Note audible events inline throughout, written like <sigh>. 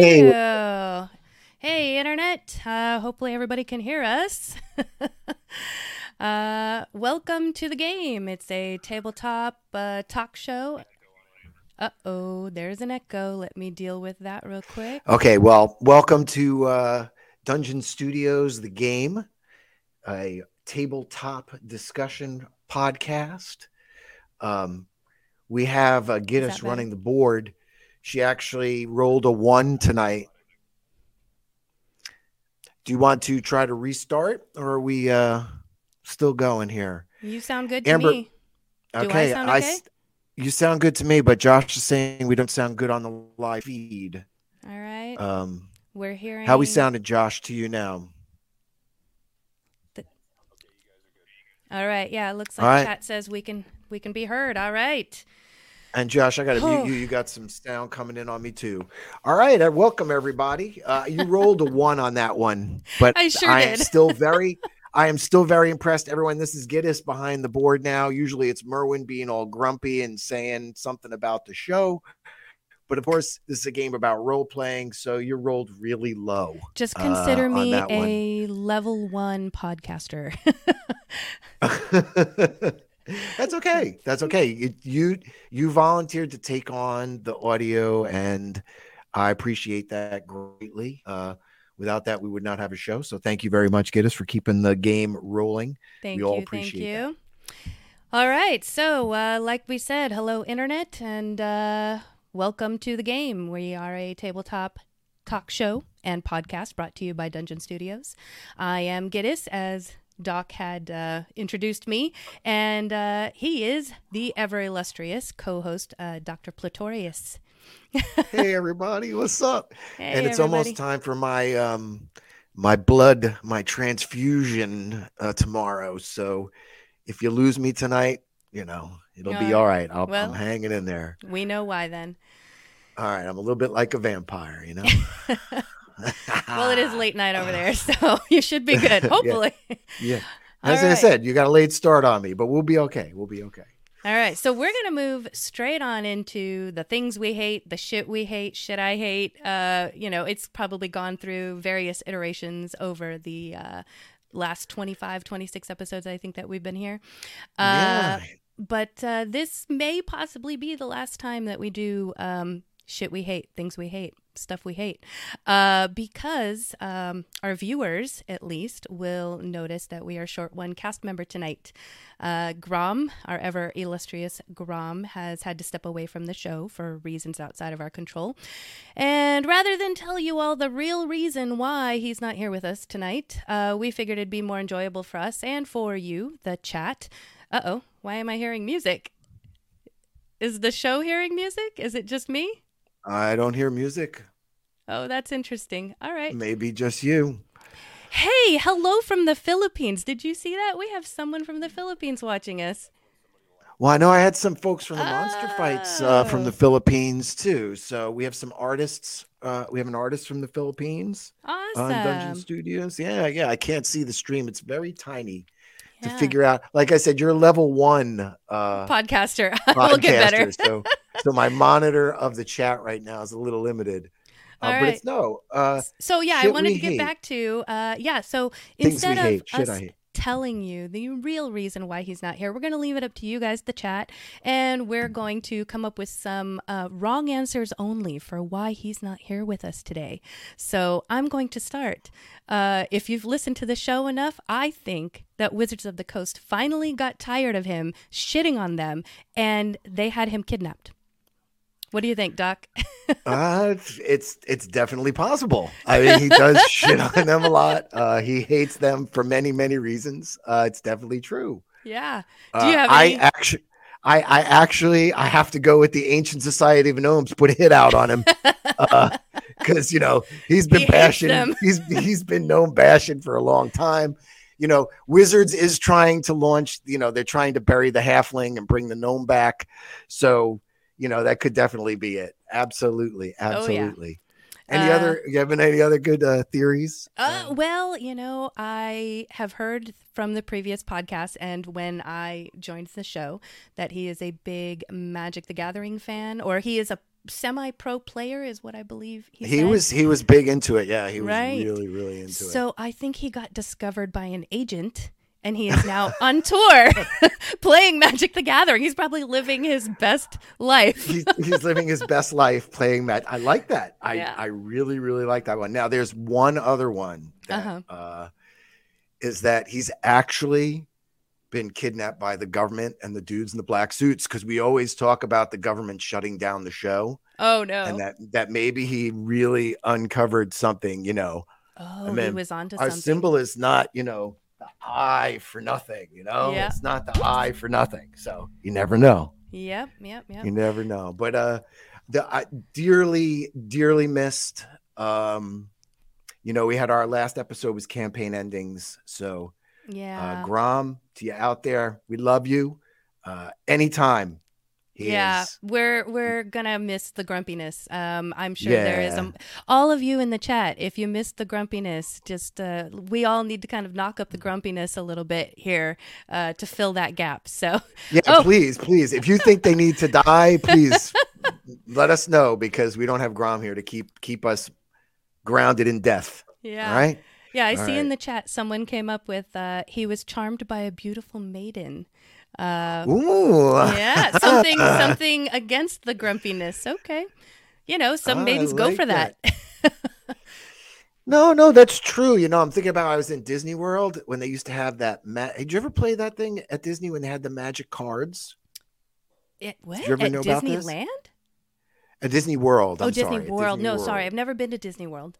Hey. you? Hey, Internet. Uh, hopefully, everybody can hear us. <laughs> uh, welcome to the game. It's a tabletop uh, talk show. Uh oh, there's an echo. Let me deal with that real quick. Okay, well, welcome to uh, Dungeon Studios, the game, a tabletop discussion podcast. Um, we have uh, Giddes running the board. She actually rolled a one tonight. Do you want to try to restart, or are we uh, still going here? You sound good to Amber, me. Okay, I, okay? I you sound good to me, but Josh is saying we don't sound good on the live feed. All right. Um, we're hearing how we sounded, Josh, to you now. All right. Yeah, it looks like right. chat says we can we can be heard. All right. And Josh, I got to mute you. <sighs> You got some sound coming in on me too. All right, uh, welcome everybody. Uh, you rolled a <laughs> one on that one, but I, sure I am still <laughs> very, I am still very impressed. Everyone, this is Giddes behind the board now. Usually, it's Merwin being all grumpy and saying something about the show, but of course, this is a game about role playing, so you rolled really low. Just consider uh, me a one. level one podcaster. <laughs> That's okay. That's okay. <laughs> You, you you volunteered to take on the audio, and I appreciate that greatly. Uh, without that, we would not have a show. So thank you very much, Giddes, for keeping the game rolling. Thank we you. All appreciate thank you. That. All right. So, uh, like we said, hello, Internet, and uh, welcome to the game. We are a tabletop talk show and podcast brought to you by Dungeon Studios. I am Giddes, as Doc had uh, introduced me, and uh, he is the ever illustrious co host, uh, Dr. Pletorius. <laughs> hey, everybody, what's up? Hey, and it's everybody. almost time for my. Um, my blood, my transfusion uh, tomorrow. So if you lose me tonight, you know, it'll be all right. I'll, well, I'm hanging in there. We know why then. All right. I'm a little bit like a vampire, you know? <laughs> well, it is late night over there, so <laughs> you should be good. Hopefully. yeah. yeah. <laughs> As I said, you got a late start on me, but we'll be okay. We'll be okay. All right. So we're going to move straight on into the things we hate, the shit we hate, shit I hate. Uh, you know, it's probably gone through various iterations over the uh, last 25, 26 episodes, I think, that we've been here. Uh, yeah. But uh, this may possibly be the last time that we do um, shit we hate, things we hate stuff we hate. Uh, because um, our viewers, at least, will notice that we are short one cast member tonight. Uh, Grom, our ever illustrious Grom, has had to step away from the show for reasons outside of our control. And rather than tell you all the real reason why he's not here with us tonight, uh, we figured it'd be more enjoyable for us and for you, the chat. Uh oh, why am I hearing music? Is the show hearing music? Is it just me? I don't hear music. Oh, that's interesting. All right. Maybe just you. Hey, hello from the Philippines. Did you see that? We have someone from the Philippines watching us. Well, I know I had some folks from the oh. Monster Fights uh, from the. Philippines too. So we have some artists. Uh, we have an artist from the Philippines awesome. on Dungeon Studios. Yeah, yeah. I can't see the stream; it's very tiny yeah. to figure out. Like I said, you're level one uh, podcaster. podcaster <laughs> we'll get better. <laughs> so, so my monitor of the chat right now is a little limited. Uh, right. But it's no. Uh, so yeah, I wanted to get hate. back to uh, yeah. So instead of us telling you the real reason why he's not here, we're going to leave it up to you guys, the chat, and we're going to come up with some uh, wrong answers only for why he's not here with us today. So I'm going to start. Uh, if you've listened to the show enough, I think that Wizards of the Coast finally got tired of him shitting on them, and they had him kidnapped. What do you think, Doc? <laughs> uh, it's it's definitely possible. I mean, he does <laughs> shit on them a lot. Uh, he hates them for many many reasons. Uh, it's definitely true. Yeah. Do you uh, have? Any- I actually. I, I actually I have to go with the Ancient Society of Gnomes. Put a hit out on him because <laughs> uh, you know he's been he bashing. He's he's been known bashing for a long time. You know, Wizards is trying to launch. You know, they're trying to bury the halfling and bring the gnome back. So you know, that could definitely be it. Absolutely. Absolutely. Oh, yeah. Any uh, other, you have any other good uh, theories? Uh, um, well, you know, I have heard from the previous podcast and when I joined the show that he is a big Magic the Gathering fan, or he is a semi-pro player, is what I believe he. He was he was big into it. Yeah, he was Right. really really into it. So I think he got discovered by an agent. And he is now on tour <laughs> playing Magic the Gathering. He's probably living his best life. he's, he's living his best life playing that. I like that. I Yeah. I really really like that one. Now there's one other one that Uh-huh. uh, is that he's actually been kidnapped by the government and the dudes in the black suits because we always talk about the government shutting down the show Oh no! and that that maybe he really uncovered something. You know, oh, he mean, was onto our something. symbol is not you know the eye for nothing. You know, Yeah. it's not the eye for nothing. So you never know. Yep, yep, yep. You never know. But uh the I dearly, dearly missed. Um, you know, we had our last episode was campaign endings. So Yeah. uh Grom, to you out there, we love you. Uh anytime. He yeah, is- we're we're gonna miss the grumpiness. Um, I'm sure there is Yeah. um, all of you in the chat. If you missed the grumpiness, just uh, we all need to kind of knock up the grumpiness a little bit here uh, to fill that gap. So Yeah, Oh. please, please. If you think they need to <laughs> die, please let us know because we don't have Grom here to keep keep us grounded in death. yeah, All right. yeah. I All see in the chat someone came up with uh, he was charmed by a beautiful maiden. Uh, Ooh. yeah, something <laughs> something against the grumpiness. Okay, you know, some maidens go for that. No, no, that's true. You know, I'm thinking about I was in Disney World when they used to have that. Ma- Did you ever play that thing at Disney when they had the magic cards It, what you ever at know about this? Disneyland? at Disney World? Oh, I'm Disney sorry, World. Disney no, sorry, I've never been to Disney World.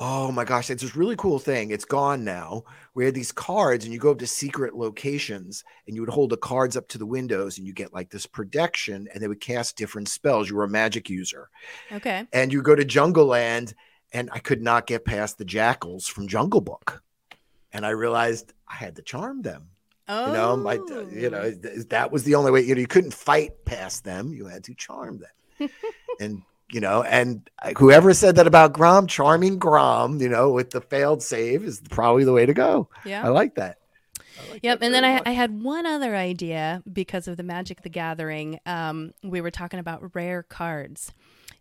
Oh my gosh, it's this really cool thing. It's gone now. We had these cards, and you go up to secret locations, and you would hold the cards up to the windows, and you get like this protection, and they would cast different spells. You were a magic user, Okay. and you go to Jungle Land, and I could not get past the jackals from Jungle Book, and I realized I had to charm them. Oh, You know, my, uh, you know, oh. that was the only way. You know, you couldn't fight past them. You had to charm them, <laughs> and you know, and whoever said that about Grom, charming Grom, you know, with the failed save is probably the way to go. yeah. I like that. I like Yep, that and then I. I had one other idea because of the Magic the Gathering. Um, we were talking about rare cards,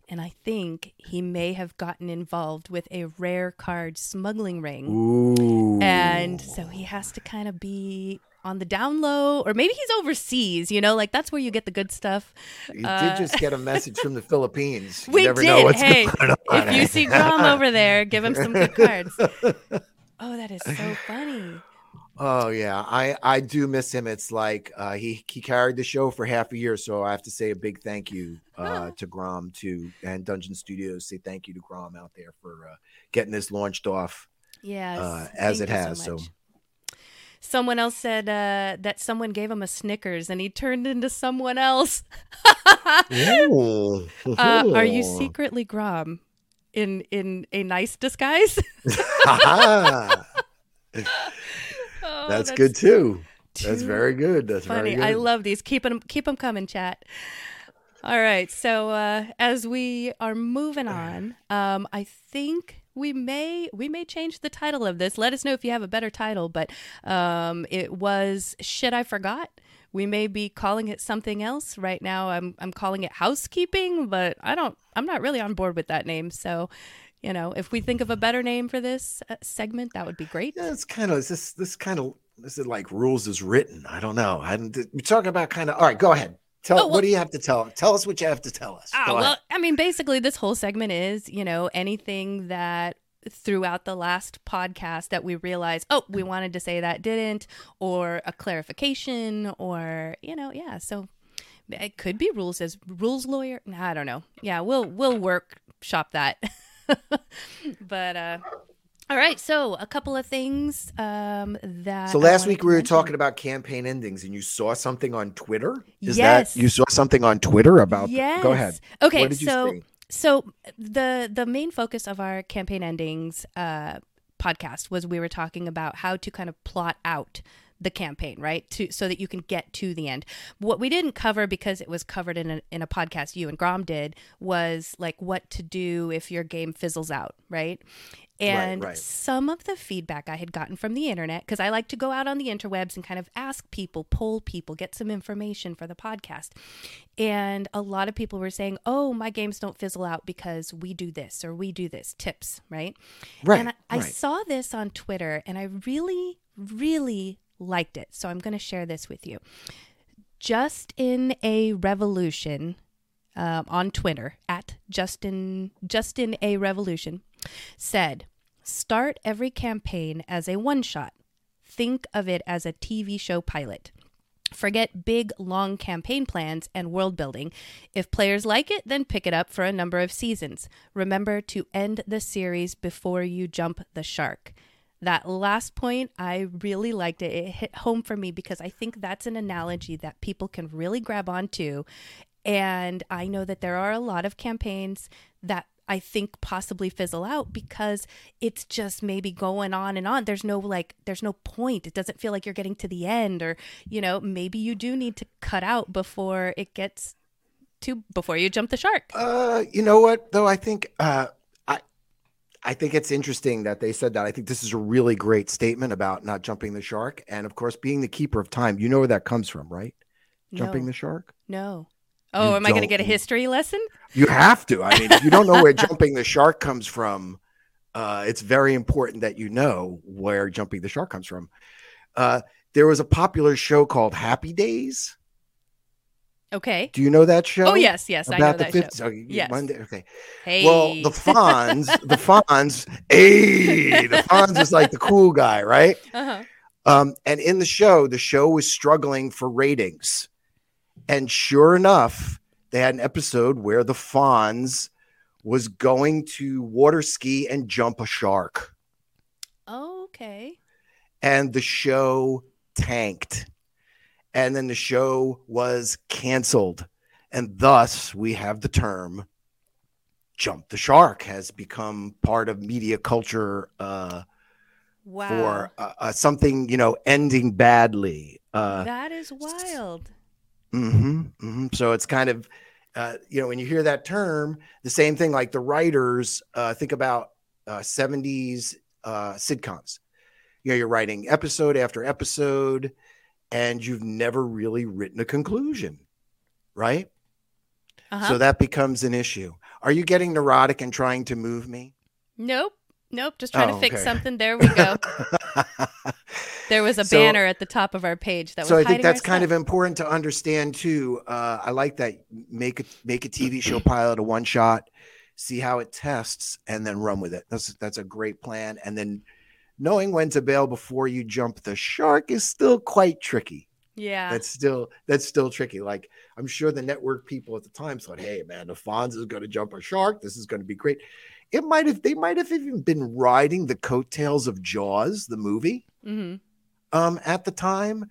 and I think he may have gotten involved with a rare card smuggling ring, Ooh, and so he has to kind of be on the down low, or maybe he's overseas. You know, like that's where you get the good stuff. you uh, did just get a message from the Philippines. You <laughs> We never did. know what's hey, going on. if you see Grom over there, give him some good cards. <laughs> Oh, that is so funny. Oh yeah, I I do miss him. It's like uh, he he carried the show for half a year, so I have to say a big thank you uh, Huh. to Grom too, and Dungeon Studios. Say thank you to Grom out there for uh, getting this launched off Yeah, uh, as it has. So, much. Someone else said uh, that someone gave him a Snickers and he turned into someone else. Ooh. <laughs> uh, are you secretly Grom in in a nice disguise? <laughs> <laughs> Oh, that's, good too. That's very good. That's funny. very good. I love these. Keep them keep them coming, chat. All right. So uh, as we are moving <sighs> on, um, I think we may we may change the title of this. Let us know if you have a better title. But um, it was shit I forgot. We may be calling it something else right now. I'm I'm calling it housekeeping, but I don't. I'm not really on board with that name. So, you know, if we think of a better name for this uh, segment, that would be great. Yeah, it's kind of this. This kind of this is like rules is written. I don't know. I didn't. Talking about kind of. All right, go ahead. Tell. Oh, well- what do you have to tell? Tell us what you have to tell us. Go well, ahead. I mean, basically, this whole segment is, you know, anything that throughout the last podcast that we realized, oh, we wanted to say that didn't, or a clarification, or you know, yeah. So it could be rules as rules lawyer. I don't know. Yeah, we'll we'll workshop that. <laughs> but uh all right, so a couple of things um that So last week we were talking about campaign endings, and you saw something on Twitter. Is Yes. that you saw something on Twitter about? Yes. Go ahead. Okay, What did you so see? so the the main focus of our campaign endings uh, podcast was we were talking about how to kind of plot out the campaign, right? To so that you can get to the end. What we didn't cover because it was covered in a in a podcast you and Grom did was like what to do if your game fizzles out, right? And right. some of the feedback I had gotten from the internet, because I like to go out on the interwebs and kind of ask people, poll people, get some information for the podcast. And a lot of people were saying, oh, my games don't fizzle out because we do this or we do this, tips, right? Right. And I, I saw this on Twitter and I really, really liked it. So I'm going to share this with you. Just in a revolution um, on Twitter at Justin Justin a Revolution said, "Start every campaign as a one shot. Think of it as a TV show pilot." Forget big, long campaign plans and world building. If players like it, then pick it up for a number of seasons. Remember to end the series before you jump the shark. That last point, I really liked it. It hit home for me because I think that's an analogy that people can really grab onto. And I know that there are a lot of campaigns that I think possibly fizzle out because it's just maybe going on and on. There's no like, there's no point. It doesn't feel like you're getting to the end, or, you know, maybe you do need to cut out before it gets to, before you jump the shark. Uh, you know what, though? I think, uh, I, I think it's interesting that they said that. I think this is a really great statement about not jumping the shark. And of course, being the keeper of time, you know where that comes from, right? Jumping the shark? No. Oh, am I going to get a history lesson? You have to. I mean, if you don't know where <laughs> jumping the shark comes from, uh, it's very important that you know where jumping the shark comes from. Uh, there was a popular show called Happy Days. Okay. Do you know that show? Oh, yes, yes. I know About the that fifth. show. oh, Yes. Monday. Okay. Hey. Well, the <laughs> Fonz, the Fonz, hey, the Fonz is like the cool guy, right? uh-huh. Um, and in the show, the show was struggling for ratings. And sure enough, they had an episode where the Fonz was going to water ski and jump a shark. Okay. And the show tanked. And then the show was canceled. And thus, we have the term jump the shark has become part of media culture uh, Wow. for uh, uh, something, you know, ending badly. Uh, that is wild. Hmm hmm So it's kind of, uh, you know, when you hear that term, the same thing like the writers uh, think about uh, 70s uh, sitcoms. You know, you're writing episode after episode, and you've never really written a conclusion, right? Uh-huh. So that becomes an issue. Are you getting neurotic and trying to move me? nope. Nope. Just trying Oh, to fix okay. something. There we go. <laughs> There was a So- banner at the top of our page that was so I think that's kind of important to understand too. Uh, I like that make a make a TV show pilot a one shot, see how it tests, and then run with it. That's that's a great plan. And then knowing when to bail before you jump the shark is still quite tricky. Yeah. That's still that's still tricky. Like I'm sure the network people at the time thought, "Hey, man, the Fonz is going to jump a shark. This is going to be great." It might have they might have even been riding the coattails of Jaws, the movie hmm um, at the time.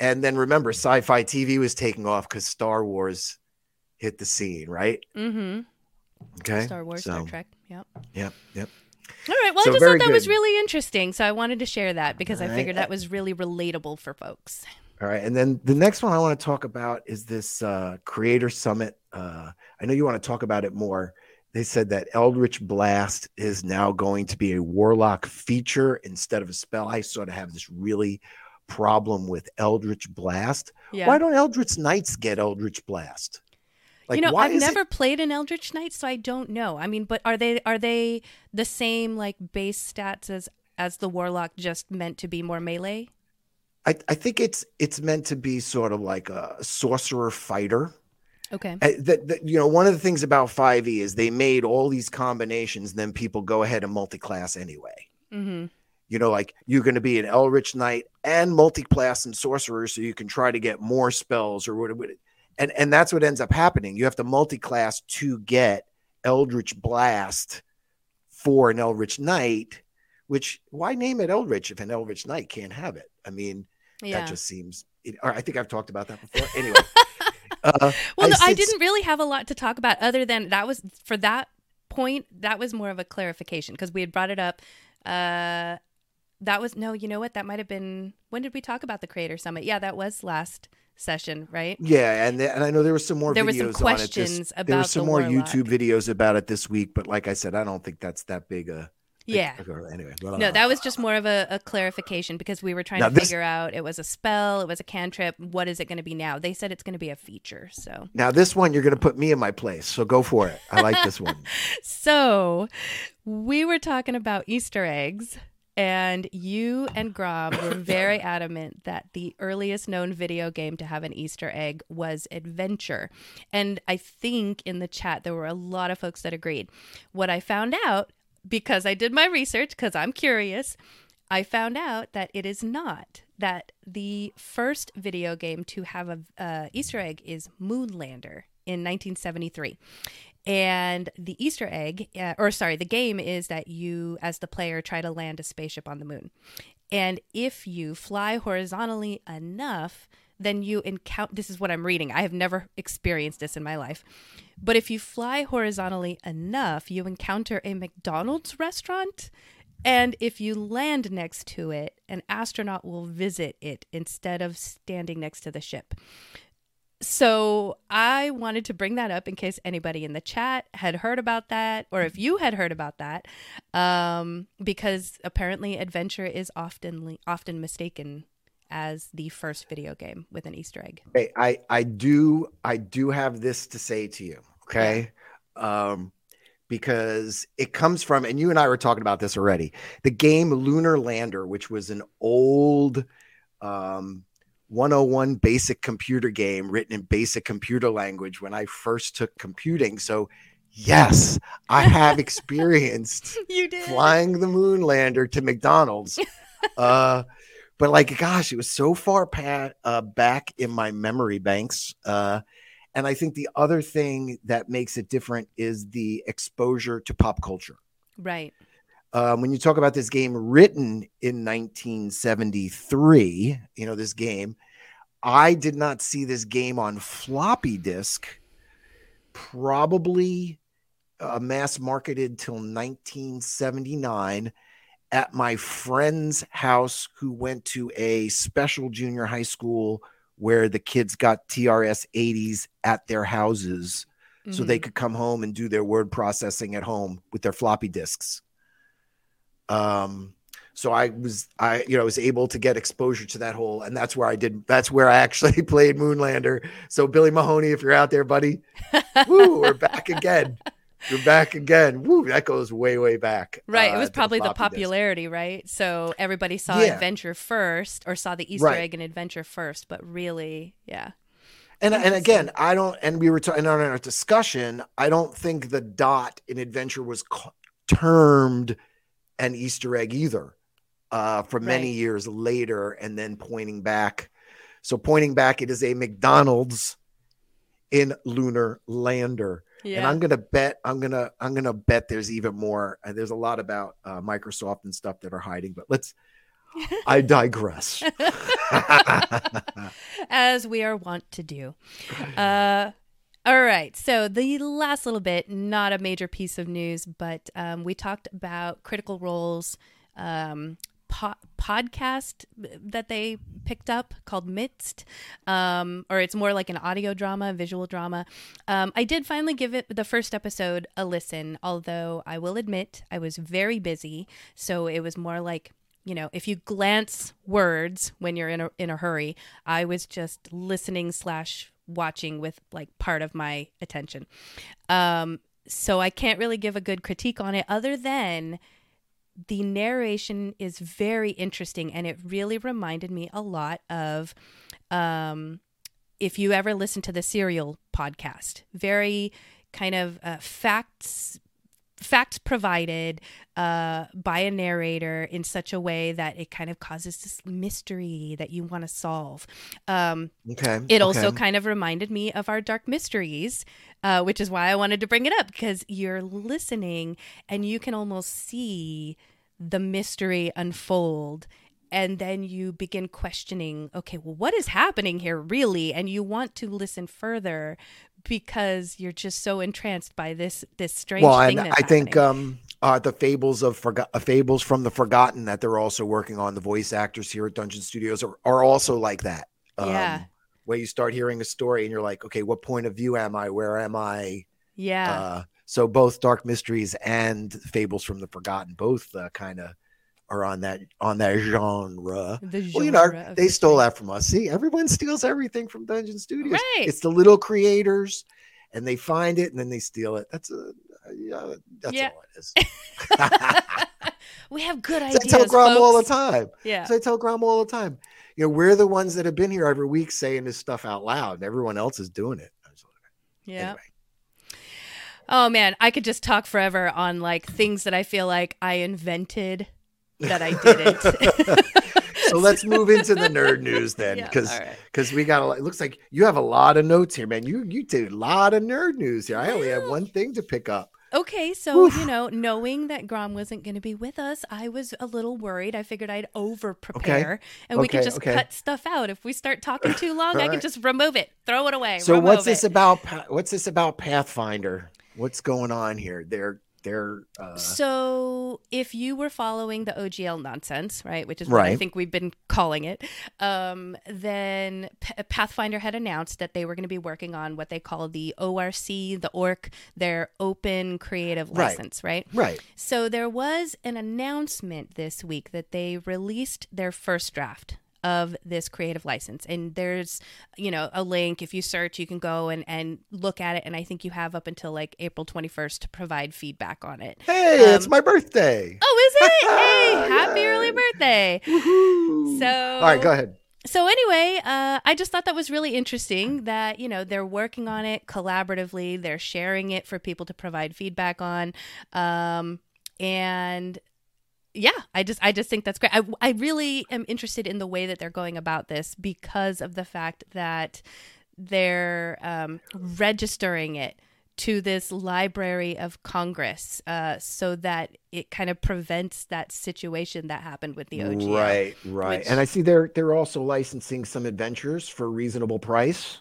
And then remember, sci fi TV was taking off because Star Wars hit the scene, right? Mm-hmm. Okay. Star Wars, So, Star Trek. Yep. Yep. Yep. All right. Well, So I just thought that was really interesting, so I wanted to share that because I All right. figured that was really relatable for folks. All right. And then the next one I want to talk about is this uh, Creator Summit. Uh, I know you want to talk about it more. They said that Eldritch Blast is now going to be a Warlock feature instead of a spell. I sort of have this really problem with Eldritch Blast. Yeah. Why don't Eldritch Knights get Eldritch Blast? Like, you know, I've is it- never played an Eldritch Knight, so I don't know. I mean, but are they are they the same like base stats as as the Warlock, just meant to be more melee? I, I think it's it's meant to be sort of like a sorcerer fighter. Okay. Uh, you know, one of the things about 5e is they made all these combinations, then people go ahead and multi-class anyway. Mm-hmm. You know, like you're going to be an Eldritch Knight and multi-class and sorcerer, so you can try to get more spells or whatever. And and that's what ends up happening. You have to multi-class to get Eldritch Blast for an Eldritch Knight. Which why name it Eldritch if an Eldritch Knight can't have it? I mean, Yeah. that just seems. It, or I think I've talked about that before. Anyway, <laughs> uh, well, no, I didn't really have a lot to talk about other than that was for that point. That was more of a clarification because we had brought it up. Uh, that was no. You know what? That might have been. When did we talk about the Creator Summit? Yeah, that was last session, right? Yeah, and the, and I know there was some more There were videos some on it. questions about there were some the more warlock. YouTube videos about it this week, but like I said, I don't think that's that big a. Yeah. Anyway, but, No, uh, that was just more of a, a clarification because we were trying Now to this- figure out it was a spell, it was a cantrip. What is it going to be now? They said it's going to be a feature. So, now this one you're going to put me in my place, so go for it. I like this one. <laughs> so we were talking about Easter eggs, and you and Grom were <coughs> very adamant that the earliest known video game to have an Easter egg was Adventure. And I think in the chat there were a lot of folks that agreed. What I found out, because I did my research, because I'm curious, I found out that it is not. That the first video game to have a uh, Easter egg is Moonlander in 1973. And the Easter egg, uh, or sorry, the game is that you, as the player, try to land a spaceship on the moon. And if you fly horizontally enough, then you encounter this is what I'm reading. I have never experienced this in my life. But if you fly horizontally enough, you encounter a McDonald's restaurant. And if you land next to it, an astronaut will visit it instead of standing next to the ship. So I wanted to bring that up in case anybody in the chat had heard about that, or if you had heard about that, um, because apparently Adventure is often often mistaken as the first video game with an Easter egg. Okay, I I do I do have this to say to you. Okay, um, because it comes from, and you and I were talking about this already. The game Lunar Lander, which was an old um, 101 basic computer game written in basic computer language when I first took computing. So, yes, I have <laughs> experienced You did. flying the moon lander to McDonald's. <laughs> uh, but like, gosh, it was so far pa- uh, back in my memory banks. Uh, and I think the other thing that makes it different is the exposure to pop culture. Right. Um, when you talk about this game written in 1973, you know, this game, I did not see this game on floppy disk, probably uh, mass marketed till 1979 at my friend's house who went to a special junior high school where the kids got TRS 80s at their houses so they Mhm. could come home and do their word processing at home with their floppy disks. Um, so I was I you know was able to get exposure to that whole, and that's where I did. That's where I actually <laughs> played Moonlander. So Billy Mahoney, if you're out there, buddy, <laughs> woo, we're back again. We're back again. Woo, that goes way way back. Right. uh, it was probably the, disk. popularity, right? So everybody saw Yeah. Adventure first or saw the Easter Right. egg in Adventure first, but really, yeah. And and again, I don't. And we were talking on our discussion. I don't think the dot in adventure was termed an Easter egg either. Uh, for many Right. years later, and then pointing back. So pointing back, it is a McDonald's in Lunar Lander, and I'm gonna bet. I'm gonna. I'm gonna bet there's even more. Uh, there's a lot about uh, Microsoft and stuff that are hiding, but let's. I <laughs> digress. <laughs> As we are wont to do. Uh, all right. So the last little bit, not a major piece of news, but um, we talked about Critical Role's um, po- podcast that they picked up called Midst, um, or it's more like an audio drama, visual drama. Um, I did finally give it the first episode a listen, although I will admit I was very busy, so it was more like you know, if you glance words when you're in a in a hurry, I was just listening slash watching with like part of my attention. Um, so I can't really give a good critique on it other than the narration is very interesting and it really reminded me a lot of um, if you ever listen to the serial podcast very kind of uh, facts facts provided uh, by a narrator in such a way that it kind of causes this mystery that you want to solve. Um, okay. it also kind of reminded me of our dark mysteries, uh, which is why I wanted to bring it up because you're listening and you can almost see the mystery unfold. And then you begin questioning, okay, well, what is happening here really? And you want to listen further because you're just so entranced by this this strange well, thing and that's I think um, uh, the Fables of Forgot, uh, Fables from the Forgotten that they're also working on. The voice actors here at Dungeon Studios are, are also like that. Um, yeah. Where you start hearing a story and you're like, okay, what point of view am I? Where am I? Yeah. Uh, so both Dark Mysteries and Fables from the Forgotten both uh, kind of are on that on that genre. The genre well, you know, they stole that from us. See, everyone steals everything from Dungeon Studios. Right. It's the little creators, and they find it and then they steal it. That's a yeah, that's Yeah. all it is. <laughs> <laughs> we have good ideas. I tell Grom all the time. Yeah. So I tell Grom all the time. You know, we're the ones that have been here every week saying this stuff out loud, and everyone else is doing it. Yeah. Anyway. Oh man, I could just talk forever on like things that I feel like I invented that I didn't. <laughs> So let's move into the nerd news then, Yeah, because right. because we got a lot. It looks like you have a lot of notes here, man. You you did a lot of nerd news here. I only have one thing to pick up. Okay, so Oof. you know, knowing that Grom wasn't going to be with us, I was a little worried. I figured I'd over prepare, and we could just okay. cut stuff out. If we start talking too long, I can right. just remove it, throw it away. So what's this it. about? What's this about Pathfinder? What's going on here? They're they're uh, So, if you were following the OGL nonsense, right, which is what I think we've been calling it, um, then P- Pathfinder had announced that they were going to be working on what they call the ORC, the ORC, their Open Creative Right. License, right? right. So there was an announcement this week that they released their first draft of this creative license. And there's, you know, a link. If you search, you can go and, and look at it. And I think you have up until like April 21st to provide feedback on it. Hey, it's Um, my birthday. Oh, is it? <laughs> Hey, happy Yay. early birthday. Woohoo. So all right, go ahead. so anyway, uh, I just thought that was really interesting that you know they're working on it collaboratively. They're sharing it for people to provide feedback on, um, and yeah, I just I just think that's great. I I really am interested in the way that they're going about this because of the fact that they're um, registering it to this Library of Congress, uh, so that it kind of prevents that situation that happened with the OGL. Right, right. which- And I see they're they're also licensing some adventures for a reasonable price.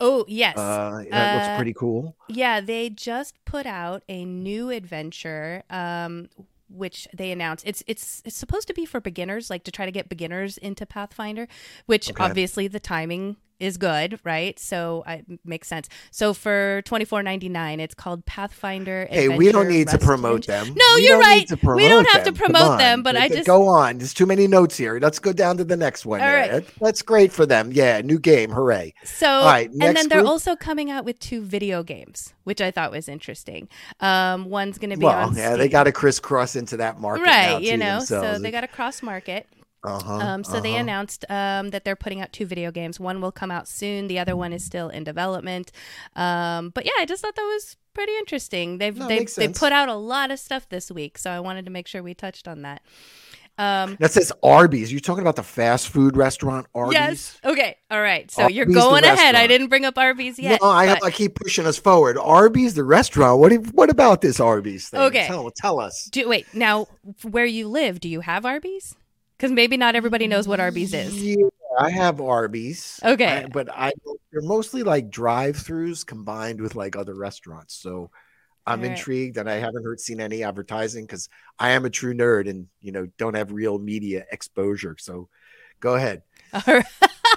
Oh yes, Uh, that looks Uh, pretty cool. Yeah, they just put out a new adventure, um, which they announced. It's it's it's supposed to be for beginners, like to try to get beginners into Pathfinder. Which Okay. obviously the timing is good, right? So it makes sense. So for twenty four ninety nine, it's called Pathfinder. Hey, we don't Adventure need to promote them. No, We you're right. We don't have to them. Come promote them, but I just- go on. There's too many notes here. Let's go down to the next one. All there. right. That's great for them. Yeah, new game. Hooray. So, All right, and then they're group. also coming out with two video games, which I thought was interesting. Um, one's going to be Well, yeah, they got to crisscross into that market, right, you know, so they got to cross market. Uh-huh, Um, so they uh-huh. announced um, that they're putting out two video games. One will come out soon. The other one is still in development. Um, but yeah, I just thought that was pretty interesting. They've No, they they put out a lot of stuff this week, so I wanted to make sure we touched on that. Um, That says Arby's. You're talking about the fast food restaurant Arby's? yes. Okay. All right. So you're going ahead. I didn't bring up Arby's yet. no, I, but- I keep pushing us forward. Arby's, the restaurant. What? What about this Arby's thing? Okay. tell, tell us. do wait now. Where you live, do you have Arby's? Because maybe not everybody knows what Arby's is. Yeah, I have Arby's. Okay. I- but I they're mostly like drive-throughs combined with like other restaurants. So I'm right. intrigued, and I haven't heard seen any advertising because I am a true nerd and you know don't have real media exposure. So go ahead. All right.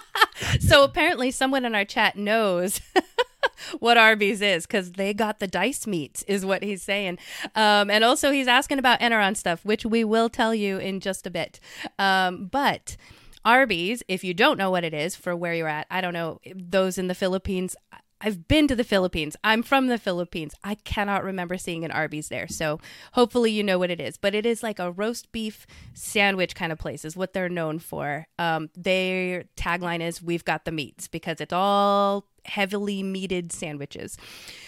<laughs> so apparently, someone in our chat knows <laughs> <laughs> what Arby's is because they got the dice meats, is what he's saying. Um, and also, he's asking about Eneron stuff, which we will tell you in just a bit. Um, but Arby's, if you don't know what it is for where you're at, I don't know, those in the Philippines. I've been to the Philippines. I'm from the Philippines. I cannot remember seeing an Arby's there. So hopefully you know what it is. But it is like a roast beef sandwich kind of place, is what they're known for. Um, their tagline is We've got the meats because it's all heavily meated sandwiches.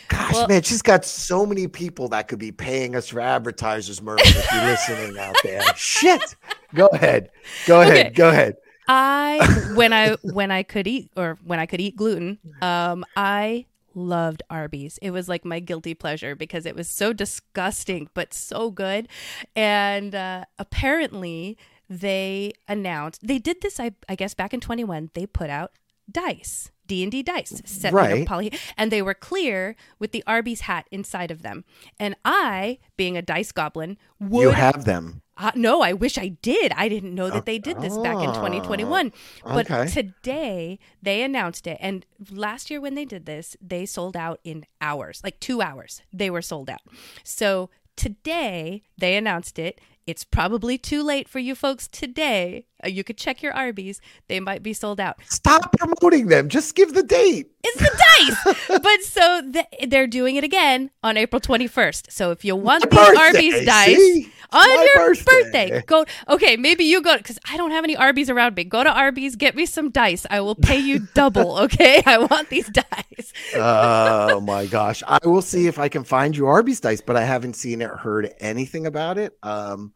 Gosh, Well- man, she's got so many people that could be paying us for advertisers, Merwin, if you're listening out there. <laughs> Shit. Go ahead. Go ahead. Okay. Go ahead. I <laughs> when I when I could eat or when I could eat gluten, um, I loved Arby's. It was like my guilty pleasure because it was so disgusting but so good. And uh, apparently they announced they did this I, I guess back in 21 they put out dice D and D dice, set, Right. you know, poly, and they were clear with the Arby's hat inside of them. And I, being a dice goblin, would You have them. Uh, no, I wish I did. I didn't know that they did this back in 2021. But okay. today they announced it. And last year when they did this, they sold out in hours, like two hours. They were sold out. So today they announced it. It's probably too late for you folks today. Uh, You could check your Arby's. They might be sold out. Stop promoting them. Just give the date. It's the dice. <laughs> but so th- they're doing it again on April 21st. So if you want My these birthday, Arby's dice see? on My your birthday. birthday. go. Okay, maybe you go because I don't have any Arby's around me. Go to Arby's, get me some dice. I will pay you <laughs> double. Okay, <laughs> I want these dice. oh my gosh. I will see if I can find you Arby's dice, but I haven't seen it, heard anything about it. Um,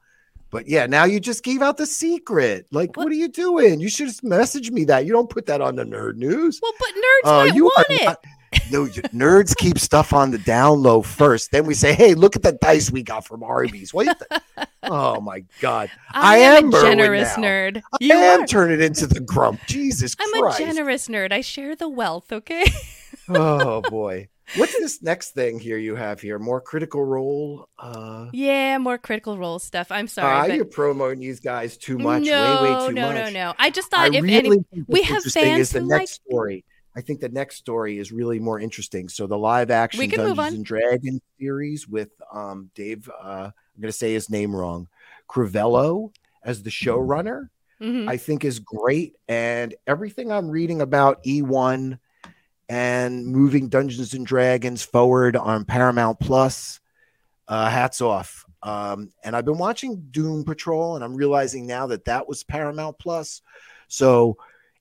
but yeah, now you just gave out the secret. Like, what, What? are you doing? You should just message me that. You don't put that on the nerd news. Well, but nerds uh, might you want it. not- no, nerds keep stuff on the down low first. Then we say, "Hey, look at the dice we got from Arby's." What? the- <laughs> oh my god! I, I am, am a generous nerd. I You am are. turning into the grump. Jesus I'm Christ! a generous nerd. I share the wealth. Okay. oh boy, what's this next thing here you have here? More critical role. Uh, yeah, more critical role stuff. I'm uh, sorry. but you're promoting these guys too much. No, way, way too no, much. no, no. I just I thought if really any, we have fans is the who next like- story. I think the next story is really more interesting. So the live action We can move Dungeons and Dragons series with um, Dave. Uh, I'm going to say his name wrong. Crivello as the showrunner, Mhm. I think is great. And everything I'm reading about E1 and moving Dungeons and Dragons forward on Paramount Plus, uh, hats off. Um, and I've been watching Doom Patrol, and I'm realizing now that that was Paramount Plus. So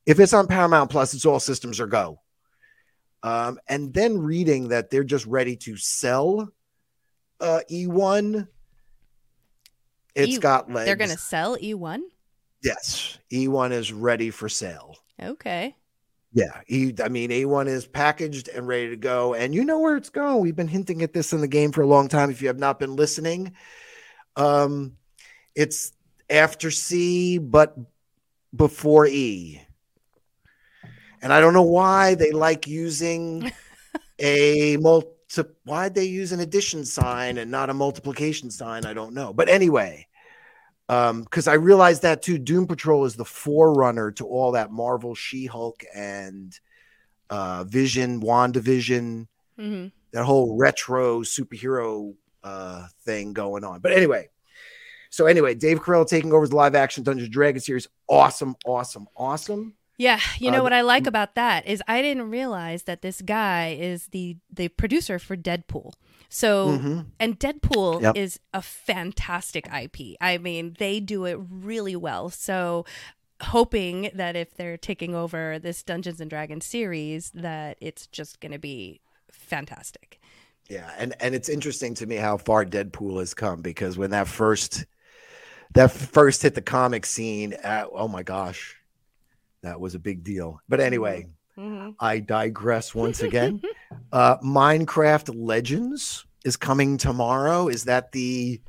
if it's on Paramount Plus, it's all systems are go. Um, and then reading that they're just ready to sell uh, E1. It's E- got legs. They're gonna sell E1. Yes, E1 is ready for sale. Okay. Yeah, he. I mean A1 is packaged and ready to go, and you know where it's going. We've been hinting at this in the game for a long time. If you have not been listening, um, it's after C but before E. And I don't know why they like using <laughs> a multi. Why they use an addition sign and not a multiplication sign? I don't know. But anyway, um, because I realized that too. Doom Patrol is the forerunner to all that Marvel, She Hulk, and uh, Vision, WandaVision, hmm that whole retro superhero uh, thing going on. But anyway, so anyway, Dave Carell taking over the live action Dungeons and Dragons series. Awesome, awesome, awesome. Yeah, you know Uh, what I like about that is I didn't realize that this guy is the the producer for Deadpool. So Mhm. and Deadpool Yep. is a fantastic IP. I mean, they do it really well. So hoping that if they're taking over this Dungeons and Dragons series that it's just going to be fantastic. Yeah, and and it's interesting to me how far Deadpool has come because when that first that first hit the comic scene, uh, oh my gosh, that was a big deal. But anyway, Mm-hmm. I digress once <laughs> again. uh, Minecraft Legends is coming tomorrow. Is that the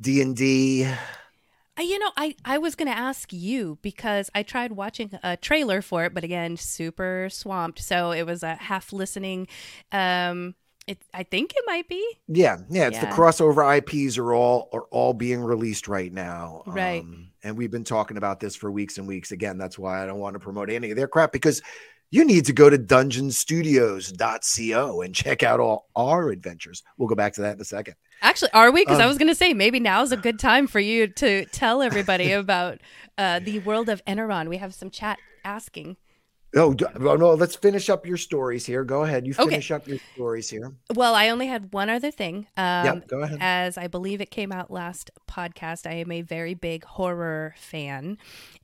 D and D? Uh, You know, I, I was going to ask you because I tried watching a trailer for it, but again, super swamped. So it was a half listening. Um, it, I think it might be. Yeah, yeah. It's the crossover IPs are all are all being released right now. Right. Um, and we've been talking about this for weeks and weeks. Again, that's why I don't want to promote any of their crap because you need to go to dungeonstudios.co and check out all our adventures. We'll go back to that in a second. Actually, are we? Because I Um, was going to say maybe now is a good time for you to tell everybody <laughs> about uh, the world of Eneron. We have some chat asking. Oh, no, let's finish up your stories here. Go ahead. You Okay. finish up your stories here. Well, I only had one other thing. Um, yep, go ahead. as I believe it came out last podcast, I am a very big horror fan,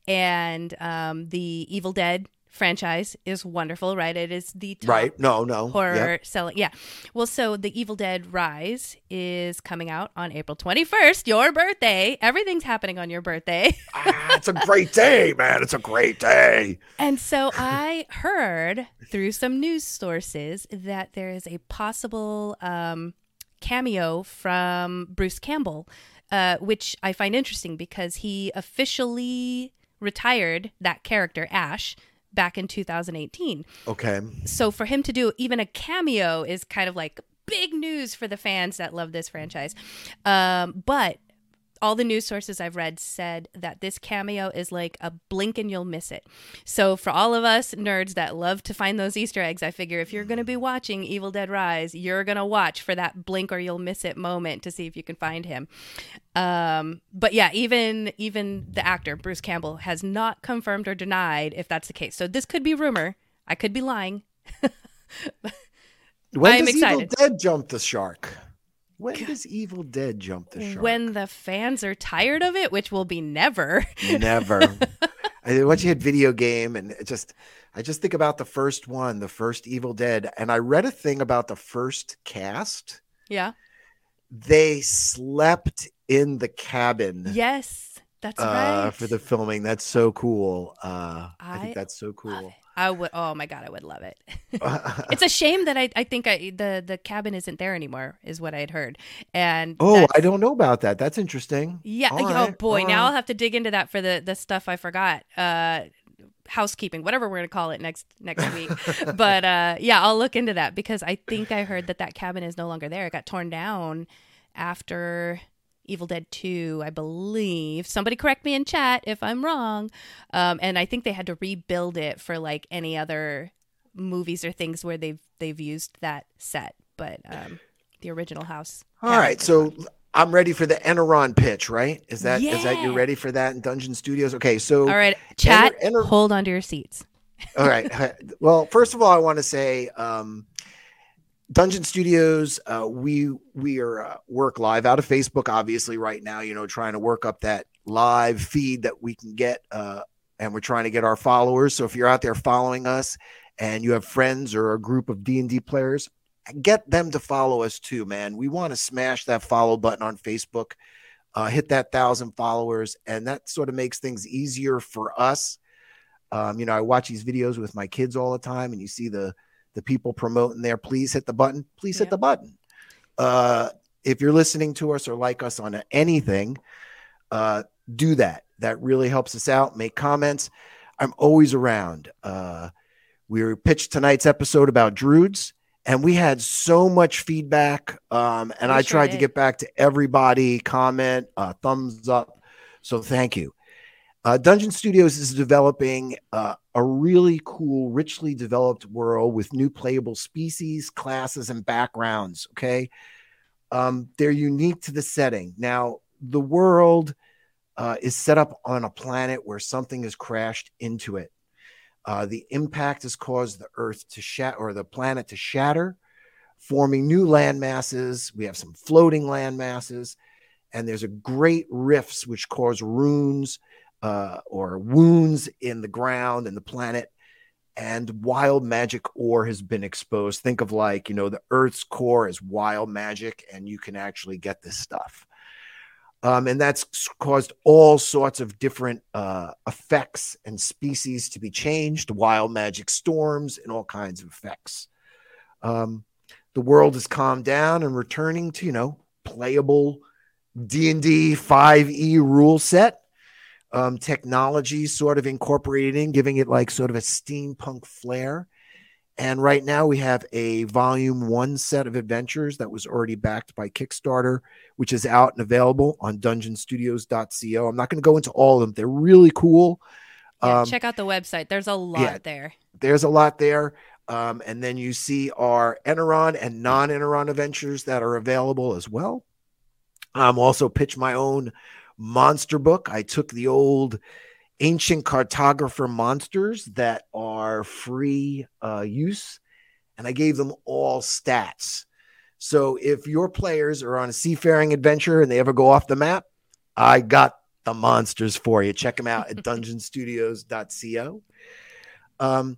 and um, the Evil Dead franchise is wonderful, right? It is the top Right. No, no. horror Yep. selling. Yeah. Well, so the Evil Dead Rise is coming out on April 21st, your birthday. Everything's happening on your birthday. ah, it's a great day, man. It's a great day. And so I heard through some news sources that there is a possible um, cameo from Bruce Campbell, uh, which I find interesting because he officially retired that character, Ash, back in 2018. Okay. So for him to do even a cameo is kind of like big news for the fans that love this franchise. Um, but all the news sources I've read said that this cameo is like a blink and you'll miss it. So for all of us nerds that love to find those Easter eggs, I figure if you're going to be watching Evil Dead Rise, you're going to watch for that blink or you'll miss it moment to see if you can find him. Um, but yeah, even even the actor Bruce Campbell has not confirmed or denied if that's the case. So this could be rumor. I could be lying. <laughs> when I'm does excited. Evil Dead jump the shark? When does Evil Dead jump the shark? When the fans are tired of it, which will be never. never. <laughs> I, once you hit video game, and it just, I just think about the first one, the first Evil Dead, and I read a thing about the first cast. Yeah. They slept in the cabin. Yes, that's uh, right. For the filming, that's so cool. Uh, I, I think that's so cool. I would. Oh my god, I would love it. <laughs> it's a <laughs> shame that I, I think I, the the cabin isn't there anymore. Is what I had heard. And oh, I don't know about that. That's interesting. Yeah. All oh right, boy, now right. I'll have to dig into that for the the stuff I forgot. Uh, housekeeping, whatever we're gonna call it next next week. <laughs> but uh, yeah, I'll look into that because I think I heard that that cabin is no longer there. It got torn down after Evil Dead 2, I believe. Somebody correct me in chat if I'm wrong. Um, and I think they had to rebuild it for like any other movies or things where they've they've used that set. But um, the original house. All right, so I'm ready for the Eneron pitch, right? Is that yeah. is that you're ready for that in Dungeon Studios? Okay, so all right, chat, Enter, Enter, hold on to your seats. all right. <laughs> Well, first of all, I want to say um, Dungeon Studios, uh, we we are uh, work live out of Facebook, obviously right now. You know, trying to work up that live feed that we can get, uh, and we're trying to get our followers. So if you're out there following us, and you have friends or a group of D and D players, get them to follow us too, man. We want to smash that follow button on Facebook, uh, hit that thousand followers, and that sort of makes things easier for us. Um, you know, I watch these videos with my kids all the time, and you see the the people promoting there, please hit the button. Please hit the button. Uh, if you're listening to us or like us on anything, uh, do that. That really helps us out. Make comments. I'm always around. Uh, we pitched tonight's episode about Druids, and we had so much feedback. Um, and we I tried to get back to everybody, comment, uh, thumbs up. So thank you. Uh, Dungeon Studios is developing uh, a really cool, richly developed world with new playable species, classes, and backgrounds. Okay. Um, they're unique to the setting. Now, the world uh, is set up on a planet where something has crashed into it. Uh, the impact has caused the Earth to shatter or the planet to shatter, forming new land masses. We have some floating land masses, and there's a great rifts which cause runes uh, or wounds in the ground and the planet and wild magic ore has been exposed. Think of like, you know, the Earth's core is wild magic, and you can actually get this stuff. Um, and that's caused all sorts of different uh, effects and species to be changed, wild magic storms, and all kinds of effects. Um, the world has calmed down and returning to, you know, playable D&D 5e rule set um, technology sort of incorporating, giving it like sort of a steampunk flair. And right now we have a volume one set of adventures that was already backed by Kickstarter, which is out and available on dungeonstudios.co. I'm not going to go into all of them. They're really cool. Yeah, um, check out the website. There's a lot yeah, there. There's a lot there. Um, and then you see our Eberron and non Eberron adventures that are available as well. I'm also pitch my own monster book. I took the old ancient cartographer monsters that are free uh, use and I gave them all stats. So if your players are on a seafaring adventure and they ever go off the map, I got the monsters for you. Check them out at <laughs> dungeonstudios.co. Um,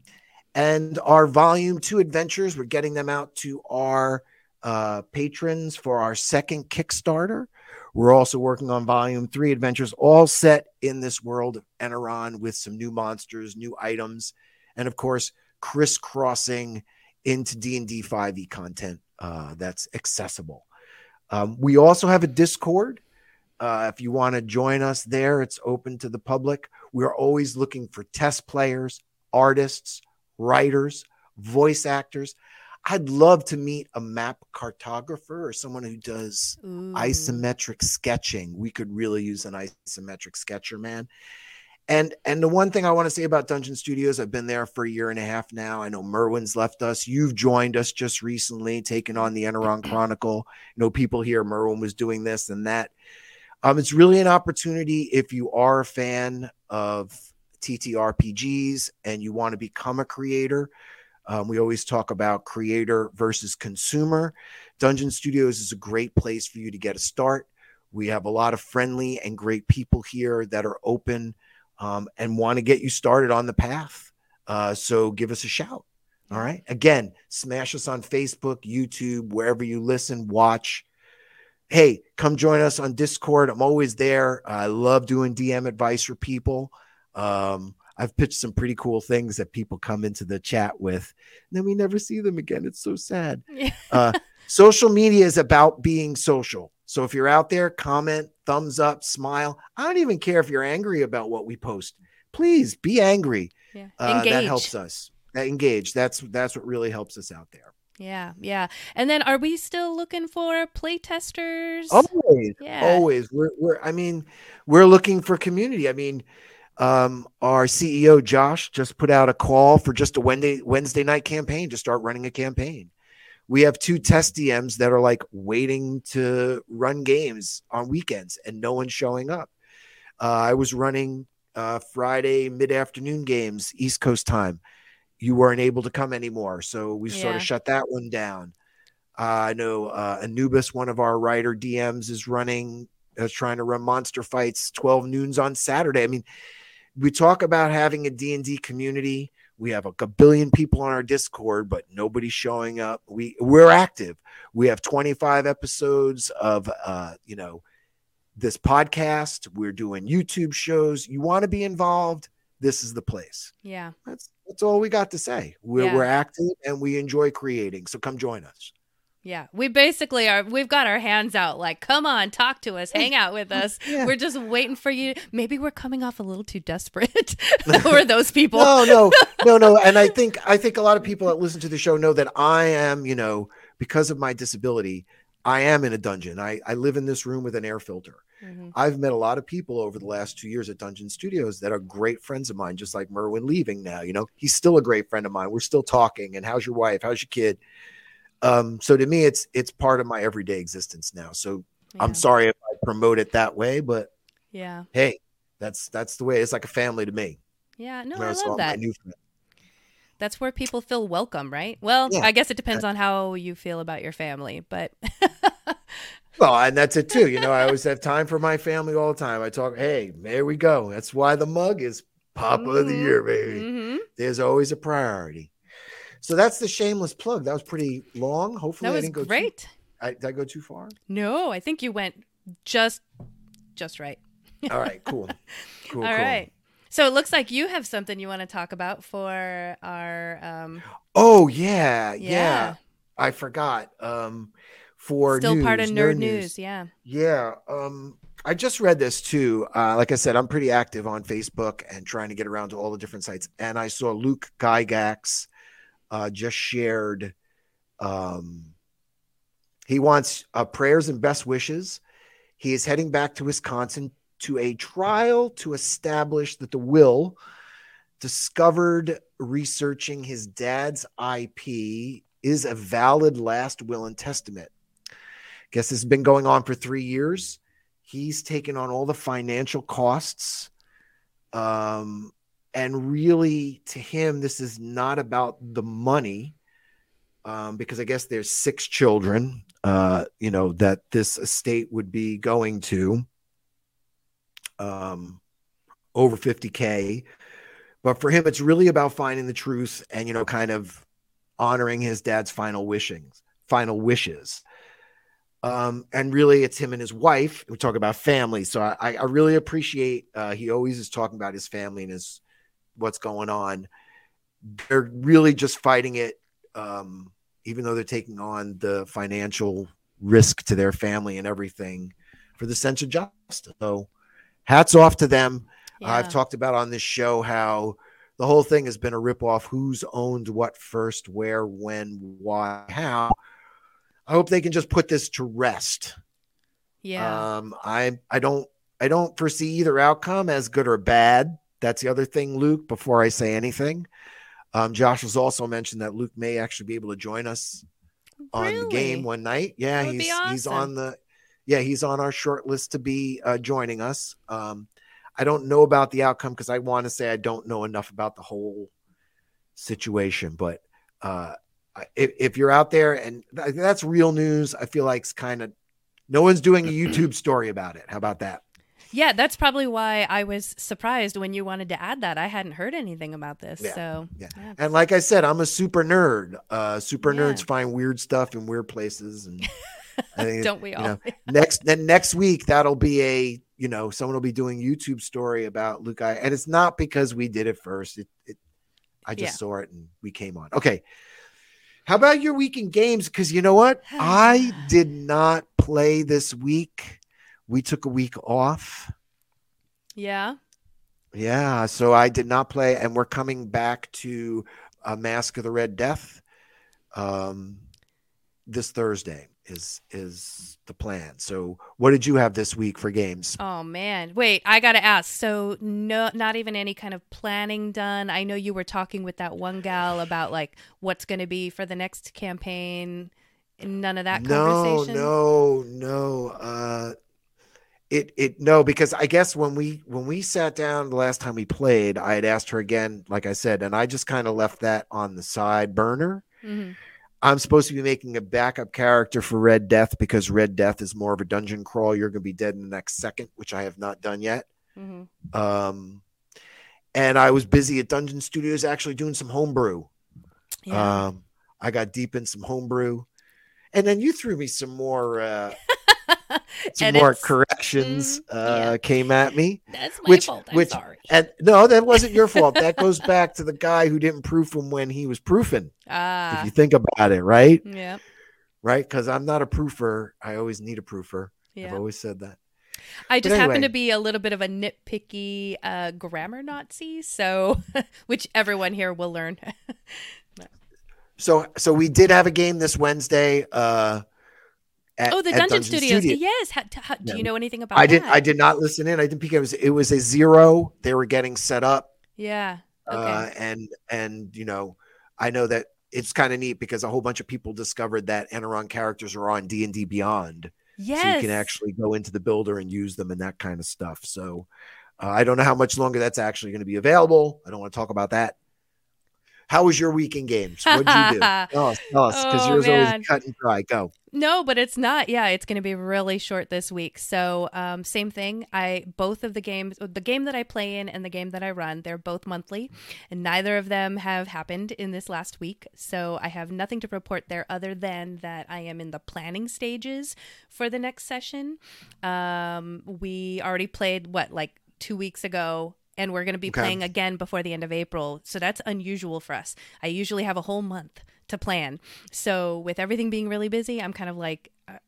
and our volume two adventures, we're getting them out to our uh, patrons for our second Kickstarter. We're also working on volume three adventures, all set in this world of Eberron with some new monsters, new items, and of course, crisscrossing into D&D 5e content uh, that's accessible. Um, we also have a Discord. Uh, if you want to join us there, it's open to the public. We're always looking for test players, artists, writers, voice actors. I'd love to meet a map cartographer or someone who does Ooh. isometric sketching. We could really use an isometric sketcher, man. And and the one thing I want to say about Dungeon Studios, I've been there for a year and a half now. I know Merwin's left us. You've joined us just recently, taking on the Eberron <clears throat> Chronicle. You know, people here, Merwin was doing this and that. Um, it's really an opportunity if you are a fan of TTRPGs and you want to become a creator. Um, we always talk about creator versus consumer. Dungeon Studios is a great place for you to get a start. We have a lot of friendly and great people here that are open um, and want to get you started on the path. Uh, so give us a shout. All right. Again, smash us on Facebook, YouTube, wherever you listen, watch. Hey, come join us on Discord. I'm always there. I love doing DM advice for people. Um, I've pitched some pretty cool things that people come into the chat with, and then we never see them again. It's so sad. uh, <laughs> social media is about being social. So if you're out there, comment, thumbs up, smile. I don't even care if you're angry about what we post. Please be angry. Yeah. Uh, that helps us. That engage. That's that's what really helps us out there. Yeah, yeah. And then are we still looking for play testers? Always. Yeah. Always. We're we're I mean, we're looking for community. I mean, um, our CEO Josh just put out a call for just a Wednesday Wednesday night campaign to start running a campaign we have two test DMs that are like waiting to run games on weekends and no one's showing up. Uh, I was running uh, Friday mid afternoon games, East Coast time. You weren't able to come anymore. So we yeah. sort of shut that one down. Uh, I know uh, Anubis, one of our writer DMs, is running, is trying to run monster fights 12 noons on Saturday. I mean, we talk about having a D&D community. We have a billion people on our discord but nobody's showing up. We we're active. We have 25 episodes of uh you know this podcast. We're doing youtube shows. You want to be involved? This is the place. Yeah. That's that's all we got to say. We're, yeah. we're active and we enjoy creating so come join us yeah, we basically are. We've got our hands out, like, come on, talk to us, hang out with us. <laughs> Yeah. We're just waiting for you. Maybe we're coming off a little too desperate <laughs> for <laughs> those people. no, no, no, no. And I think I think a lot of people that listen to the show know that I am, you know, because of my disability, I am in a dungeon. I I live in this room with an air filter. Mm-hmm. I've met a lot of people over the last two years at Dungeon Studios that are great friends of mine, just like Merwin leaving now. You know, he's still a great friend of mine. We're still talking. And how's your wife? How's your kid? Um, so to me, it's it's part of my everyday existence now. So yeah. I'm sorry if I promote it that way, but yeah, hey, that's that's the way. It's like a family to me. Yeah, no, I love that. That's where people feel welcome, right? Well, yeah. I guess it depends on how you feel about your family, but. <laughs> well, and that's it too. You know, I always have time for my family all the time. I talk, hey, there we go. That's why the mug is Papa mm-hmm. of the Year, baby. Mm-hmm. There's always a priority. So that's the shameless plug. That was pretty long. Hopefully, that was I didn't go great. Too, I, did I go too far? No, I think you went just just right. <laughs> All right, cool. Cool. All cool. right. So it looks like you have something you want to talk about for our. Um... Oh yeah, yeah, yeah. I forgot. Um, for still news, part of nerd, nerd news. news. Yeah. Yeah. Um, I just read this too. Uh, like I said, I'm pretty active on Facebook and trying to get around to all the different sites. And I saw Luke Gygax uh, just shared. Um, he wants uh, prayers and best wishes. He is heading back to Wisconsin to a trial to establish that the will discovered researching his dad's IP is a valid last will and testament. Guess this has been going on for three years. He's taken on all the financial costs. Um, and really to him this is not about the money um, because i guess there's six children uh, you know that this estate would be going to um, over 50k but for him it's really about finding the truth and you know kind of honoring his dad's final wishings final wishes um, and really, it's him and his wife. We talk about family, so I, I really appreciate. Uh, he always is talking about his family and his what's going on. They're really just fighting it, um, even though they're taking on the financial risk to their family and everything for the sense of justice. So, hats off to them. Yeah. I've talked about on this show how the whole thing has been a ripoff. Who's owned what first, where, when, why, how. I hope they can just put this to rest. Yeah. Um, I I don't I don't foresee either outcome as good or bad. That's the other thing, Luke. Before I say anything, um, Josh has also mentioned that Luke may actually be able to join us on Really? the game one night. Yeah, would be he's he's on the yeah he's on our short list to be uh, joining us. Um, I don't know about the outcome because I want to say I don't know enough about the whole situation, but uh, if, if you're out there and th- that's real news, I feel like it's kind of no one's doing a YouTube story about it. How about that? Yeah, that's probably why I was surprised when you wanted to add that. I hadn't heard anything about this. Yeah, So, yeah. And like I said, I'm a super nerd. Uh, super Yeah. nerds find weird stuff in weird places, and <laughs> I think don't we all? know, <laughs> next then next week that'll be a you know someone will be doing YouTube story about Luke I and it's not because we did it first. It, it I just Yeah. saw it and we came on. Okay. How about your weekend games? Because you know what? <sighs> I did not play this week. We took a week off. yeah. Yeah, so I did not play, and we're coming back to uh, Mask of the Red Death um, this Thursday. Is is the plan? So, what did you have this week for games? Oh man. Wait, I got to ask. So no not even any kind of planning done. I know you were talking with that one gal about like what's going to be for the next campaign. None of that no, conversation. no, no. Uh, it it no because I guess when we when we sat down the last time we played, I had asked her again, like I said, and I just kind of left that on the side burner. Mhm. I'm supposed to be making a backup character for Red Death because Red Death is more of a dungeon crawl. You're going to be dead in the next second, which I have not done yet. Mhm. Um, and I was busy at Dungeon Studios actually doing some homebrew. Yeah. Um, I got deep in some homebrew, and then you threw me some more, uh, some more corrections. mm, uh, yeah. Came at me, That's my which- fault. I'm which- sorry. and no, that wasn't your fault. that goes back to the guy who didn't proof him when he was proofing. if Ah. you think about it, right? yeah. right? Because I'm not a proofer. I always need a proofer. I've always said that. I just happen to be a little bit of a nitpicky uh, grammar Nazi, so <laughs> which everyone here will learn. <laughs> So, so we did have a game this Wednesday. Uh, at, oh, the at Dungeon, Studios. Studio. Yes. T- ha- do you know anything about I did. that? I did not listen in. I didn't peek. It was. It was a zero. They were getting set up. Yeah. Okay. Uh, and and you know, I know that it's kind of neat because a whole bunch of people discovered that Eneron characters are on D and D Beyond, yes. so you can actually go into the builder and use them and that kind of stuff. So. Uh, I don't know how much longer that's actually going to be available. I don't want to talk about that. How was your weekend games? What'd you do? <laughs> Tell us, because Oh, yours man. always cut and dry. Go. No, but it's not. Yeah, it's going to be really short this week. So, um, same thing. I both of the games, the game that I play in and the game that I run, they're both monthly, and neither of them have happened in this last week. So, I have nothing to report there other than that I am in the planning stages for the next session. Um, we already played what like two weeks ago. And we're going to be Okay. playing again before the end of April. So that's unusual for us. I usually have a whole month to plan. So with everything being really busy, I'm kind of like uh,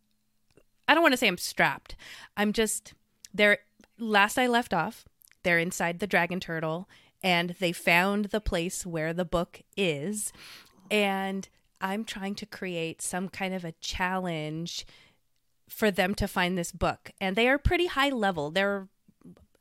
I don't want to say I'm strapped. I'm just there last I left off, they're inside the dragon turtle and they found the place where the book is and I'm trying to create some kind of a challenge for them to find this book. And they are pretty high level. They're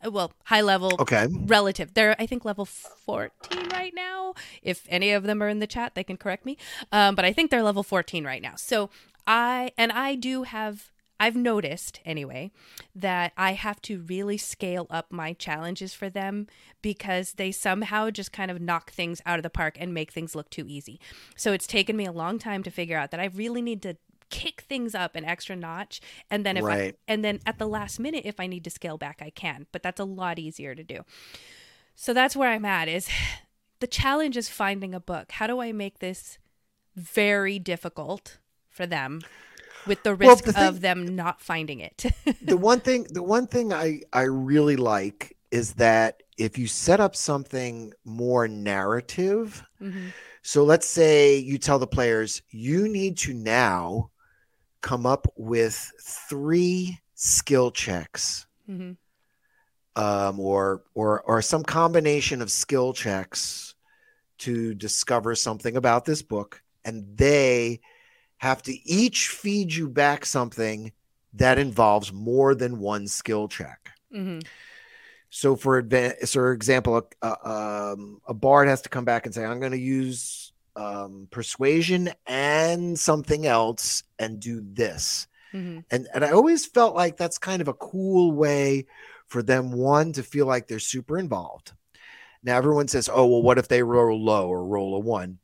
well, high level Okay. relative. They're I think level 14 right now. If any of them are in the chat, they can correct me. Um, but I think they're level 14 right now. So I and I do have I've noticed anyway that I have to really scale up my challenges for them because they somehow just kind of knock things out of the park and make things look too easy. So it's taken me a long time to figure out that I really need to kick things up an extra notch and then if I and then at the last minute if I need to scale back I can, but that's a lot easier to do. So that's where I'm at is <sighs> the challenge is finding a book. How do I make this very difficult for them with the Well, risk the thing- of them not finding it? <laughs> the one thing the one thing I I really like is that if you set up something more narrative, Mhm. so let's say you tell the players you need to now come up with three skill checks Mhm. um, or or or some combination of skill checks to discover something about this book, and they have to each feed you back something that involves more than one skill check. Mm-hmm. So, for adva- for example, a, um, a bard has to come back and say, "I'm going to use um, persuasion and something else and do this." Mm-hmm. And and I always felt like that's kind of a cool way for them one to feel like they're super involved. Now everyone says, "Oh, well, what if they roll low or roll a one?"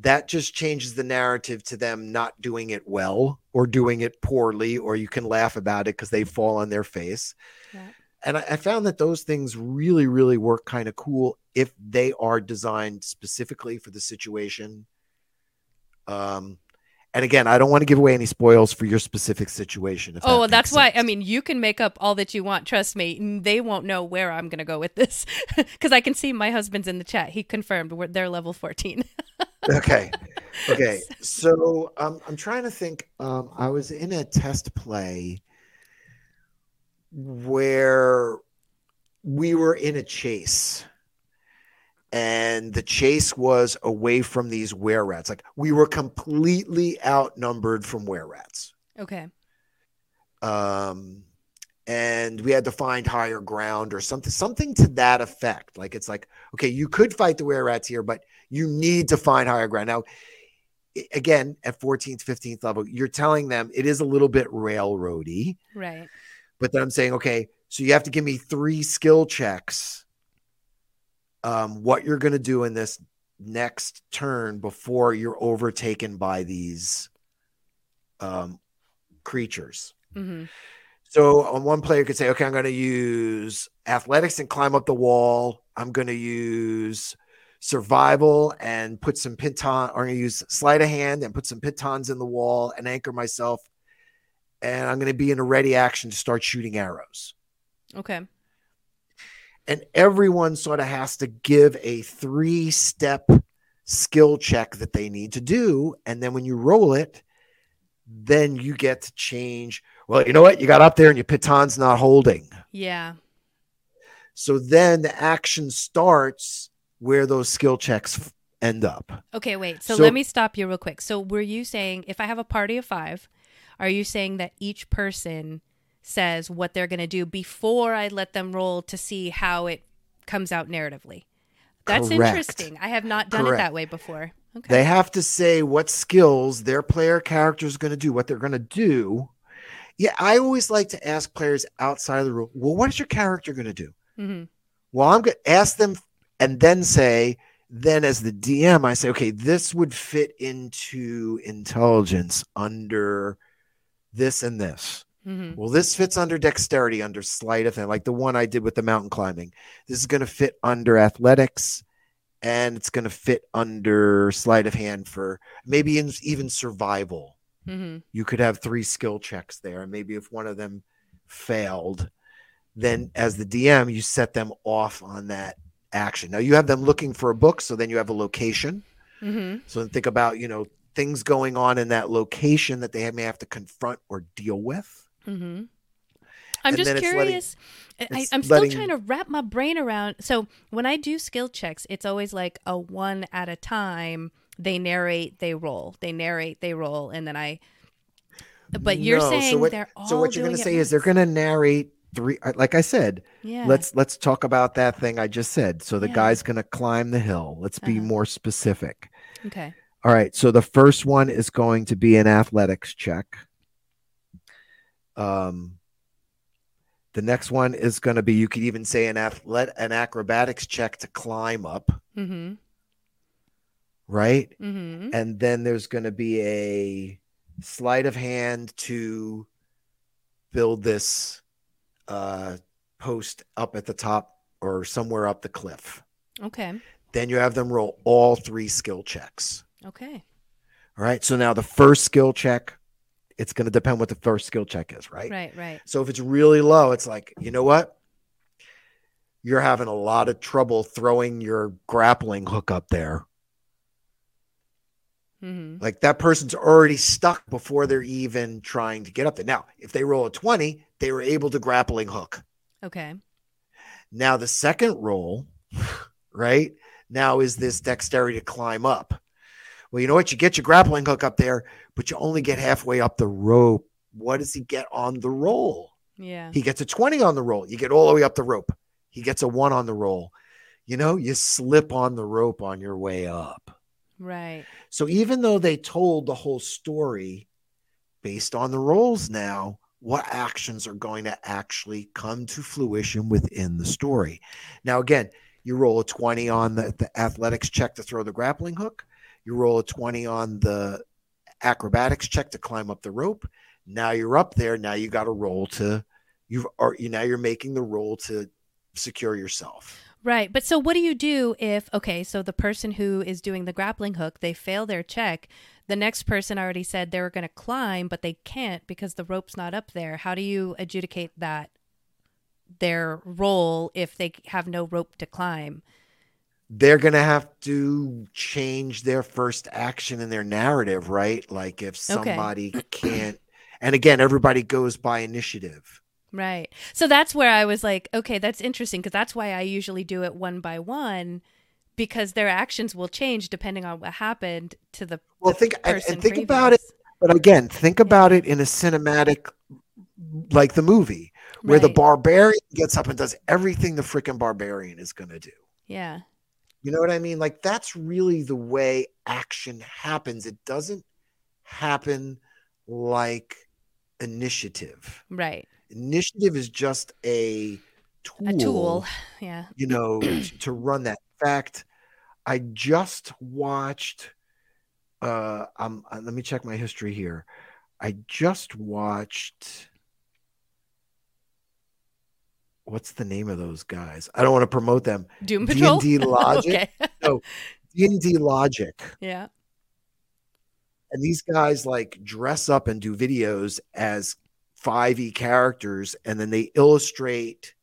That just changes the narrative to them not doing it well or doing it poorly, or you can laugh about it because they fall on their face. Yeah. And I, I found that those things really, really work kind of cool if they are designed specifically for the situation. Um, and again, I don't want to give away any spoils for your specific situation. Oh, well, that's makes why. I mean, you can make up all that you want. Trust me, and they won't know where I'm going to go with this <laughs> because I can see my husband's in the chat. He confirmed we're, they're level 14. <laughs> okay okay <laughs> so um, i'm trying to think um, i was in a test play where we were in a chase. And the chase was away from these were rats. Like we were completely outnumbered from were rats. Okay. um and we had to find higher ground or something something to that effect. Like it's like okay you could fight the were rats here but you need to find higher ground. Now again at 14th 15th level you're telling them it is a little bit railroady. Right. But then i'm saying okay so you have to give me three skill checks um what you're going to do in this next turn before you're overtaken by these um creatures hmm so on one player could say, okay, I'm going to use athletics and climb up the wall. I'm going to use survival and put some piton, or I'm going to use sleight of hand and put some pitons in the wall and anchor myself. And I'm going to be in a ready action to start shooting arrows. Okay. And everyone sort of has to give a three step skill check that they need to do. And then when you roll it, then you get to change. Well, you know what? You got up there and your piton's not holding. Yeah. So then the action starts where those skill checks end up. Okay, wait. So, So- let me stop you real quick. So were you saying if I have a party of 5, are you saying that each person says what they're going to do before I let them roll to see how it comes out narratively? That's Correct. interesting. I have not done it that way before. Okay. They have to say what skills their player character is going to do, what they're going to do. Yeah, I always like to ask players outside of the rule, well, what is your character going to do? hmm Well, I'm going to ask them and then say, then as the DM, I say, okay, this would fit into intelligence under this and this. hmm Well, this fits under dexterity, under sleight of hand, like the one I did with the mountain climbing. This is going to fit under athletics, and it's going to fit under sleight of hand for maybe in, even survival. hmm You could have three skill checks there, and maybe if one of them failed, then as the DM, you set them off on that action. Now you have them looking for a book, so then you have a location. hmm So then think about you know things going on in that location that they may have to confront or deal with. hmm I'm And just it's letting- curious. I, I'm still trying to wrap my brain around. So when I do skill checks, it's always like a one at a time. They narrate, they roll. They narrate, they roll, and then I. But you're No, saying what, they're all. so what you're going to to say is they're going to narrate three uh, like i said Yeah. let's let's talk about that thing i just said so the Yeah. guy's going to climb the hill let's be Uh-huh. more specific Okay. All right so the first one is going to be an athletics check um the next one is going to be you could even say an athlet an acrobatics check to climb up Mm-hmm. right Mm-hmm. and then there's going to be a sleight of hand to build this uh, post up at the top or somewhere up the cliff. Okay. Then you have them roll all three skill checks. Okay. All right. So now the first skill check, it's going to depend what the first skill check is, right? Right. Right. So if it's really low, it's like, you know what? You're having a lot of trouble throwing your grappling hook up there. Mm-hmm. Like that person's already stuck before they're even trying to get up there. Now, if they roll a 20, they were able to grappling hook. Okay. Now the second roll, <laughs> right now is this dexterity to climb up. Well, you know what? You get your grappling hook up there, but you only get halfway up the rope. What does he get on the roll? Yeah. He gets a 20 on the roll. You get all the way up the rope. He gets a one on the roll. You know, you slip on the rope on your way up. Right. So even though they told the whole story based on the rolls now, what actions are going to actually come to fruition within the story? Now, again, you roll a 20 on the, the athletics check to throw the grappling hook, you roll a 20 on the acrobatics check to climb up the rope. Now you're up there. Now you got to roll to you've are you now you're making the roll to secure yourself. Right. But so what do you do if okay, so the person who is doing the grappling hook, they fail their check. The next person already said they were going to climb, but they can't because the rope's not up there. How do you adjudicate that their roll if they have no rope to climb? They're going to have to change their first action in their narrative, right? Like if somebody okay. can't and again, everybody goes by initiative. Right. So that's where I was like, okay, that's interesting because that's why I usually do it one by one because their actions will change depending on what happened to the well. The think and, and think previous. about it, but again, think about yeah. it in a cinematic, like the movie, where right. the barbarian gets up and does everything the freaking barbarian is going to do. Yeah. You know what I mean? Like that's really the way action happens. It doesn't happen like initiative. Right. Initiative is just a tool. A tool. <sighs> Yeah. You know, <clears throat> to run that. In fact, I just watched uh um uh, let me check my history here. I just watched what's the name of those guys? I don't want to promote them. Doom Patrol. D&D <laughs> Logic. no, D&D Logic. Yeah. And these guys like dress up and do videos as 5e characters and then they illustrate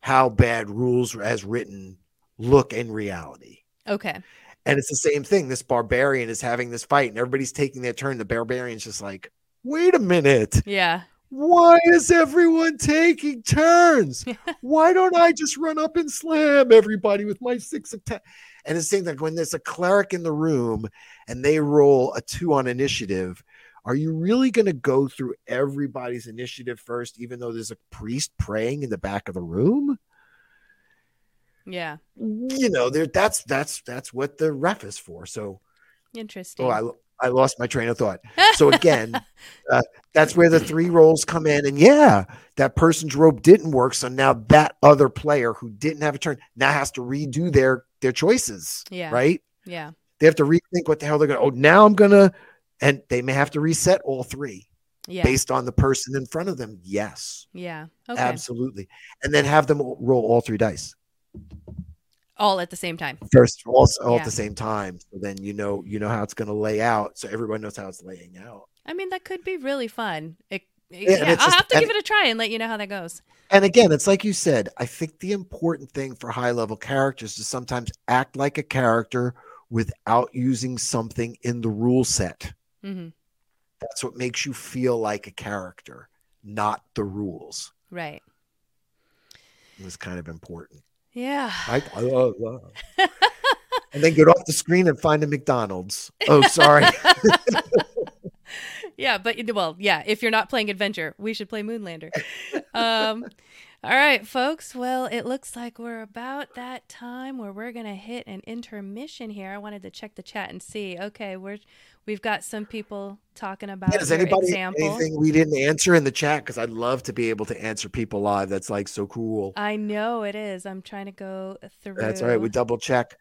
how bad rules as written look in reality. Okay. And it's the same thing. This barbarian is having this fight and everybody's taking their turn. The barbarian's just like, wait a minute. Yeah. Why is everyone taking turns? <laughs> Why don't I just run up and slam everybody with my six attack? And it's saying that when there's a cleric in the room and they roll a two on initiative, are you really going to go through everybody's initiative first, even though there's a priest praying in the back of the room? Yeah. You know, there that's that's that's what the ref is for. So interesting. Oh, I I lost my train of thought. So <laughs> again, uh, that's where the three rolls come in, and yeah, that person's rope didn't work, so now that other player who didn't have a turn now has to redo their their choices. Yeah. Right. Yeah. They have to rethink what the hell they're going. to Oh, now I'm gonna, and they may have to reset all three. Yeah. Based on the person in front of them, yes. Yeah. Okay. Absolutely. And then have them roll all three dice all at the same time. First also all yeah. at the same time. So then you know you know how it's going to lay out. So everyone knows how it's laying out. I mean that could be really fun. It, yeah, yeah i'll just, have to give it a try and let you know how that goes. And again it's like you said i think the important thing for high level characters is sometimes act like a character without using something in the rule set. Mm-hmm. that's what makes you feel like a character not the rules. Right. It was kind of important yeah. I, I love and then get off the screen and find a McDonald's. Oh, sorry. <laughs> yeah, but well, yeah, if you're not playing adventure, we should play Moonlander. Um, all right, folks. Well, it looks like we're about that time where we're gonna hit an intermission here. I wanted to check the chat and see. Okay, we're we've got some people talking about. Yeah, does anybody example. anything we didn't answer in the chat? Because I'd love to be able to answer people live. That's like so cool. I know it is. I'm trying to go through. That's all right. We double check.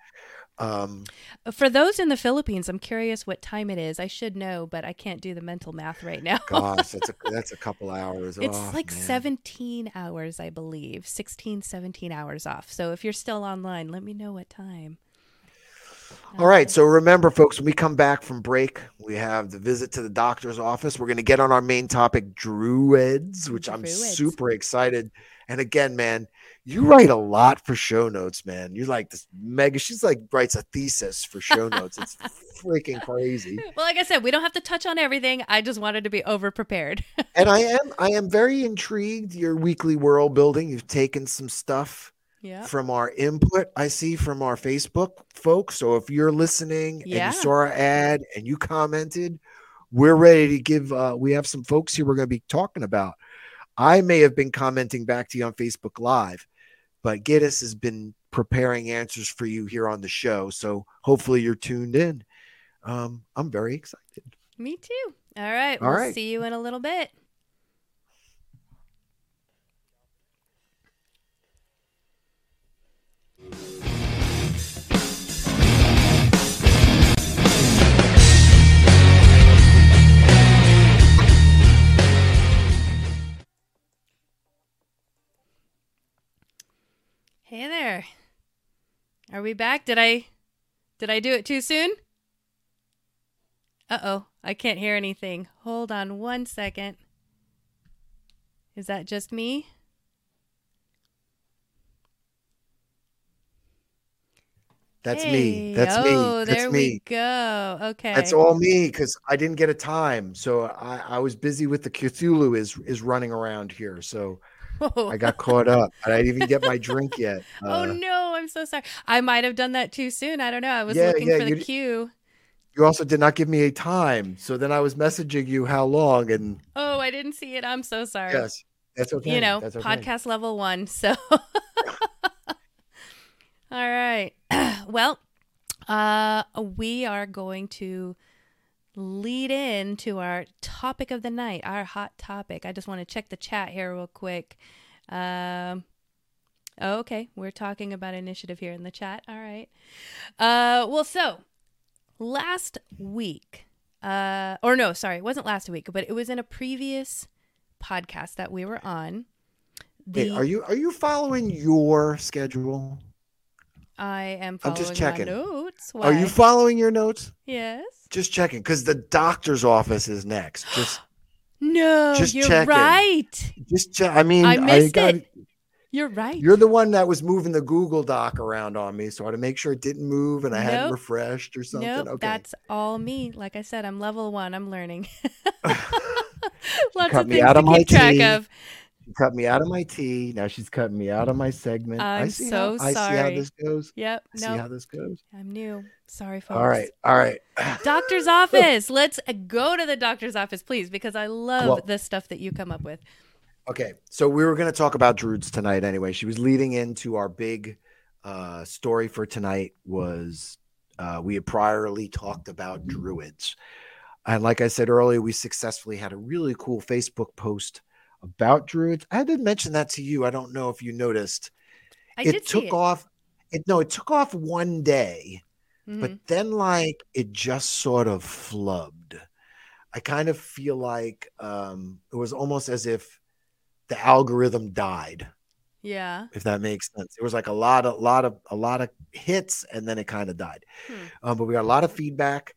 Um, For those in the Philippines, I'm curious what time it is. I should know, but I can't do the mental math right now. gosh, that's a <laughs> that's a couple hours. It's off, like man. 17 hours, I believe. 16, 17 hours off. So if you're still online, let me know what time. All right. So remember, folks, when we come back from break, we have the visit to the doctor's office. We're going to get on our main topic, druids, which. I'm super excited. And again, man, you write a lot for show notes, man. You're like this mega. She's like writes a thesis for show <laughs> notes. It's freaking crazy. Well, like I said, we don't have to touch on everything. I just wanted to be over prepared. and I am, I am very intrigued. Your weekly world building. You've taken some stuff Yeah. from our input I see from our Facebook folks. So if you're listening Yeah. and you saw our ad and you commented, we're ready to give. Uh, we have some folks here we're going to be talking about. I may have been commenting back to you on Facebook Live, but Giddes has been preparing answers for you here on the show. So hopefully you're tuned in. Um, I'm very excited. Me too. All right. All we'll right. see you in a little bit. Hey there. Are we back? Did I did I do it too soon? Uh-oh, I can't hear anything. Hold on one second. Is that just me? That's Hey, me. That's oh, me. That's there me. we go. Okay. That's all me because I didn't get a time. So I, I was busy with the Cthulhu is is running around here. So. I got <laughs> caught up. I didn't even get my drink yet. oh Uh, no, I'm so sorry. I might have done that too soon. I don't know. I was Yeah, looking yeah, for the you- cue. You also did not give me a time. So then I was messaging you how long and Oh, I didn't see it. I'm so sorry. yes, that's okay. you know, okay. podcast level one. So, <laughs> all right. <clears throat> well, uh, we are going to lead in to our topic of the night, our hot topic. I just want to check the chat here real quick. Um, oh, okay, we're talking about initiative here in the chat. All right. Uh, well, so last week, uh, or no, sorry, it wasn't last week, but it was in a previous podcast that we were on. The, Wait, are you are you following your schedule? I am I'm following just checking. my notes. Are you following your notes? yes. Just checking because the doctor's office is next. Just <gasps> No, Just you're checking. right. just check. I mean, I missed got, it. You're right. You're the one that was moving the Google Doc around on me, so I had to make sure it didn't move and I hadn't refreshed or something. Nope, okay. that's all me. Like I said, I'm level one. I'm learning. <laughs> <laughs> Lots cut of me things out to of my keep track tea. of. Cut me out of my tea. Now she's cutting me out of my segment. I I'm see so how, I see how this goes. Yep. I see how this goes. I'm new. Sorry, folks. All right. All right. <sighs> Doctor's office. Let's go to the doctor's office, please, because I love Well- the stuff that you come up with. Okay, so we were going to talk about Druids tonight anyway. She was leading into our big uh, story for tonight was uh, we had priorly talked about Druids. And like I said earlier, we successfully had a really cool Facebook post about Druids. I didn't mention that to you. I don't know if you noticed. I it took it. off it no, it took off one day, Mhm. but then like it just sort of flubbed. I kind of feel like um, it was almost as if the algorithm died, yeah. if that makes sense. It was like a lot of lot of a lot of hits, and then it kind of died. Hmm. Um, but we got a lot of feedback,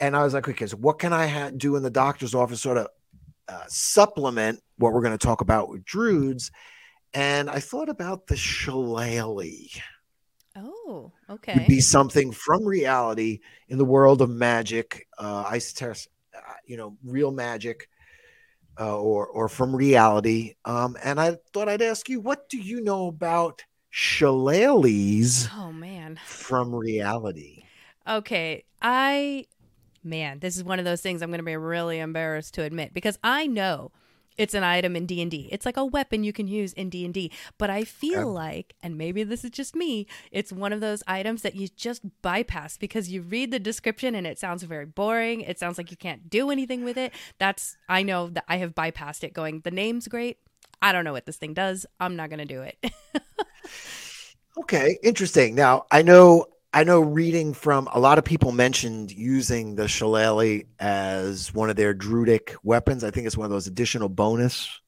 and I was like, okay, so what can I ha- do in the doctor's office, sort of uh, supplement what we're going to talk about with Druids? And I thought about the shillelagh Oh, would okay. be something from reality in the world of magic, uh, esoteric, uh, you know, real magic, uh, or or from reality. Um, and I thought I'd ask you, what do you know about shillelaghs Oh man. from reality? Okay, I man, this is one of those things I'm going to be really embarrassed to admit because I know it's an item in D&D. It's like a weapon you can use in D&D, but I feel like and maybe this is just me, it's one of those items that you just bypass because you read the description and it sounds very boring. It sounds like you can't do anything with it. That's I know that I have bypassed it going, the name's great. I don't know what this thing does. I'm not going to do it. <laughs> Okay, interesting. Now I know I know reading from a lot of people mentioned using the shillelagh as one of their druidic weapons. I think it's one of those additional bonus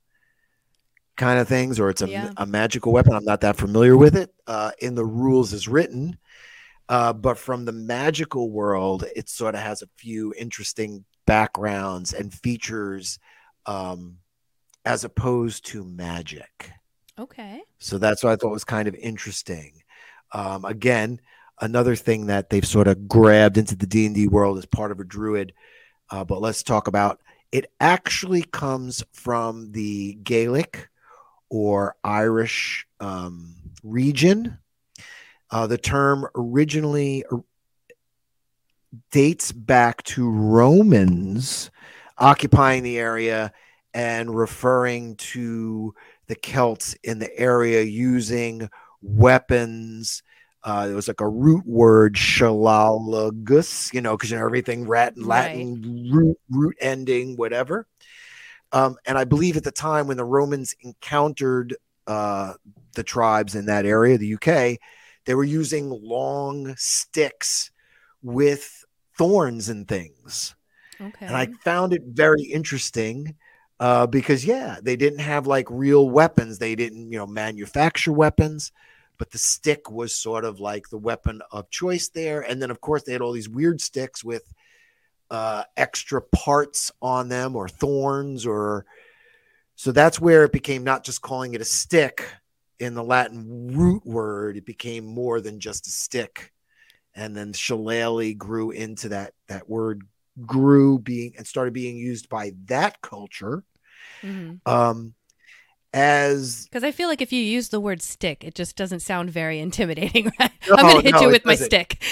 kind of things, or it's a, Yeah. a magical weapon. I'm not that familiar with it. Uh, in the rules is written, uh, but from the magical world, it sort of has a few interesting backgrounds and features, um, as opposed to magic. okay. So that's what I thought was kind of interesting. Um, again, another thing that they've sort of grabbed into the D and D world as part of a druid. Uh, but let's talk about it. Actually, comes from the Gaelic or Irish um, region. Uh, the term originally dates back to Romans occupying the area and referring to the Celts in the area using weapons. Uh, it was like a root word, shalalagus, you know, because you know everything Latin, Latin right. root root ending, whatever. Um, and I believe at the time when the Romans encountered uh, the tribes in that area, the UK, they were using long sticks with thorns and things. Okay. And I found it very interesting uh, because, yeah, they didn't have like real weapons. They didn't, you know, manufacture weapons, but the stick was sort of like the weapon of choice there. And then, of course, they had all these weird sticks with uh, extra parts on them or thorns or. So that's where it became not just calling it a stick in the Latin root word, it became more than just a stick and then shillelagh grew into that that word grew being and started being used by that culture mm-hmm. um as because i feel like if you use the word stick it just doesn't sound very intimidating <laughs> right? No, i'm gonna hit no, you with my stick.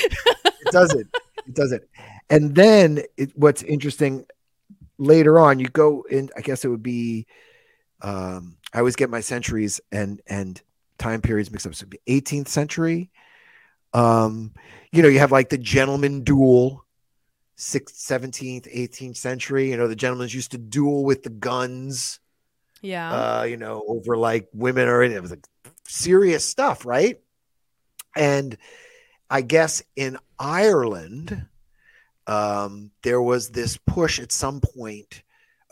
It doesn't. It doesn't. And then it, what's interesting later on you go in i guess it would be um i always get my centuries and and time periods mixed up. So 18th century. Um, you know, you have like the gentleman duel, sixth, 17th, 18th century. You know, the gentlemen used to duel with the guns. Yeah. Uh, you know, over like women or it was like serious stuff, right? And I guess in Ireland, um, there was this push at some point,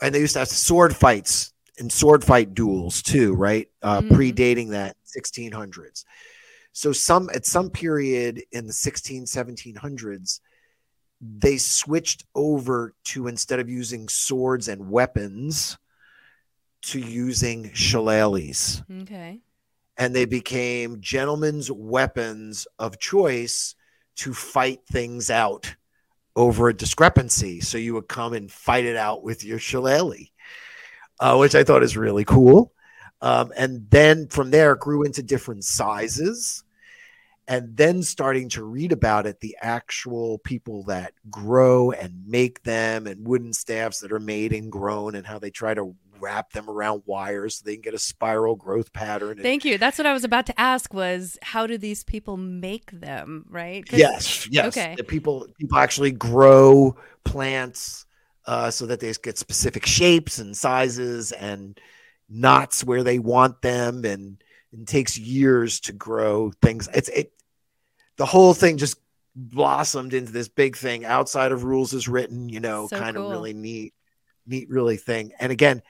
and they used to have sword fights and sword fight duels too, right? Uh, mm-hmm. Predating that 1600s. So some at some period in the 16, 1700s, they switched over to instead of using swords and weapons, to using shillelaghs. Okay. And they became gentlemen's weapons of choice to fight things out over a discrepancy. So you would come and fight it out with your shillelagh, uh, which I thought is really cool. Um, and then from there, it grew into different sizes. And then starting to read about it, the actual people that grow and make them, and wooden staffs that are made and grown, and how they try to wrap them around wires so they can get a spiral growth pattern. Thank you. That's what I was about to ask was how do these people make them, right? Yes, yes. Okay. The people people actually grow plants uh, so that they get specific shapes and sizes and knots where they want them and it takes years to grow things. It's it the whole thing just blossomed into this big thing outside of rules is written, you know, so kind cool. of really neat, neat, really thing. And again,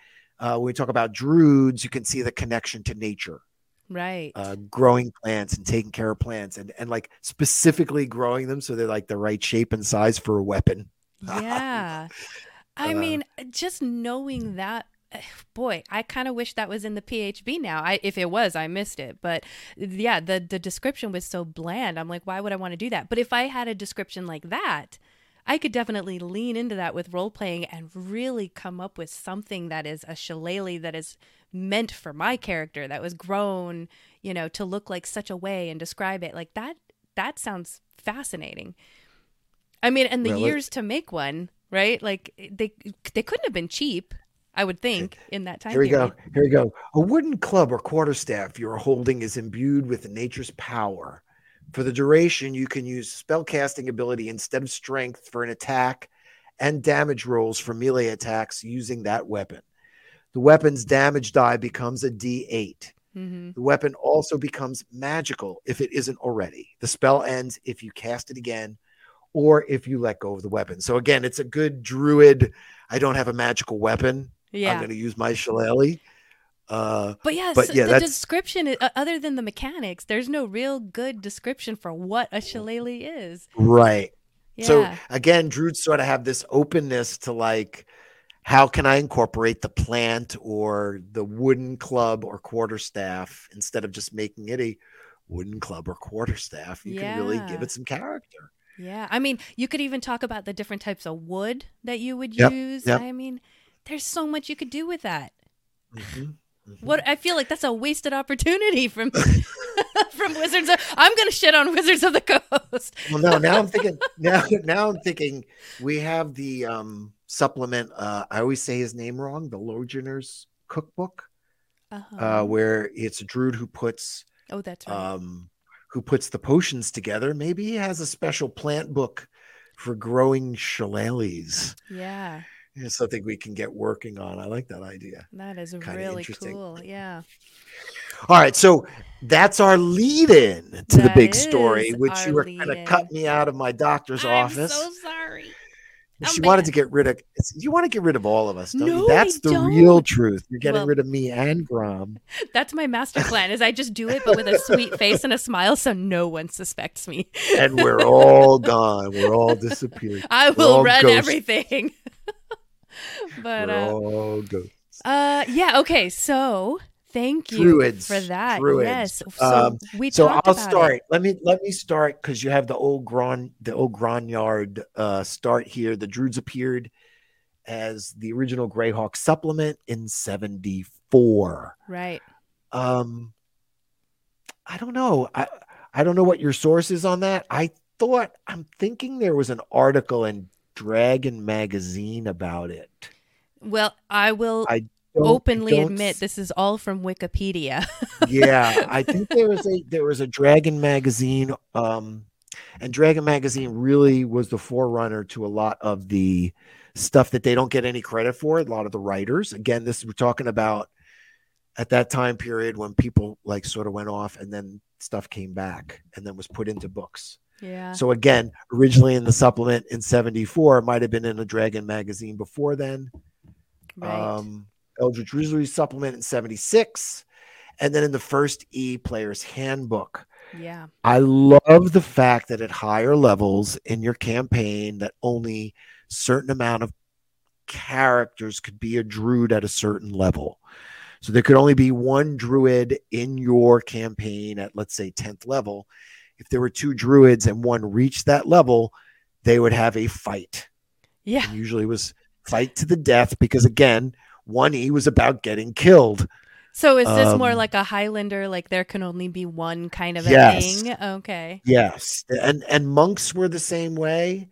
uh, when we talk about druids, you can see the connection to nature. Right. Uh, growing plants and taking care of plants and, and like specifically growing them so they're like the right shape and size for a weapon. Yeah. <laughs> I uh, mean, just knowing that <sighs> boy, I kind of wish that was in the PHB now. I, if it was, I missed it. But yeah, the the description was so bland. I'm like, why would I want to do that? But if I had a description like that, I could definitely lean into that with role playing and really come up with something that is a shillelagh that is meant for my character that was grown, you know, to look like such a way and describe it like that. That sounds fascinating. I mean, and the years to make one, right? Like they they couldn't have been cheap. I would think in that time. Here we period. go. Here we go. A wooden club or quarterstaff you are holding is imbued with nature's power. For the duration, you can use spellcasting ability instead of strength for an attack and damage rolls for melee attacks using that weapon. The weapon's damage die becomes a D8. Mm-hmm. The weapon also becomes magical if it isn't already. The spell ends if you cast it again or if you let go of the weapon. So, again, it's a good druid. I don't have a magical weapon yeah. I'm going to use my shillelagh. Uh, but yeah, but yeah, the description, uh, other than the mechanics, there's no real good description for what a shillelagh is. Right. Yeah. So again, Druids sort of have this openness to like, how can I incorporate the plant or the wooden club or quarterstaff instead of just making it a wooden club or quarterstaff? You yeah. can really give it some character. Yeah. I mean, you could even talk about the different types of wood that you would yep. use. Yep. I mean, there's so much you could do with that. Mm-hmm. Mm-hmm. What I feel like that's a wasted opportunity from <laughs> from Wizards. Of, I'm going to shit on Wizards of the Coast. well, no, now I'm thinking <laughs> now now I'm thinking we have the um supplement. Uh, I always say his name wrong. The Logener's cookbook, uh-huh. uh, where it's a druid who puts oh that's right. um who puts the potions together. Maybe he has a special plant book for growing shillelaghs. Yeah. It's something we can get working on. I like that idea. That is Kinda really cool. Yeah. All right, so that's our lead in to that the big story, which you were kind of cut me out of my doctor's I'm office. So sorry. She oh, wanted to get rid of you want to get rid of all of us, don't no, you? That's the don't. real truth. You're getting well, rid of me and Grom. <laughs> That's my master plan is I just do it but with a sweet face and a smile so no one suspects me. and we're all gone. We're all disappeared. <laughs> I will run ghosts. everything. <laughs> <laughs> but uh. Uh yeah, okay. So Thank you Druids, for that. Druids. Yes. So um, we so I'll start. It. Let me let me start because you have the old Gron the old Grognard uh, start here. The Druids appeared as the original Greyhawk supplement in '74. Right. Um, I don't know. I I don't know what your source is on that. I thought I'm thinking there was an article in Dragon magazine about it. Well, I will. I don't, openly admit this is all from Wikipedia. <laughs> yeah, I think there was a there was a Dragon magazine, um, and Dragon magazine really was the forerunner to a lot of the stuff that they don't get any credit for. A lot of the writers, again, this we're talking about at that time period when people like sort of went off, and then stuff came back and then was put into books. Yeah. So again, originally in the supplement in '74, it might have been in a Dragon magazine before then. Right. Um, Eldritch Wizardry supplement in 76, and then in the first E Player's Handbook. Yeah. I love the fact that at higher levels in your campaign that only certain amount of characters could be a druid at a certain level. So there could only be one druid in your campaign at let's say 10th level. If there were two druids and one reached that level, they would have a fight. Yeah. And usually was fight to the death because again, one E was about getting killed. So is this um, more like a Highlander, like there can only be one kind of a yes. thing? Okay. Yes. And and monks were the same way.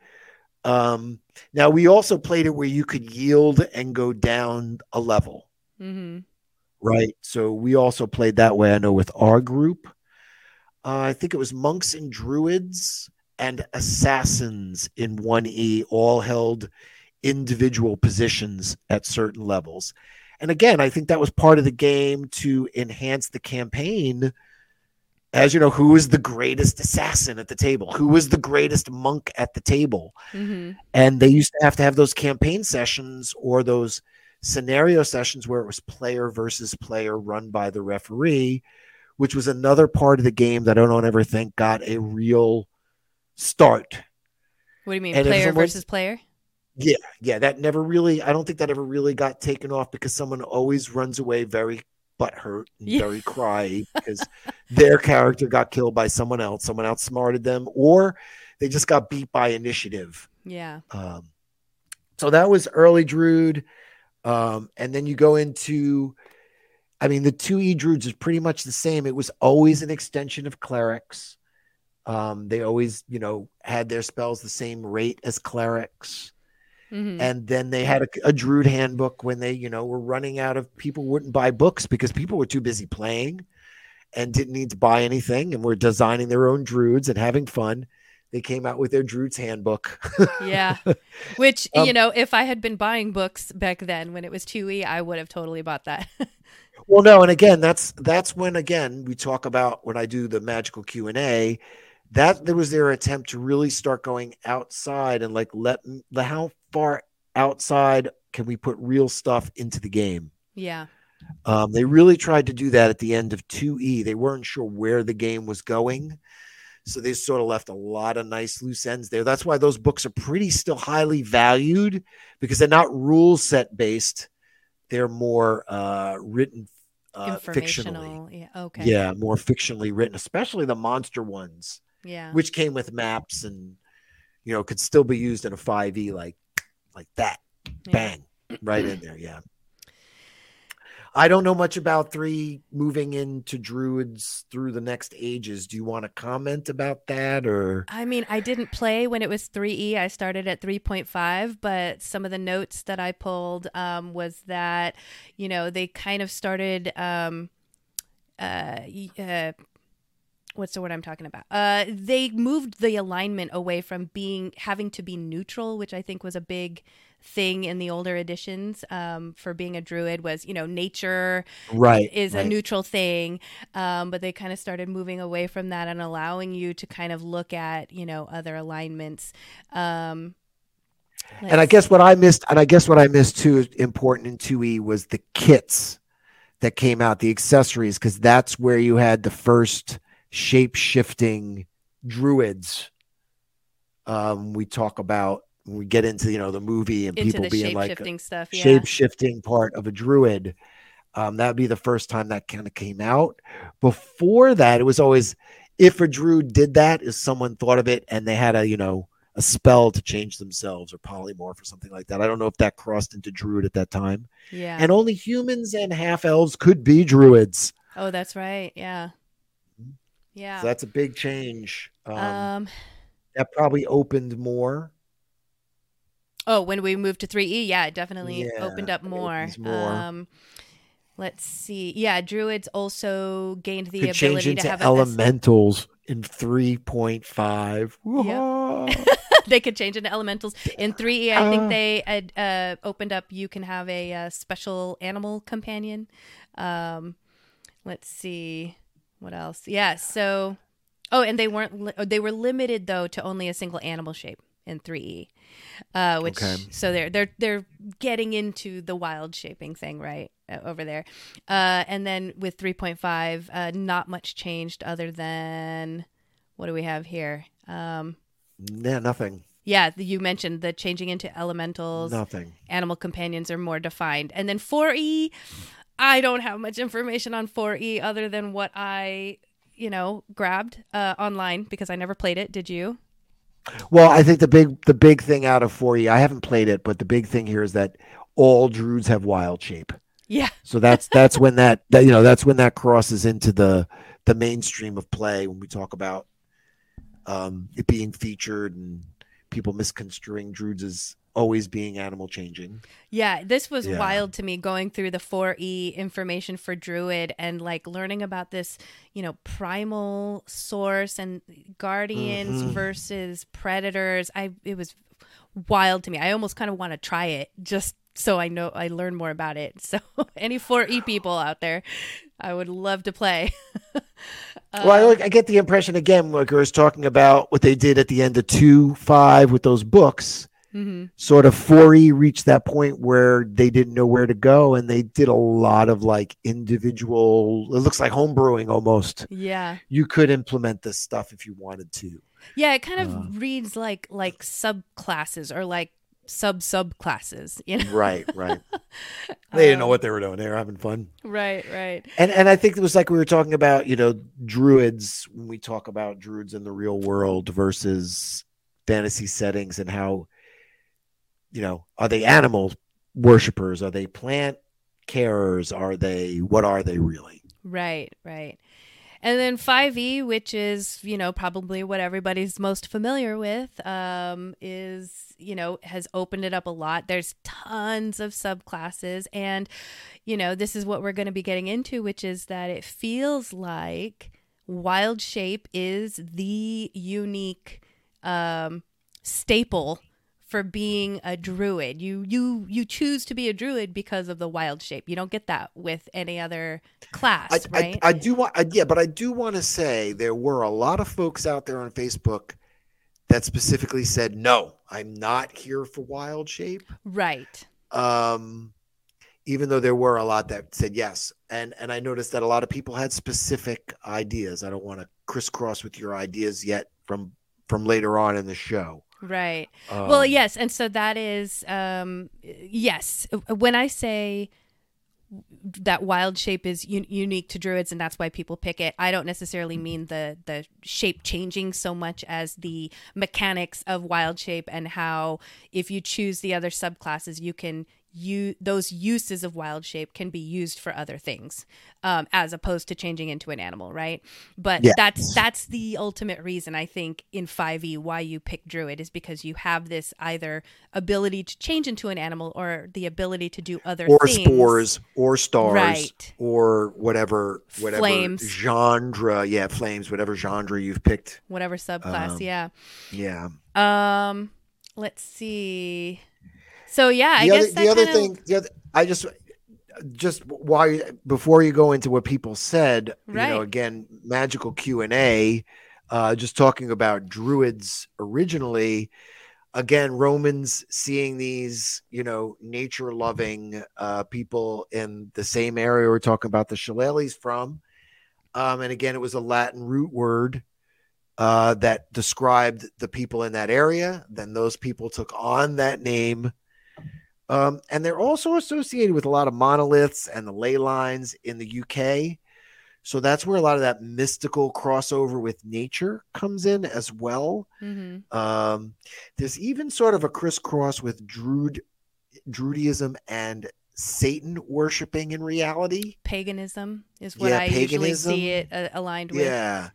Um now we also played it where you could yield and go down a level. Mm-hmm. Right. So we also played that way, I know, with our group. Uh, I think it was monks and druids and assassins in 1E all held individual positions at certain levels. And again, I think that was part of the game to enhance the campaign. As you know, who is the greatest assassin at the table? Who is the greatest monk at the table? Mm-hmm. And they used to have to have those campaign sessions or those scenario sessions where it was player versus player run by the referee, which was another part of the game that I don't ever think got a real start. What do you mean, and player versus player? Yeah, yeah, that never really. I don't think that ever really got taken off because someone always runs away very butthurt and yeah. very <laughs> cry because their character got killed by someone else. Someone outsmarted them, or they just got beat by initiative. Yeah. Um, so that was early Druid, um, and then you go into. I mean, the two E Druids is pretty much the same. It was always an extension of clerics. Um, they always, you know, had their spells the same rate as clerics. Mm-hmm. And then they had a, a Druid handbook when they, you know, were running out of people wouldn't buy books because people were too busy playing and didn't need to buy anything and were designing their own Druids and having fun. They came out with their Druid's handbook. yeah. <laughs> Which, um, you know, if I had been buying books back then when it was 2E, I would have totally bought that. <laughs> well, no, and again, that's that's when again we talk about when I do the magical Q&A that there was their attempt to really start going outside and like let the how far outside can we put real stuff into the game? Yeah. Um, they really tried to do that at the end of 2E. They weren't sure where the game was going. So they sort of left a lot of nice loose ends there. That's why those books are pretty still highly valued because they're not rule set based. They're more uh, written uh, fictionally. Yeah. Okay. Yeah, more fictionally written, especially the monster ones. Yeah. Which came with maps and you know could still be used in a 5e like like that. Yeah. Bang. Right in there, yeah. I don't know much about three moving into druids through the next ages. Do you want to comment about that or? I mean, I didn't play when it was 3E. I started at 3.5, but some of the notes that I pulled um, was that, you know, they kind of started. Um, uh, uh, what's the word I'm talking about? Uh, they moved the alignment away from being having to be neutral, which I think was a big thing in the older editions um, for being a druid was you know nature right is right. a neutral thing um, but they kind of started moving away from that and allowing you to kind of look at you know other alignments um, and I guess what I missed, and I guess what I missed too, important in 2E was the kits that came out, the accessories, because that's where you had the first shape shifting druids. Um, we talk about we get into you know the movie and into people being like shape-shifting stuff yeah. shape shifting part of a druid. Um, that would be the first time that kind of came out. Before that, it was always if a druid did that, is someone thought of it and they had a you know a spell to change themselves or polymorph or something like that. I don't know if that crossed into druid at that time. yeah And only humans and half elves could be druids. oh that's right yeah yeah So that's a big change. Um, um that probably opened more. Oh, when we moved to 3E, yeah, it definitely Yeah, opened up more. more. Um, let's see. Yeah, druids also gained the Could change ability into to have a, elementals in 3.5. Whoa. <laughs> they could change into elementals in 3E. I think Uh. they had uh, opened up. You can have a, uh special animal companion. Um, let's see what else. Yeah. So, oh, and they weren't. Li- they were limited though to only a single animal shape in 3E. Uh, which Okay. so they're they're they're getting into the wild shaping thing right uh, over there, uh, and then with 3.5, uh, not much changed other than what do we have here? Um, yeah, nothing. yeah, you mentioned the changing into elementals. Nothing. Animal companions are more defined. And then 4E, I don't have much information on 4E other than what I, you know, grabbed uh, online because I never played it. Did you? Well, I think the big the big thing out of 4E, I haven't played it, but the big thing here is that all druids have wild shape. Yeah. So that's that's when that, that you know that's when that crosses into the the mainstream of play when we talk about um, it being featured and people misconstruing druids as always being animal changing. Yeah, this was Yeah. wild to me going through the 4E information for Druid and like learning about this, you know, primal source and guardians Mhm. versus predators. I it was wild to me. I almost kind of want to try it just so I know I learn more about it. <laughs> So any 4E people out there, I would love to play. <laughs> well, I, like, I get the impression again, like I was talking about what they did at the end of two five with those books. Hmm Sort of 4E reached that point where they didn't know where to go, and they did a lot of like individual. It looks like homebrewing almost. Yeah. You could implement this stuff if you wanted to. Yeah, it kind of Uh. reads like like subclasses or like sub subclasses, you know. Right, right. <laughs> they didn't know Um, what they were doing. They were having fun. Right, right. And and I think it was like we were talking about, you know, druids when we talk about druids in the real world versus fantasy settings and how, you know, are they animal worshippers? Are they plant carers? Are they what are they really? Right, right. And then 5e, which is, you know, probably what everybody's most familiar with, um, is, you know, has opened it up a lot. There's tons of subclasses. And, you know, this is what we're going to be getting into, which is that it feels like wild shape is the unique um, staple for being a druid. You you you choose to be a druid because of the wild shape. You don't get that with any other class, I, right? I, I do want, I, yeah, but I do want to say there were a lot of folks out there on Facebook that specifically said, no, I'm not here for wild shape. right. Um, even though there were a lot that said yes. And, and I noticed that a lot of people had specific ideas. I don't want to crisscross with your ideas yet from, from later on in the show. Right. well, Um, yes, and so that is um yes, when I say that wild shape is un- unique to druids and that's why people pick it. I don't necessarily mean the the shape changing so much as the mechanics of wild shape and how if you choose the other subclasses you can you those uses of wild shape can be used for other things um, as opposed to changing into an animal right but yeah. that's that's the ultimate reason i think in 5e why you pick druid is because you have this either ability to change into an animal or the ability to do other or things. spores or stars right. or whatever whatever flames. genre yeah flames whatever genre you've picked whatever subclass um, yeah yeah um let's see so yeah, I the guess other, the other thing, the other, I just just why before you go into what people said, right. you know, again, magical Q and A, uh, just talking about druids originally. Again, Romans seeing these, you know, nature loving uh, people in the same area we're talking about the shillelaghs from. Um, and again, it was a Latin root word uh, that described the people in that area. Then those people took on that name um, and they're also associated with a lot of monoliths and the ley lines in the UK. So that's where a lot of that mystical crossover with nature comes in as well. Mm-hmm. Um, there's even sort of a crisscross with Druid, Druidism and Satan worshiping in reality. Paganism is what yeah, I paganism. usually see it uh, aligned with. Yeah.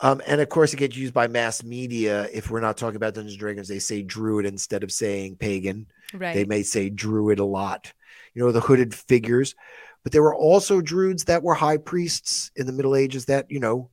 Um, and of course, it gets used by mass media. If we're not talking about Dungeons and Dragons, they say druid instead of saying pagan. Right. They may say druid a lot. You know, the hooded figures. But there were also druids that were high priests in the Middle Ages that, you know,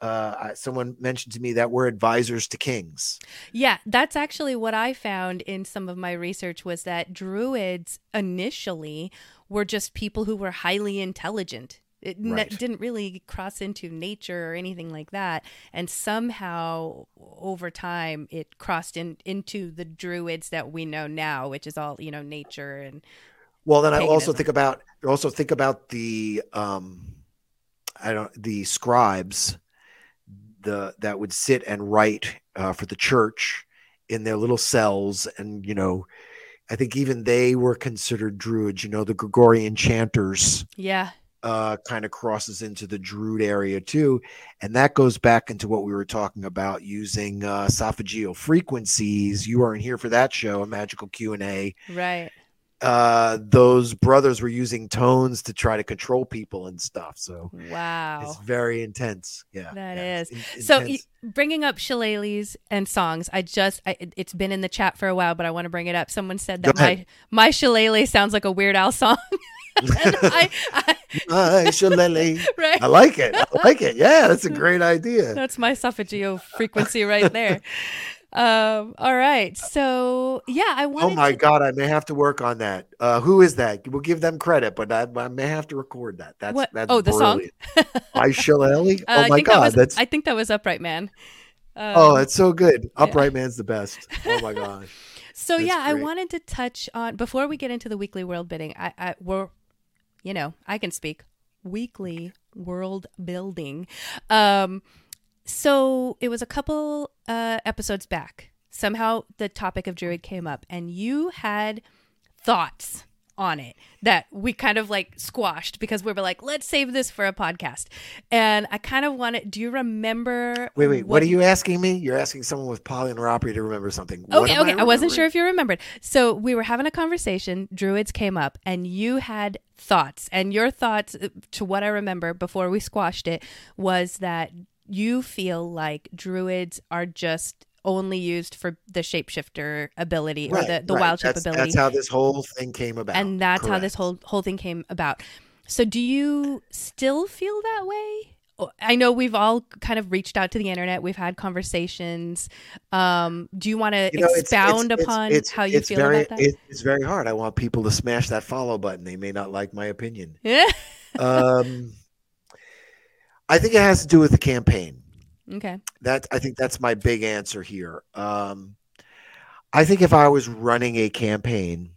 uh, someone mentioned to me that were advisors to kings. Yeah, that's actually what I found in some of my research was that druids initially were just people who were highly intelligent it right. didn't really cross into nature or anything like that. And somehow over time it crossed in into the druids that we know now, which is all, you know, nature and well then paganism. I also think about also think about the um I don't the scribes the that would sit and write uh, for the church in their little cells and you know I think even they were considered druids, you know, the Gregorian chanters. Yeah uh, kind of crosses into the Druid area too, and that goes back into what we were talking about using uh, solfeggio frequencies. You weren't here for that show, a magical Q and A, right? Uh, those brothers were using tones to try to control people and stuff. So wow, it's very intense. Yeah, that yeah, is. In- so bringing up shillelaghs and songs, I just I, it's been in the chat for a while, but I want to bring it up. Someone said that my my shillelagh sounds like a Weird Al song. <laughs> <laughs> I, I, shillelagh. Right. I like it. I like it. Yeah, that's a <laughs> great idea. That's my solfeggio frequency right there. Um, all right. So yeah, I want. Oh my to... god, I may have to work on that. Uh, who is that? We'll give them credit, but I, I may have to record that. That's what? that's oh the brilliant. song. <laughs> I shillelagh. Uh, oh my god, that was, that's. I think that was Upright Man. Um, oh, it's so good. Upright yeah. Man's the best. Oh my gosh. So That's yeah, great. I wanted to touch on before we get into the weekly world bidding. I, I we're you know, I can speak weekly world building. Um, so it was a couple uh, episodes back. Somehow the topic of Druid came up, and you had thoughts on it that we kind of like squashed because we were like, let's save this for a podcast. And I kind of want to. Do you remember? Wait, wait. What, what, are you asking me? You're asking someone with polyneuropathy to remember something. Okay, okay. I, I wasn't sure if you remembered. So we were having a conversation. Druids came up, and you had thoughts, and your thoughts, uh, to what I remember before we squashed it, was that you feel like druids are just only used for the shapeshifter ability right, or the, the right. wild shape that's, ability. That's how this whole thing came about. And that's Correct. how this whole whole thing came about. So do you still feel that way? I know we've all kind of reached out to the internet. We've had conversations. Um, do you want to you know, expound it's, it's, upon it's, how you feel very, about that? it's very hard. I want people to smash that follow button. They may not like my opinion. Yeah. <laughs> um, I think it has to do with the campaign. Okay. That I think that's my big answer here. Um, I think if I was running a campaign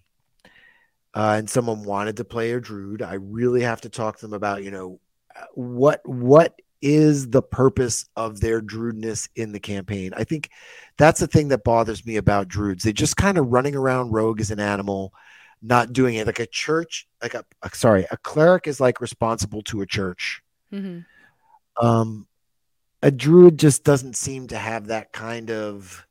uh, and someone wanted to play a druid, I really have to talk to them about, you know, what what is the purpose of their druidness in the campaign. I think that's the thing that bothers me about druids. They just kind of running around rogue as an animal, not doing it. Like a church, like a, sorry, a cleric is like responsible to a church. Mm-hmm. Um, a druid just doesn't seem to have that kind of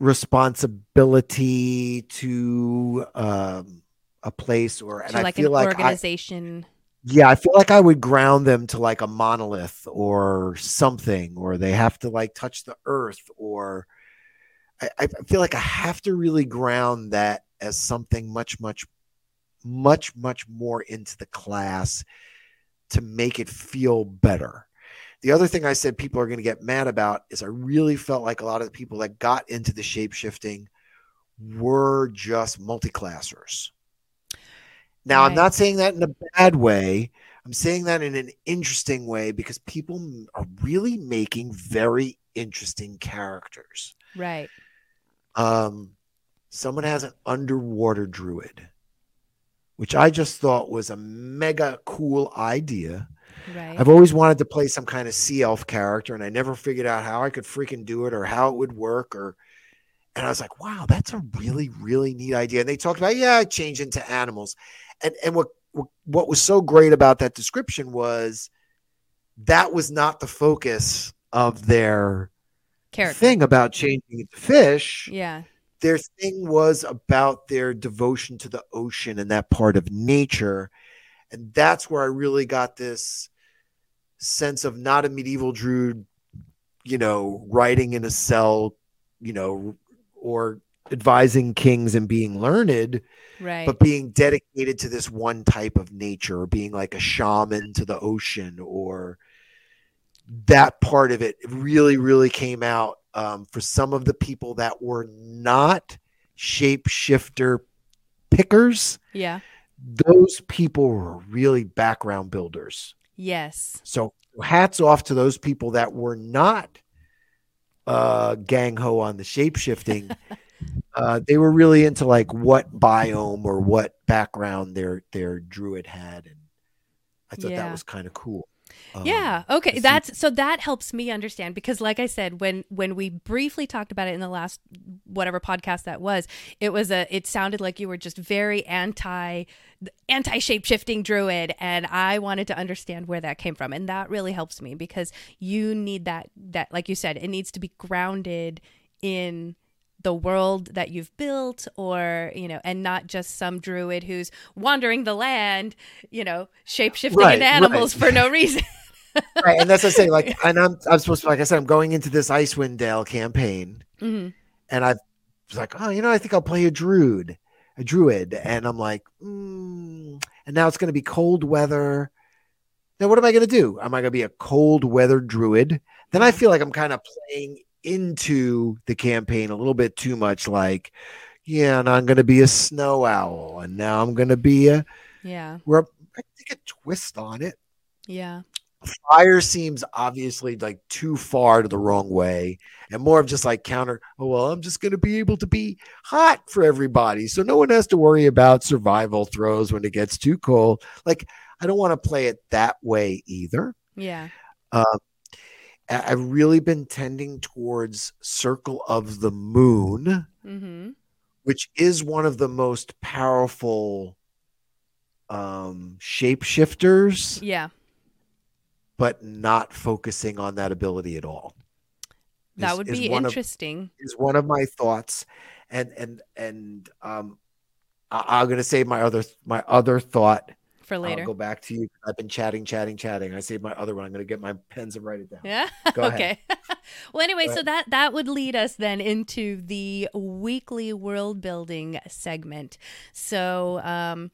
responsibility to um, a place or and to like I feel an like I, organization. yeah, I feel like I would ground them to like a monolith or something, or they have to like touch the earth, or I, I feel like I have to really ground that as something much, much, much, much more into the class to make it feel better. The other thing I said people are going to get mad about is I really felt like a lot of the people that got into the shape shifting were just multi-classers. Now, I'm not saying that in a bad way. I'm saying that in an interesting way because people are really making very interesting characters. Right. Um, someone has an underwater druid, which I just thought was a mega cool idea. Right. I've always wanted to play some kind of sea elf character, and I never figured out how I could freaking do it or how it would work. Or, and I was like, wow, that's a really, really neat idea. And they talked about, yeah, I change into animals, and and what what- was so great about that description was that was not the focus of their Character. thing about changing into fish Yeah. their thing was about their devotion to the ocean and that part of nature. And that's where I really got this sense of not a medieval druid, you know, writing in a cell, you know, or advising kings and being learned, Right. but being dedicated to this one type of nature or being like a shaman to the ocean or that part of it really really came out um, for some of the people that were not shapeshifter pickers yeah. Those people were really background builders Yes. so hats off to those people that were not uh gang ho on the shapeshifting <laughs> uh they were really into like what biome or what background their their druid had and i thought Yeah. that was kind of cool Um, yeah okay that's so that helps me understand because like i said when when we briefly talked about it in the last whatever podcast that was it was a it sounded like you were just very anti anti shape-shifting druid and i wanted to understand where that came from and that really helps me because you need that that like you said it needs to be grounded in the world that you've built or you know and not just some druid who's wandering the land you know shape-shifting Right, into animals right. for no reason <laughs> right and that's what i say like and i'm i'm supposed to like i said i'm going into this icewind dale campaign hmm and I was like, oh, you know, I think I'll play a druid, a druid, and I'm like, mm. and now it's going to be cold weather. Now, what am I going to do? Am I going to be a cold weather druid? Then I feel like I'm kind of playing into the campaign a little bit too much. Like, yeah, and I'm going to be a snow owl, and now I'm going to be a. Yeah. Where I take a twist on it Yeah. fire seems obviously like too far to the wrong way and more of just like counter oh well i'm just going to be able to be hot for everybody so no one has to worry about survival throws when it gets too cold like i don't want to play it that way either Yeah. um, I- i've really been tending towards circle of the moon Mm-hmm. which is one of the most powerful um shapeshifters Yeah. but not focusing on that ability at all. That is- would be one of- interesting. is one of my thoughts, and and and um, I, I'm gonna say my other my other thought. For later. I'll go back to you. I've been chatting, chatting, chatting. I saved my other one. I'm gonna get my pens and write it down. Yeah. Go <laughs> ahead. okay. <laughs> well, anyway, so that that would lead us then into the weekly world building segment. So, um,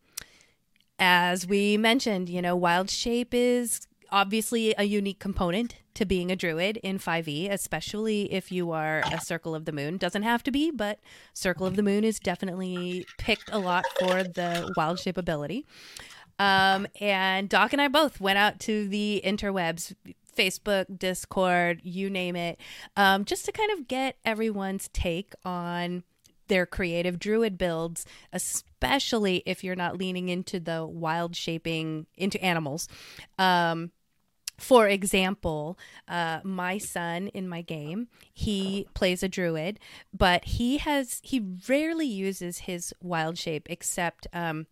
as we mentioned, you know, wild shape is obviously a unique component to being a druid in 5e, especially if you are a Circle of the Moon. Doesn't have to be, but Circle of the Moon is definitely picked a lot for the wild shape ability. Um, and Doc and I both went out to the interwebs, Facebook, Discord, you name it, um, just to kind of get everyone's take on their creative druid builds, especially if you're not leaning into the wild shaping into animals. Um, for example, uh, my son in my game, he plays a druid, but he has he rarely uses his wild shape except um,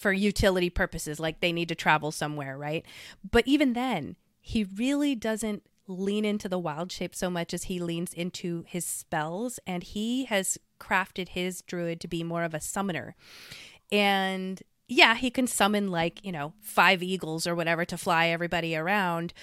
for utility purposes, like they need to travel somewhere, right? But even then, he really doesn't lean into the wild shape so much as he leans into his spells, and he has crafted his druid to be more of a summoner. And yeah, he can summon like, you know, five eagles or whatever to fly everybody around,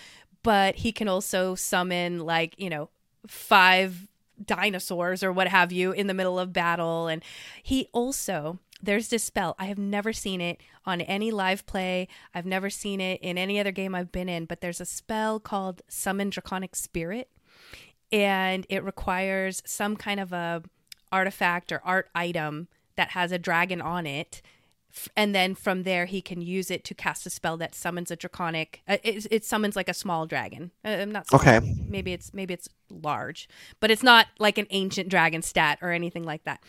but he can also summon like, you know, five dinosaurs or what have you in the middle of battle. And he also, there's this spell. I have never seen it on any live play. I've never seen it in any other game I've been in, but there's a spell called Summon Draconic Spirit. And it requires some kind of a artifact or art item that has a dragon on it and then from there he can use it to cast a spell that summons a draconic uh, it, it, summons like a small dragon uh, i'm not small. okay maybe it's maybe it's large but it's not like an ancient dragon stat or anything like that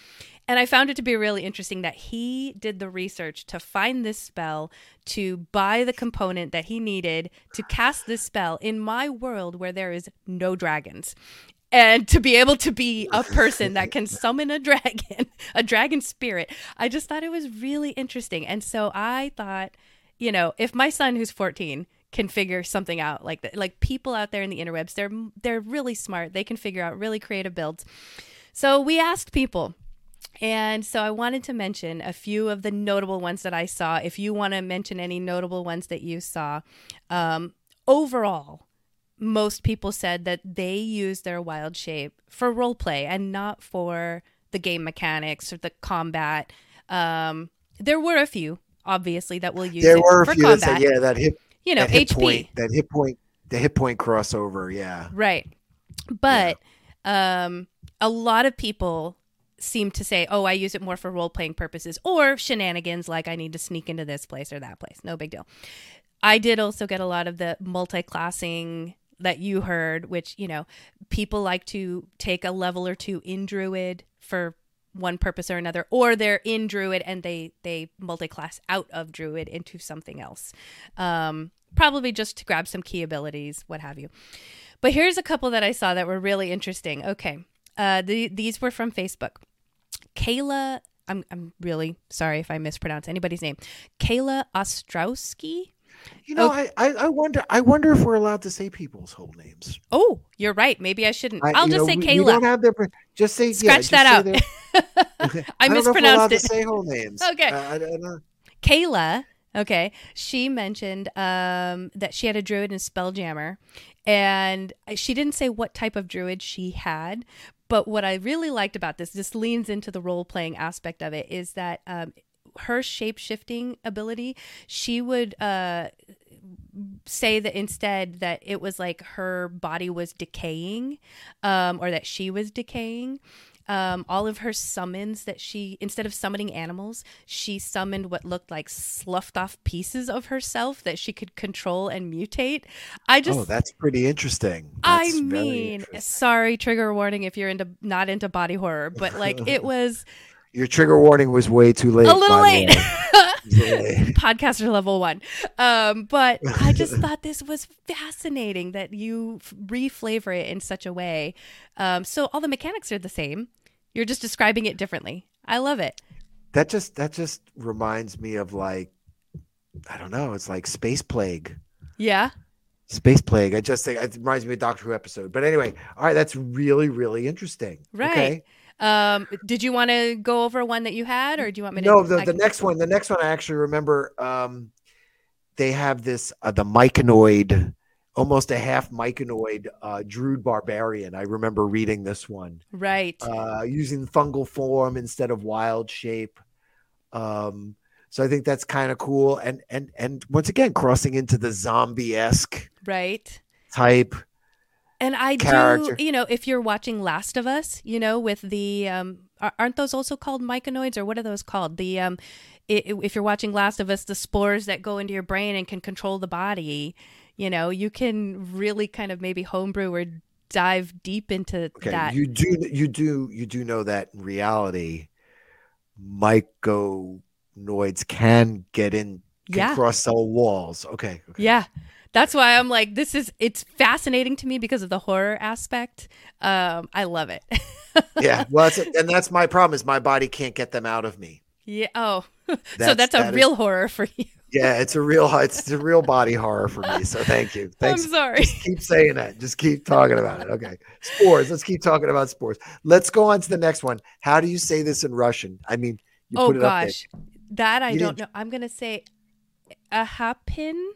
and i found it to be really interesting that he did the research to find this spell to buy the component that he needed to cast this spell in my world where there is no dragons and to be able to be a person that can <laughs> summon a dragon, a dragon spirit. I just thought it was really interesting. And so I thought, you know, if my son who's 14 can figure something out like that, like people out there in the interwebs, they're they're really smart. They can figure out really creative builds. So we asked people and so I wanted to mention a few of the notable ones that I saw. If you want to mention any notable ones that you saw, um, overall, most people said that they use their wild shape for role play and not for the game mechanics or the combat. Um, there were a few, obviously, that will use there were a for few combat. that said, yeah, that hit, you know, that hit HP. point, that hit point, the hit point crossover, yeah, Right. But um, a lot of people seem to say, oh, I use it more for role playing purposes or shenanigans, like I need to sneak into this place or that place. No big deal. I did also get a lot of the multi classing that you heard, which, you know, people like to take a level or two in Druid for one purpose or another or they're in druid and they they multi-class out of druid into something else. Um probably just to grab some key abilities what have you. But here's a couple that i saw that were really interesting. Okay. Uh the, these were from facebook kayla I'm, I'm really sorry if i mispronounce anybody's name kayla ostrowski You know, Okay. I, I, I wonder, I wonder if we're allowed to say people's whole names. oh you're right maybe i shouldn't I- i'll just know, say we- kayla We don't have their, just say, yeah, scratch just that say out their- <laughs> <laughs> i don't know if we're mispronounced allowed it To say whole names. <laughs> Okay. I, I, I Kayla, okay, she mentioned um, that she had a druid and spelljammer, and she didn't say what type of druid she had. But what I really liked about this, this leans into the role playing aspect of it, is that um, her shape shifting ability, she would uh, say that instead that it was like her body was decaying, um, or that she was decaying um, all of her summons that she instead of summoning animals she summoned what looked like sloughed off pieces of herself that she could control and mutate i just oh, that's pretty interesting. i That's very mean interesting. sorry trigger warning if you're into not into body horror but like it <laughs> was your trigger warning was way too late. a little late. <laughs> <laughs> Podcaster level one um, but i just thought this was fascinating that you f- reflavor it in such a way um, so all the mechanics are the same you're just describing it differently i love it that just that just reminds me of like I don't know. It's like space plague. yeah Space plague. I just think it reminds me of Doctor Who episode. But anyway, all right, that's really really interesting. Right. Okay. Um, did you want to go over one that you had, or do you want me to? No, the, the next one, the next one I actually remember. Um, they have this uh, the myconoid, almost a half myconoid uh, Druid barbarian. I remember reading this one. Right. uh, using fungal form instead of wild shape. Um, so I think that's kind of cool, and and and once again, crossing into the zombie esque right. type. And I character. do, you know, if you're watching Last of Us, you know, with the um, aren't those also called myconoids, or what are those called? The um, if you're watching Last of Us, the spores that go into your brain and can control the body, you know, you can really kind of maybe homebrew or dive deep into Okay, that. you do you do you do know that in reality, myconoids can get in, can Yeah. cross cell walls. Okay, okay. Yeah. That's why I'm like, this is, it's fascinating to me because of the horror aspect. Um, I love it. <laughs> yeah. Well, that's and that's my problem is my body can't get them out of me. yeah. Oh, <laughs> so That's- that's a that is- real horror for you. Yeah, it's a real it's a real body horror for me. So thank you. Thanks. I'm sorry. Just keep saying that. Just keep talking about it. Okay. Spores. Let's keep talking about spores. Let's go on to the next one. How do you say this in Russian? I mean, you oh put it up there. gosh, that I You don't didn't- know. I'm gonna say a hapin.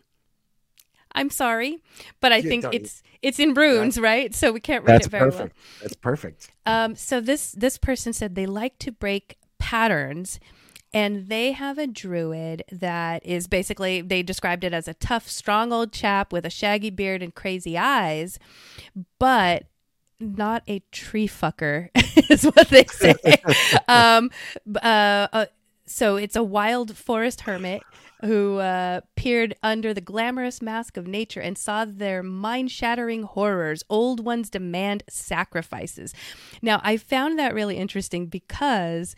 I'm sorry, but I You think it's it's in runes, right? So we can't read That's it very perfect. That's perfect. well. Um, so this this person said they like to break patterns, and they have a druid that is basically they described it as a tough, strong old chap with a shaggy beard and crazy eyes, but not a tree fucker <laughs> is what they say. <laughs> um, uh, uh, so it's a wild forest hermit who uh, peered under the glamorous mask of nature and saw their mind-shattering horrors. Old ones demand sacrifices. Now, I found that really interesting because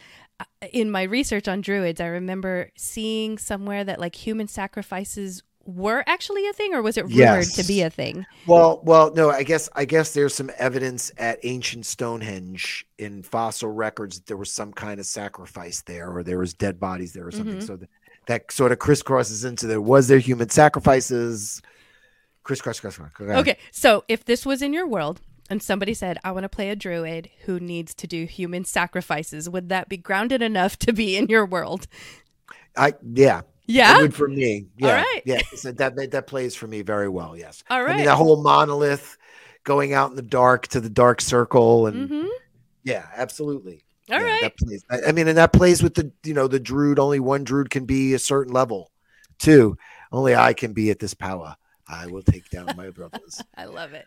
in my research on druids, I remember seeing somewhere that like human sacrifices were actually a thing, or was it rumored Yes. to be a thing? Well, well, no, I guess I guess there's some evidence at ancient Stonehenge in fossil records that there was some kind of sacrifice there, or there was dead bodies there, or something. Mhm. So that, that sort of crisscrosses into there. Was there human sacrifices? Crisscross, crisscross. Okay. Okay, so if this was in your world and somebody said, I want to play a druid who needs to do human sacrifices, would that be grounded enough to be in your world? I yeah, Yeah. it would for me. Yeah, right. yeah, so that, that plays for me very well. Yes. All I mean, that whole monolith going out in the dark to the dark circle, and hmm yeah, absolutely. All yeah, right. That plays. I, I mean, and that plays with the you know the druid. Only one druid can be a certain level. too. only I can be at this power. I will take down my brothers. <laughs> I love it.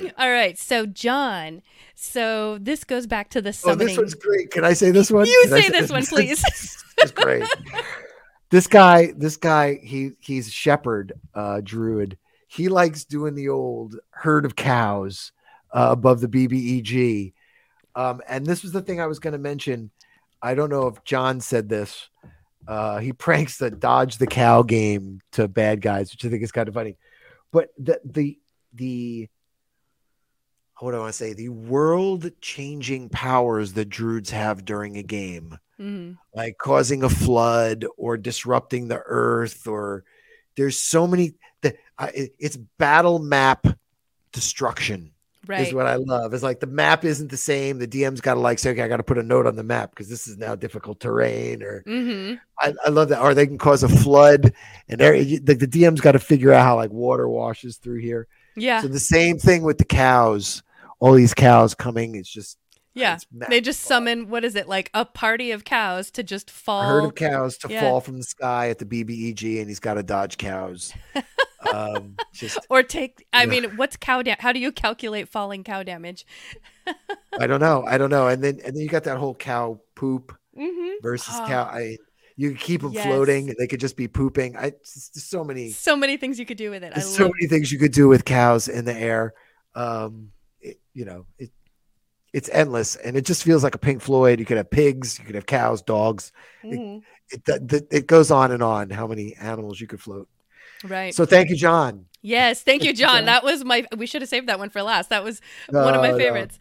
Yeah. All right. So, John, so this goes back to the summoning. Oh, this one's great. Can I say this one? You I say this one, <laughs> please. this is great. This guy, this guy, he he's a shepherd, uh, druid. He likes doing the old herd of cows uh, above the BBEG. Um, and this was the thing I was going to mention. I don't know if John said this. Uh, he pranks the dodge the cow game to bad guys, which I think is kind of funny. But the the the what do I want to say? The world changing powers that druids have during a game, Mhm. like causing a flood or disrupting the earth, or there's so many that uh, it- it's battle map destruction Right. is what I love. It's like the map isn't the same. The DM's got to like say, okay, I got to put a note on the map because this is now difficult terrain. Or mm-hmm. I, I love that. Or they can cause a flood, and there, the, the DM's got to figure out how like water washes through here. Yeah. So the same thing with the cows. All these cows coming. It's just yeah. They just summon, what is it, like a party of cows to just a fall. herd of cows to Yeah. fall from the sky at the BBEG, and he's got to dodge cows. <laughs> um, just <laughs> or take, I mean, what's cow damage? How do you calculate falling cow damage? <laughs> I don't know. I don't know. And then and then you got that whole cow poop hmm versus Oh. cow. I you could keep them Yes. floating. They could just be pooping. I so many. So many things you could do with it. I so many things you could do with cows in the air. Um, it, you know, it it's endless, and it just feels like a Pink Floyd. You could have pigs, you could have cows, dogs. Mhm. It the, it goes on and on. How many animals you could float? Right. So thank you, John. Yes, thank you, John. That was my. We should have saved that one for last. That was one of my No, no. favorites.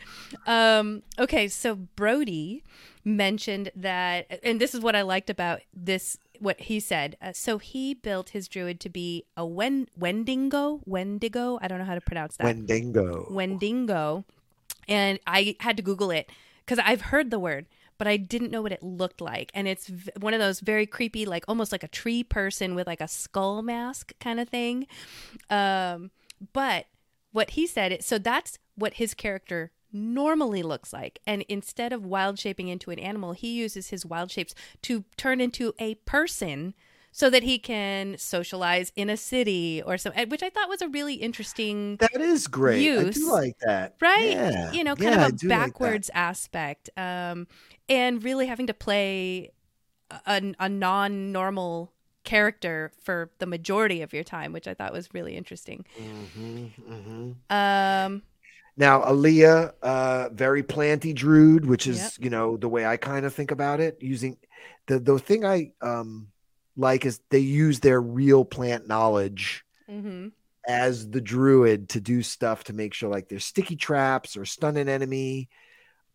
Um, okay, so Brody mentioned that, and this is what I liked about this. What he said. Uh, so he built his druid to be a wen- Wendigo. Wendigo. I don't know how to pronounce that. Wendigo. Wendigo, and I had to Google it because I've heard the word, but I didn't know what it looked like. And it's v- one of those very creepy, like almost like a tree person with like a skull mask kind of thing. Um, but what he said, so that's what his character normally looks like. And instead of wild shaping into an animal, he uses his wild shapes to turn into a person. So that he can socialize in a city or so, which I thought was a really interesting That is great. I use. do like that. right Yeah. you know kind Yeah, of a do like backwards aspect um and really having to play a, a non-normal character for the majority of your time which i thought was really interesting Mhm, mhm. um Now, Aaliyah, uh, very planty druid, which is Yep. you know the way I kind of think about it. Using the the thing I um like is they use their real plant knowledge mhm. as the druid to do stuff to make sure like there's sticky traps or stun an enemy.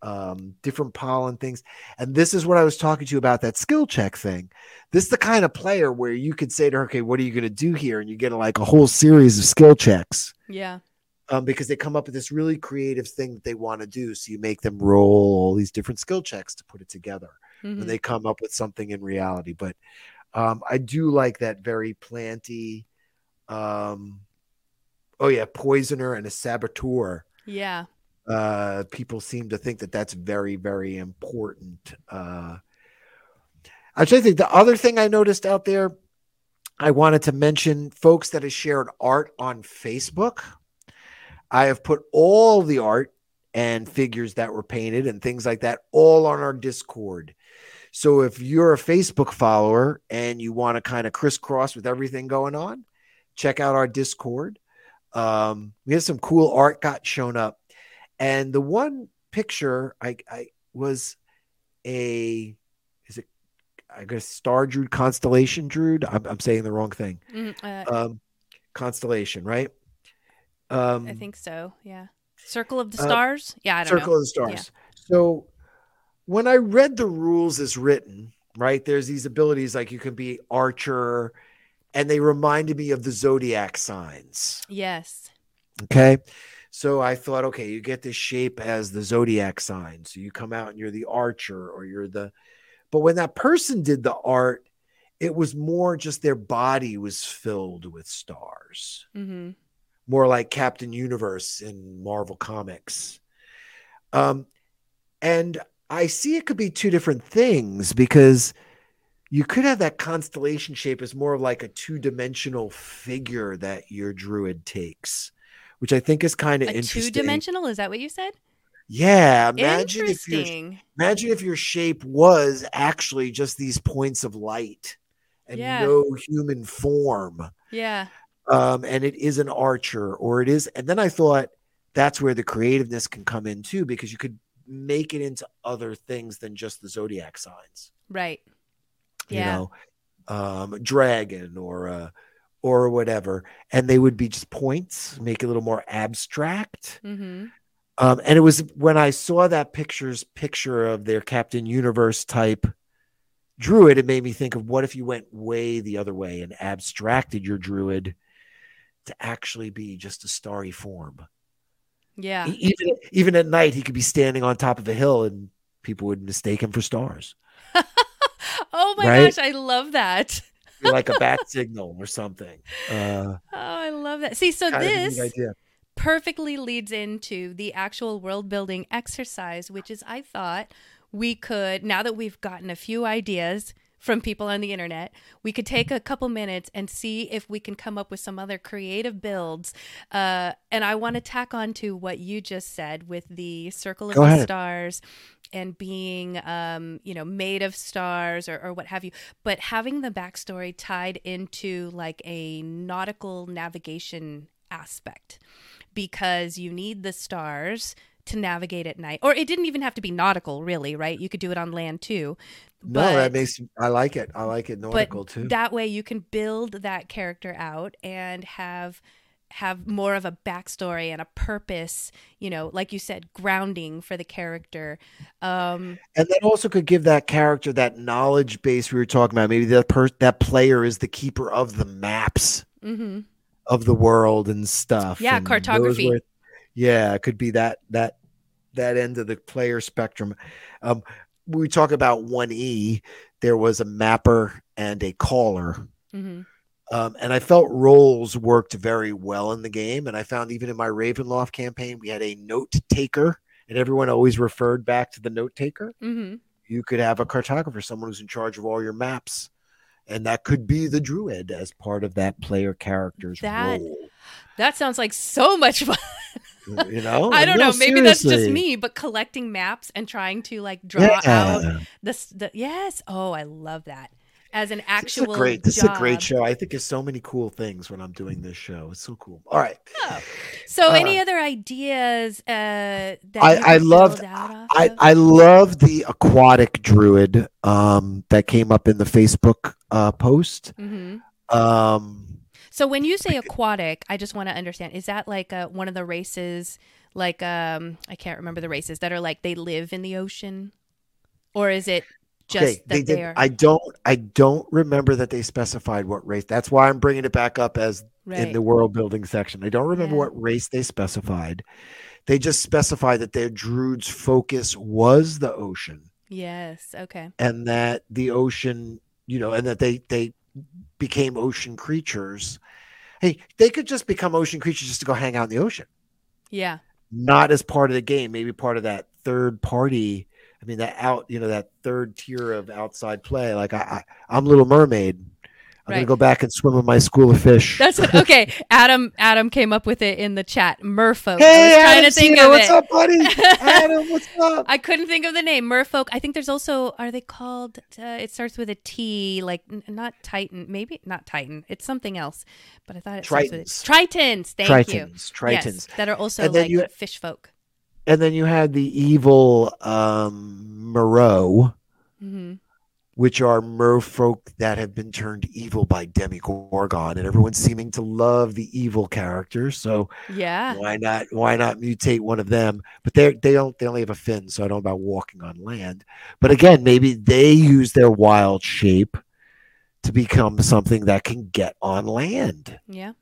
um, different pollen things. And this is what I was talking to you about that skill check thing. This is the kind of player where you could say to her, okay, what are you going to do here? And you get like a whole series of skill checks. Yeah. Um, because they come up with this really creative thing that they want to do. So you make them roll all these different skill checks to put it together. Mhm. And they come up with something in reality. But um, I do like that very planty. Um, oh, yeah, poisoner and a saboteur Yeah. uh, people seem to think that that's very, very important. Uh, actually, I think the other thing I noticed out there, I wanted to mention folks that have shared art on Facebook. I have put all the art and figures that were painted and things like that all on our Discord. So if you're a Facebook follower and you want to kind of crisscross with everything going on, check out our Discord. Um, we have some cool art got shown up, and the one picture I, I was a is it I guess star druid constellation druid. I'm, I'm saying the wrong thing. Mhm. Uh, Um, constellation, right? Um, I think so. Yeah. Circle of the uh, Stars? Yeah, I don't Circle know. of the Stars. So when I read the rules as written, right, there's these abilities like you can be archer, and they reminded me of the zodiac signs. Yes. Okay. So I thought, okay, you get this shape as the zodiac sign. So you come out and you're the archer or you're the, but when that person did the art, it was more just their body was filled with stars, hmm more like Captain Universe in Marvel Comics. Um, and I see it could be two different things because you could have that constellation shape as more of like a two dimensional figure that your druid takes, which I think is kind of interesting. two dimensional? Is that what you said? Yeah, imagine if your imagine if your shape was actually just these points of light and Yeah. no human form. Yeah. Um, and it is an archer, or it is, and then I thought that's where the creativeness can come in too, because you could make it into other things than just the zodiac signs. Right. you Yeah. know, um, dragon or uh, or whatever, and they would be just points, make it a little more abstract. Mm-hmm. Um, and it was when I saw that picture's picture of their Captain Universe type druid, it made me think of what if you went way the other way and abstracted your druid to actually be just a starry form. Yeah. Even even at night, he could be standing on top of a hill, and people would mistake him for stars, <laughs> oh my Right? gosh, I love that. Like a <laughs> bat signal or something. Uh, Oh, I love that. See, so kind of a neat this perfectly leads into the actual world building exercise, which is I thought we could, now that we've gotten a few ideas from people on the internet, we could take a couple minutes and see if we can come up with some other creative builds. Uh, and I want to tack on to what you just said with the circle of Go the ahead. stars and being, um, you know, made of stars or, or what have you, but having the backstory tied into like a nautical navigation aspect because you need the stars to navigate at night. Or it didn't even have to be nautical, really, right? You could do it on land too. No, that makes I like it. I like it nautical but too. that way you can build that character out and have have more of a backstory and a purpose, you know, like you said, grounding for the character. Um and that also could give that character that knowledge base we were talking about. Maybe that per- that player is the keeper of the maps mhm. of the world and stuff. Yeah, and cartography. Yeah, it could be that that that end of the player spectrum. Um, we talk about one E. There was a mapper and a caller. Mhm. Um, and I felt roles worked very well in the game. And I found even in my Ravenloft campaign, we had a note taker, and everyone always referred back to the note taker. Mhm. You could have a cartographer, someone who's in charge of all your maps, and that could be the druid as part of that player character's That- role. That sounds like so much fun. <laughs> You know, I don't No, know. Maybe that's just me, but collecting maps and trying to like draw out this. The, yes. Oh, I love that. As an this actual a great. This is a great show. I think there's so many cool things when I'm doing this show. It's so cool. All right, Oh. So, Uh, any other ideas uh, that I- I loved- I of? I love the aquatic druid um, that came up in the Facebook uh, post. Mhm. Um, So, when you say aquatic, I just want to understand: is that like uh one of the races, like um I can't remember the races that are like they live in the ocean, or is it just Okay, that they they, are I don't. I don't remember that they specified what race. That's why I'm bringing it back up as right? in the world building section. I don't remember Yeah. what race they specified. They just specified that their druid's focus was the ocean, yes. Okay. and that the ocean, you know, and that they they became ocean creatures. Hey, they could just become ocean creatures just to go hang out in the ocean, Yeah. not as part of the game. Maybe part of that third party. I mean, that out, you know, that third tier of outside play. Like I, I I'm Little Mermaid. I'm Right. gonna go back and swim with my school of fish. That's what, okay. Adam Adam came up with it in the chat. Merfolk. Hey, I was trying Adam to think Cena, of what's it. up, buddy? <laughs> Adam, what's up? I couldn't think of the name. Merfolk. I think there's also are they called? Uh, it starts with a T, like n- not Titan. Maybe not Titan. It's something else. But I thought it starts with Tritons. Tritons. Thank you. Tritons, Tritons, Yes, that are also like you- fish folk. and then you had the evil um, Merrow, hmm which are merfolk that have been turned evil by Demogorgon, and everyone's seeming to love the evil characters. So Yeah. why not? Why not mutate one of them? But they they don't. They only have a fin, so I don't know about walking on land. But again, maybe they use their wild shape to become something that can get on land. Yeah.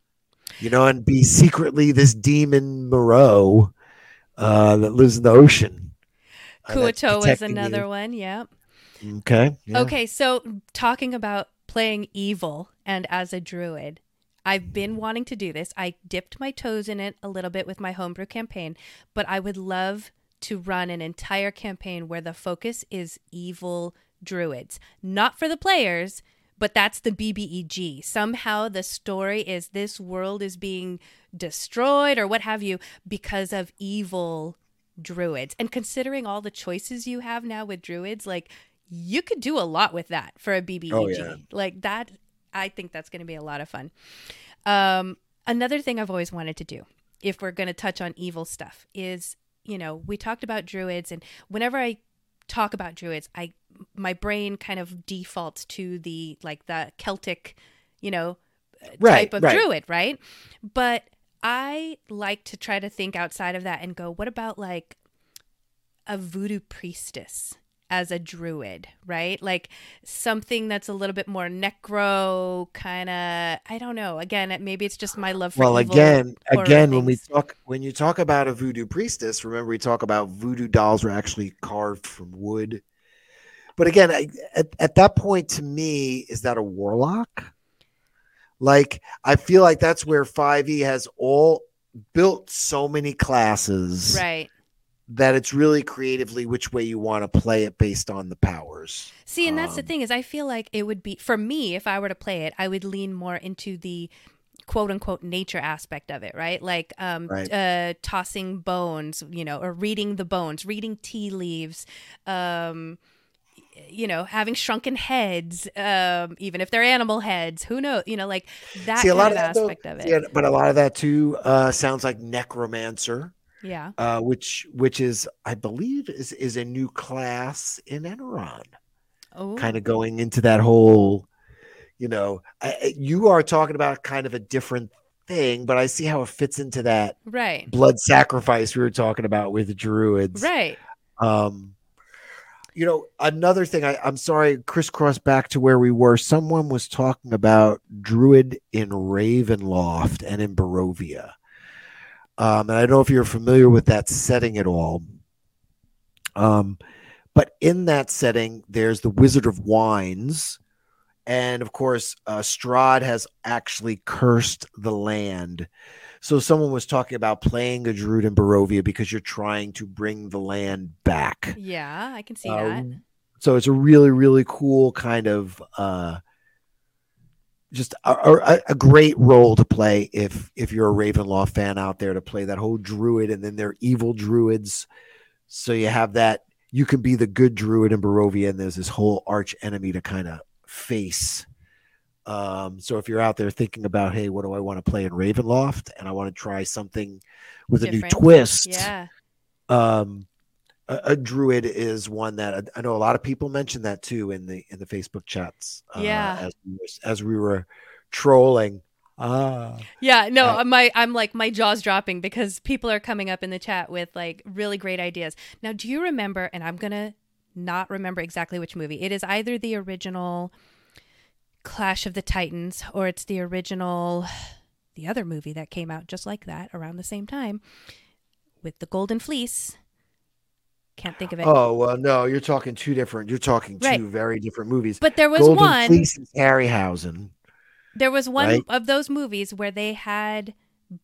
you know, and be secretly this demon Merrow uh, that lives in the ocean. uh, Kuo-toa is another you. one. Yeah. Okay. yeah. Okay, so talking about playing evil and as a druid, I've been wanting to do this. I dipped my toes in it a little bit with my homebrew campaign, but I would love to run an entire campaign where the focus is evil druids. Not for the players, but that's the BBEG. Somehow the story is this world is being destroyed or what have you because of evil druids. And considering all the choices you have now with druids, like you could do a lot with that for a BBEG. Oh, yeah. Like that, I think that's going to be a lot of fun. Um, another thing I've always wanted to do, if we're going to touch on evil stuff, is you know we talked about druids, and whenever I talk about druids, I my brain kind of defaults to the like the Celtic, you know, Right, type of right. druid, right? But I like to try to think outside of that and go, what about like a voodoo priestess as a druid, right? Like something that's a little bit more necro kind of. I don't know. Again, maybe it's just my love for Well, again, again, when we talk, when you talk about a voodoo priestess, remember we talk about voodoo dolls were actually carved from wood. But again, I, at, at that point, to me, is that a warlock? Like, I feel like that's where 5e has all built so many classes right. That it's really creatively which way you want to play it based on the powers. See, and that's the Um, thing is, I feel like it would be for me if I were to play it, I would lean more into the quote unquote nature aspect of it, right? Like um, Right. uh, tossing bones, you know, or reading the bones, reading tea leaves, um, you know, having shrunken heads, um, even if they're animal heads, who knows? You know, like that See, a kind lot of that, though- aspect of it. Yeah, but a lot of that too uh, sounds like necromancer. Yeah. uh, which which is I believe is is a new class in Eneron, Oh, kind of going into that whole, you know, I, you are talking about kind of a different thing, but I see how it fits into that right, blood sacrifice we were talking about with the druids. right. Um, you know, another thing. I, I'm sorry, crisscross back to where we were. Someone was talking about druid in Ravenloft and in Barovia. Um, and I don't know if you're familiar with that setting at all. Um, but in that setting, there's the Wizard of Wines, and of course, uh, Strahd has actually cursed the land. So someone was talking about playing a druid in Barovia because you're trying to bring the land back. Yeah, I can see Uh, that. So it's a really, really cool kind of uh, just a, a, a great role to play if if you're a Ravenloft fan out there to play that whole druid and then they're evil druids. So you have that you can be the good druid in Barovia and there's this whole arch enemy to kind of face. Um, so if you're out there thinking about, hey, what do I want to play in Ravenloft and I want to try something with a new twist, Yeah, um a, a druid is one that I know a lot of people mentioned that too in the in the Facebook chats. uh, Yeah. as we were, as we were trolling. Ah. Yeah, no, uh, my I'm like my jaws dropping because people are coming up in the chat with like really great ideas. Now, do you remember and I'm going to not remember exactly which movie. It is either the original Clash of the Titans or it's the original the other movie that came out just like that around the same time with the Golden Fleece. Can't think of it. Oh well, no, you're talking two different. You're talking two right. very different movies. But there was Golden one. Fleece is Harryhausen. There was one right? of those movies where they had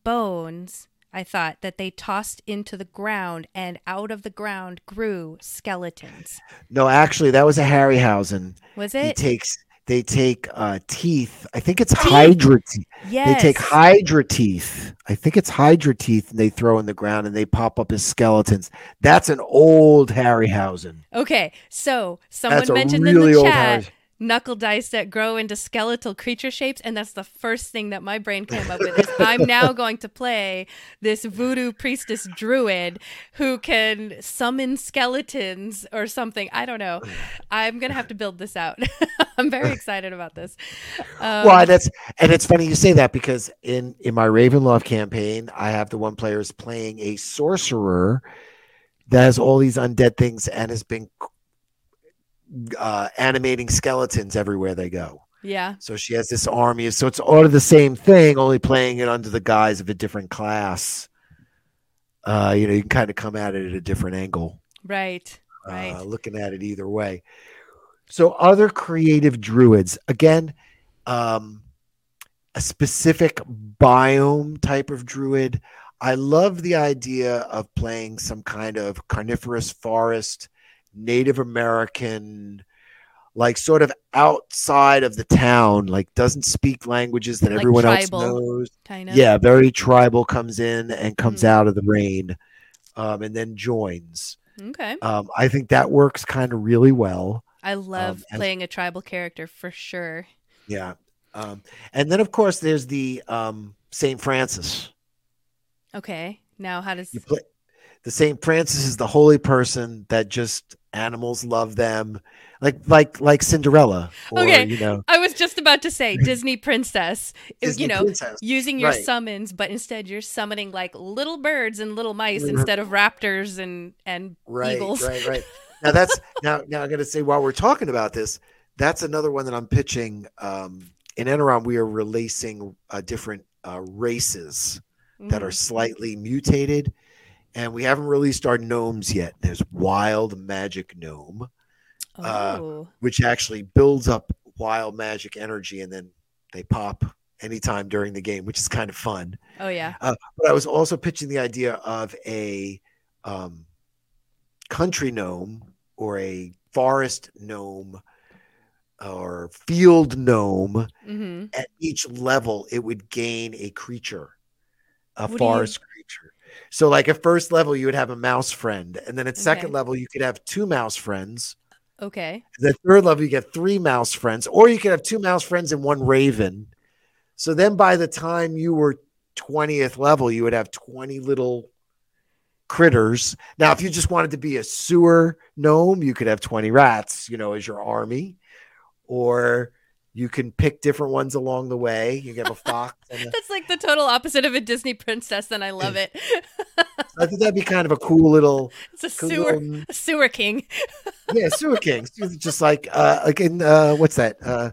bones. I thought that they tossed into the ground, and out of the ground grew skeletons. No, actually, that was a Harryhausen. Was it? He takes they take uh, teeth. I think it's teeth? hydra teeth. Yes. They take hydra teeth. I think it's hydra teeth and they throw in the ground and they pop up as skeletons. That's an old Harryhausen. Okay. So someone mentioned really in the chat knuckle dice that grow into skeletal creature shapes and that's the first thing that my brain came up with is i'm now <laughs> going to play this voodoo priestess druid who can summon skeletons or something. I don't know. I'm gonna have to build this out. <laughs> I'm very excited about this. Um, well that's and it's funny you say that because in in my ravenloft campaign i have the one player is playing a sorcerer that has all these undead things and has been uh, animating skeletons everywhere they go. Yeah. So she has this army. So it's all of the same thing, only playing it under the guise of a different class. Uh, you know, you can kind of come at it at a different angle. Right. Right. Uh, looking at it either way. So other creative druids, again, um, a specific biome type of druid. I love the idea of playing some kind of carnivorous forest Native American, like sort of outside of the town, like doesn't speak languages that like everyone tribal, else knows. Kind of. Yeah, very tribal comes in and comes mm. out of the rain, um, and then joins. Okay. Um, I think that works kind of really well. I love um, playing a tribal character for sure. Yeah. Um, and then of course there's the um, Saint Francis. Okay. Now how does you play the Saint Francis is the holy person that just animals love them like like like cinderella or, okay you know i was just about to say <laughs> disney princess disney you know princess. using your right. summons but instead you're summoning like little birds and little mice instead of raptors and and right, eagles right right <laughs> now that's now now i'm going to say while we're talking about this that's another one that i'm pitching um in Eberron, we are releasing uh, different uh, races mm-hmm. that are mm-hmm. slightly mutated and we haven't released our gnomes yet. There's Wild Magic Gnome, uh, oh. uh, which actually builds up wild magic energy, and then they pop anytime during the game, which is kind of fun. Oh yeah. Uh, but I was also pitching the idea of a um, country gnome or a forest gnome or field gnome. Mm-hmm. At each level, it would gain a creature, a what forest creature. So, like at first level, you would have a mouse friend, and then at okay. second level, you could have two mouse friends. Okay. The third level, you get three mouse friends, or you could have two mouse friends and one raven. So then, by the time you were twentieth level, you would have twenty little critters. Now, if you just wanted to be a sewer gnome, you could have twenty rats, you know, as your army, or you can pick different ones along the way. You have a fox. <laughs> A... That's like the total opposite of a Disney princess, and I love it. <laughs> I think that'd be kind of a cool little. It's a cool sewer, little... <laughs> a sewer king. yeah, sewer king. Just like, uh, like in uh, what's that? Uh,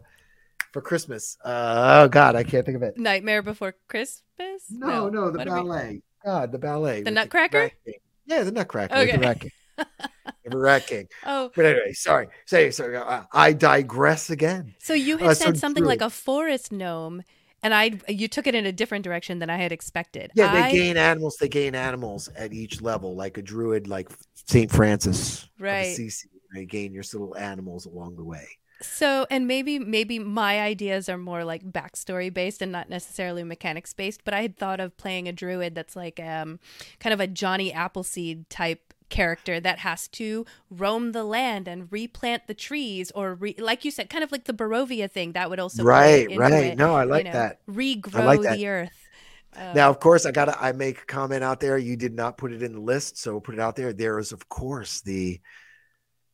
for Christmas. Uh, oh God, I can't think of it. Nightmare Before Christmas. No, no, no the ballet. We... God, the ballet. The Nutcracker. The yeah, the Nutcracker. Okay. <laughs> Never rat king. Oh, but anyway, sorry. Say sorry. Uh, I digress again. So you had uh, said so something true. like a forest gnome, and I you took it in a different direction than I had expected. Yeah, they I... gain animals. They gain animals at each level, like a druid, like Saint Francis, right? CC. They gain your little animals along the way. So, and maybe maybe my ideas are more like backstory based and not necessarily mechanics based. But I had thought of playing a druid that's like um, kind of a Johnny Appleseed type character that has to roam the land and replant the trees or re- like you said kind of like the barovia thing that would also right right. it, no i like you know, that. Regrow like that. the earth. Um, now of course i gotta i make a comment out there. You did not put it in the list so we'll put it out there. There is of course the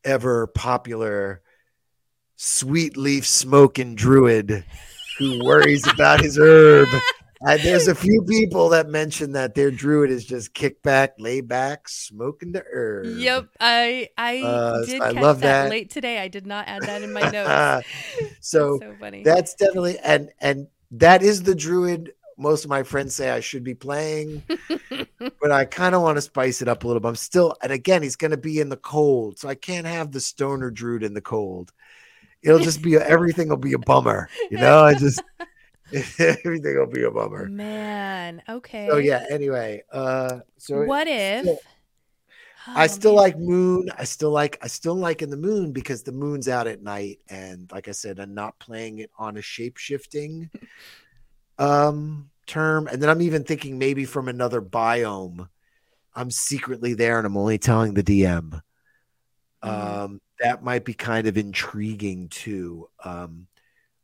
ever popular sweet leaf smoking druid who worries about his herb. <laughs> And there's a <laughs> few people that mention that their druid is just kick back, lay back, smoking the herb. Yep, I I Uh, did I catch love that, that. late today. I did not add that in my notes. <laughs> so That's so funny. that's definitely and and that is the druid most of my friends say I should be playing, <laughs> but I kind of want to spice it up a little bit. I'm still, and again, he's going to be in the cold, so I can't have the stoner druid in the cold. It'll just be everything will be a bummer, you know. I just <laughs> everything will be a bummer. Man, okay. So yeah. Anyway, uh, so what if? still- I Oh, still man. like Moon. I still like I still like in the Moon because the Moon's out at night, and like I said, I'm not playing it on a shape shifting um term. And then I'm even thinking maybe from another biome. I'm secretly there, and I'm only telling the DM. Mhm. Um, that might be kind of intriguing too. Um,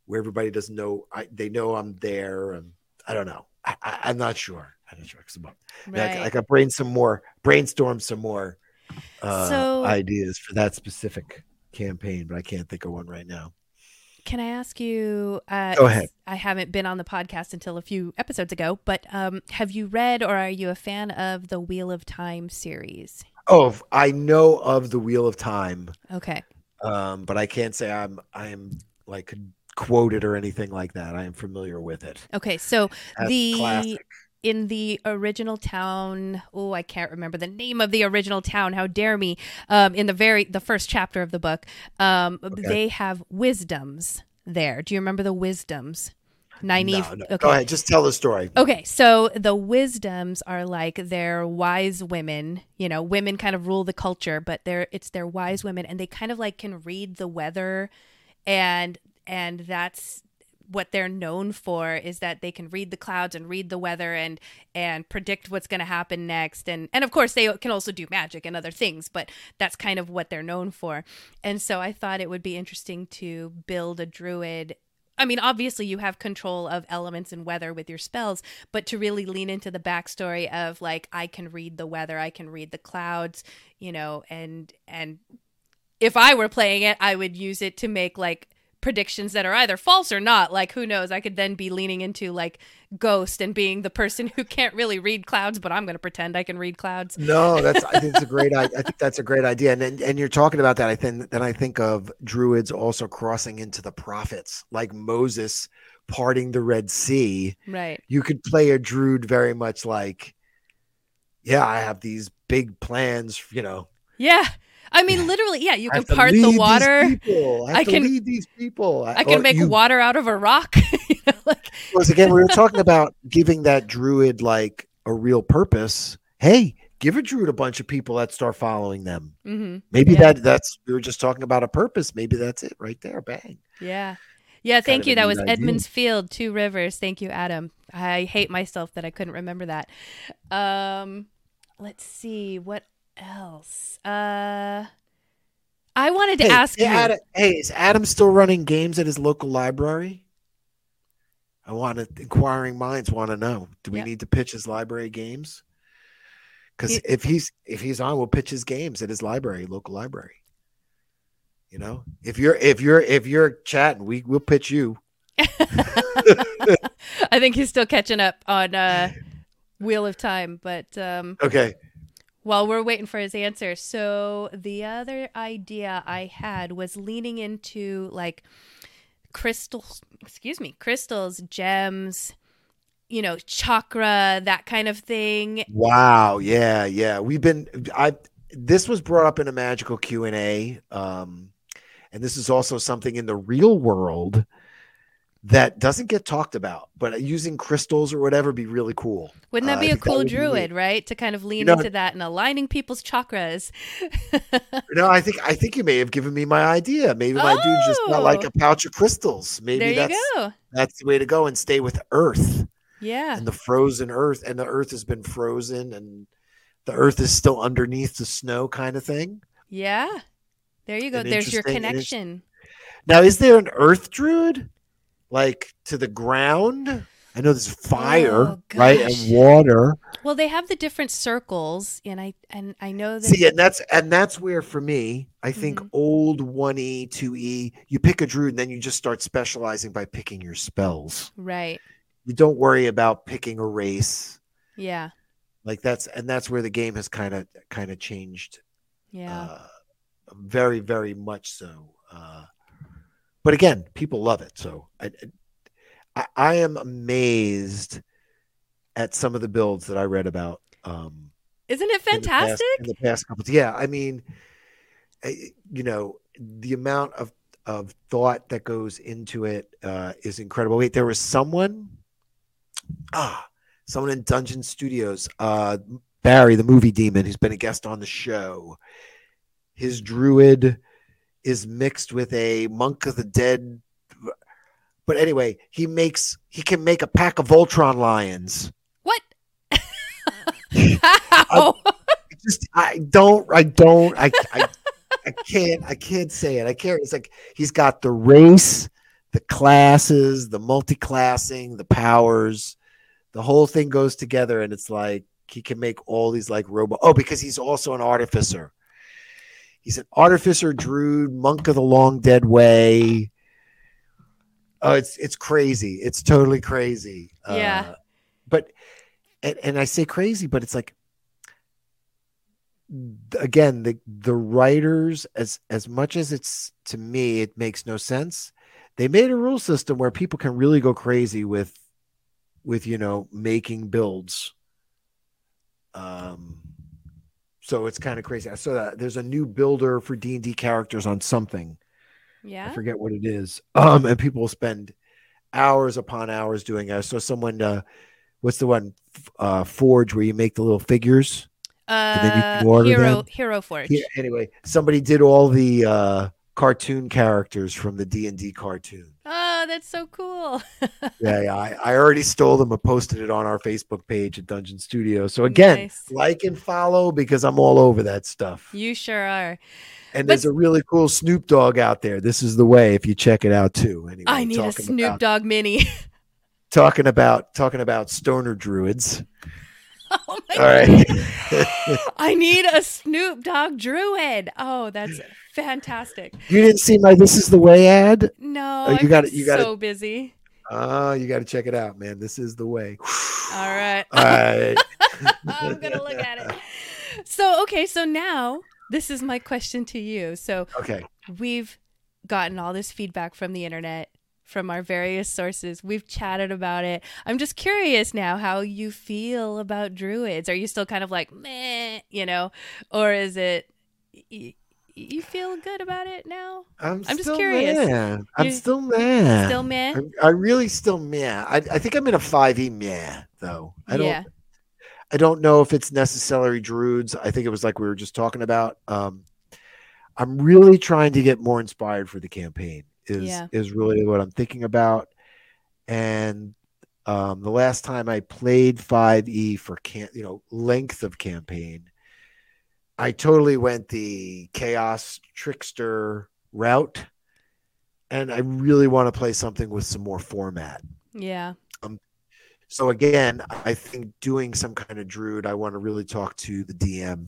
where everybody doesn't know, I, they know I'm there, and I don't know. I, I, I'm not sure. I'm not sure. right. I, I got brain some more, brainstorm some more uh, So- ideas for that specific campaign, but I can't think of one right now. Can I ask you? Uh, Go ahead. I haven't been on the podcast until a few episodes ago, but um, have you read or are you a fan of the Wheel of Time series? Oh, I know of the Wheel of Time, Okay. um, but I can't say I'm I'm like quoted or anything like that. I am familiar with it. Okay. So That's the classic. in the original town oh i can't remember the name of the original town how dare me um, in the very the first chapter of the book um, they have wisdoms there do you remember the wisdoms Nynaeve. No, no. Okay. Go ahead, just tell the story. Okay, so the wisdoms are like they're wise women. You know, women kind of rule the culture, but they're it's their wise women, and they kind of like can read the weather, and and that's what they're known for is that they can read the clouds and read the weather and and predict what's going to happen next. And and of course they can also do magic and other things but that's kind of what they're known for. And so i thought it would be interesting to build a druid. I mean, obviously, you have control of elements and weather with your spells, but to really lean into the backstory of like, I can read the weather, I can read the clouds, you know, and and if I were playing it, I would use it to make like predictions that are either false or not. Like, who knows? I could then be leaning into like Ghost and being the person who can't really read clouds, but I'm going to pretend I can read clouds. No, that's I think it's a great I, I think that's a great idea. And, and and you're talking about that. I think then I think of druids also crossing into the prophets, like Moses parting the Red Sea. Right. You could play a druid very much like, yeah, I have these big plans, you know. Yeah. I mean, literally, yeah, you can part the water. I, <laughs> I can- lead these people. I can make you- water out of a rock. <laughs> you know, like, Once again, we were <laughs> talking about giving that druid like a real purpose. Hey, give a druid a bunch of people that start following them. hmm Maybe Yeah. that that's we were just talking about a purpose. Maybe that's it right there. Bang. Yeah. Yeah, thank you. That was idea. Emond's Field, Two Rivers. Thank you, Adam. I hate myself that I couldn't remember that. Um, let's see what else. Uh, I wanted to Hey, ask you. Adam, hey, is Adam still running games at his local library? I want to. Inquiring minds want to know. Do we Yeah. need to pitch his library games? Because He- if he's if he's on, we'll pitch his games at his library, local library. You know, if you're if you're if you're chatting, we we'll pitch you. <laughs> I think he's still catching up on uh, <laughs> Wheel of Time, but um, Okay. While we're waiting for his answer. So the other idea I had was leaning into like crystals, excuse me, crystals, gems, you know, chakra, that kind of thing. Wow. Yeah. Yeah. We've been. I. This was brought up in a magical Q and A, um, and this is also something in the real world that doesn't get talked about. But using crystals or whatever be really cool. Wouldn't that Uh, be a cool would be druid, right? To kind of lean know- into that and aligning people's chakras. <laughs> No, I think I think you may have given me my idea. Maybe my dude just got like Oh. a pouch of crystals. Maybe you that's go. that's the way to go and stay with Earth Yeah. and the frozen Earth, and the Earth has been frozen, and the Earth is still underneath the snow, kind of thing. Yeah. There you go. An There's your connection. Now, is there an Earth druid, like to the ground? I know there's fire, Oh, right, and water. Well, they have the different circles, and I and I know that. See, and that's and that's where for me, I think Mhm. old one E, two E, you pick a druid, and then you just start specializing by picking your spells. right. You don't worry about picking a race. Yeah. Like that's and that's where the game has kind of kind of changed Yeah. uh, very very much so uh, but again people love it. So I, I i am amazed at some of the builds that i read about um Isn't it in the past- fantastic? in the past couple yeah i mean you know the amount of of thought that goes into it uh is incredible. Wait there was someone ah someone in dungeon studios uh barry the movie demon who's been a guest on the show. His druid is mixed with a monk of the dead but anyway he makes he can make a pack of voltron lions What? <laughs> How? I just I don't I don't I I, I can't I can't say it. I can't. It's like he's got the race, the classes, the multi-classing, the powers, the whole thing goes together, and it's like he can make all these like robot. Oh, because he's also an artificer. He's an artificer, druid, monk of the long dead way. Oh, it's it's crazy. It's totally crazy. Yeah. Uh, but and, and I say crazy, but it's like again the the writers as as much as it's to me it makes no sense they made a rule system where people can really go crazy with with you know making builds um so it's kind of crazy i saw that there's a new builder for d&d characters on something Yeah, i forget what it is um and people will spend hours upon hours doing it so someone uh what's the one uh forge where you make the little figures then you Uh, Hero them. Hero Forge. Yeah, anyway, somebody did all the uh, cartoon characters from the D and D cartoon. Oh, that's so cool. <laughs> Yeah, yeah I, I already stole them and posted it on our Facebook page at Dungeon Studio. So again, Nice. like and follow because I'm all over that stuff. You sure are. And but- there's a really cool Snoop Dogg out there. This is the way if you check it out too. Anyway, I need a Snoop about, Dogg mini. <laughs> talking about talking about stoner druids. <laughs> oh my All right. <laughs> I need a Snoop Dogg Druid. Oh, that's fantastic. you didn't see my "This Is the Way" ad? No, Oh, you got it, you got it. so busy. Oh, you got to check it out, man. This is the way. <sighs> All right. All right. <laughs> I'm going to look at it. So, okay, so now this is my question to you. So, Okay. we've gotten all this feedback from the internet, from our various sources. We've chatted about it. I'm just curious now how you feel about druids. Are you still kind of like, meh, you know, or is it. Y- you feel good about it now? I'm, I'm just still curious. Mad. I'm You- still mad. Still meh? I, I really still meh. I, I think I'm in a 5e meh though. I don't yeah. I don't know if it's necessarily druids. I think it was like we were just talking about. Um I'm really trying to get more inspired for the campaign is Yeah. is really what I'm thinking about. And um the last time I played 5e for can you know length of campaign, I totally went the chaos trickster route. And I really want to play something with some more format. Yeah. Um, So again, I think doing some kind of druid, I want to really talk to the DM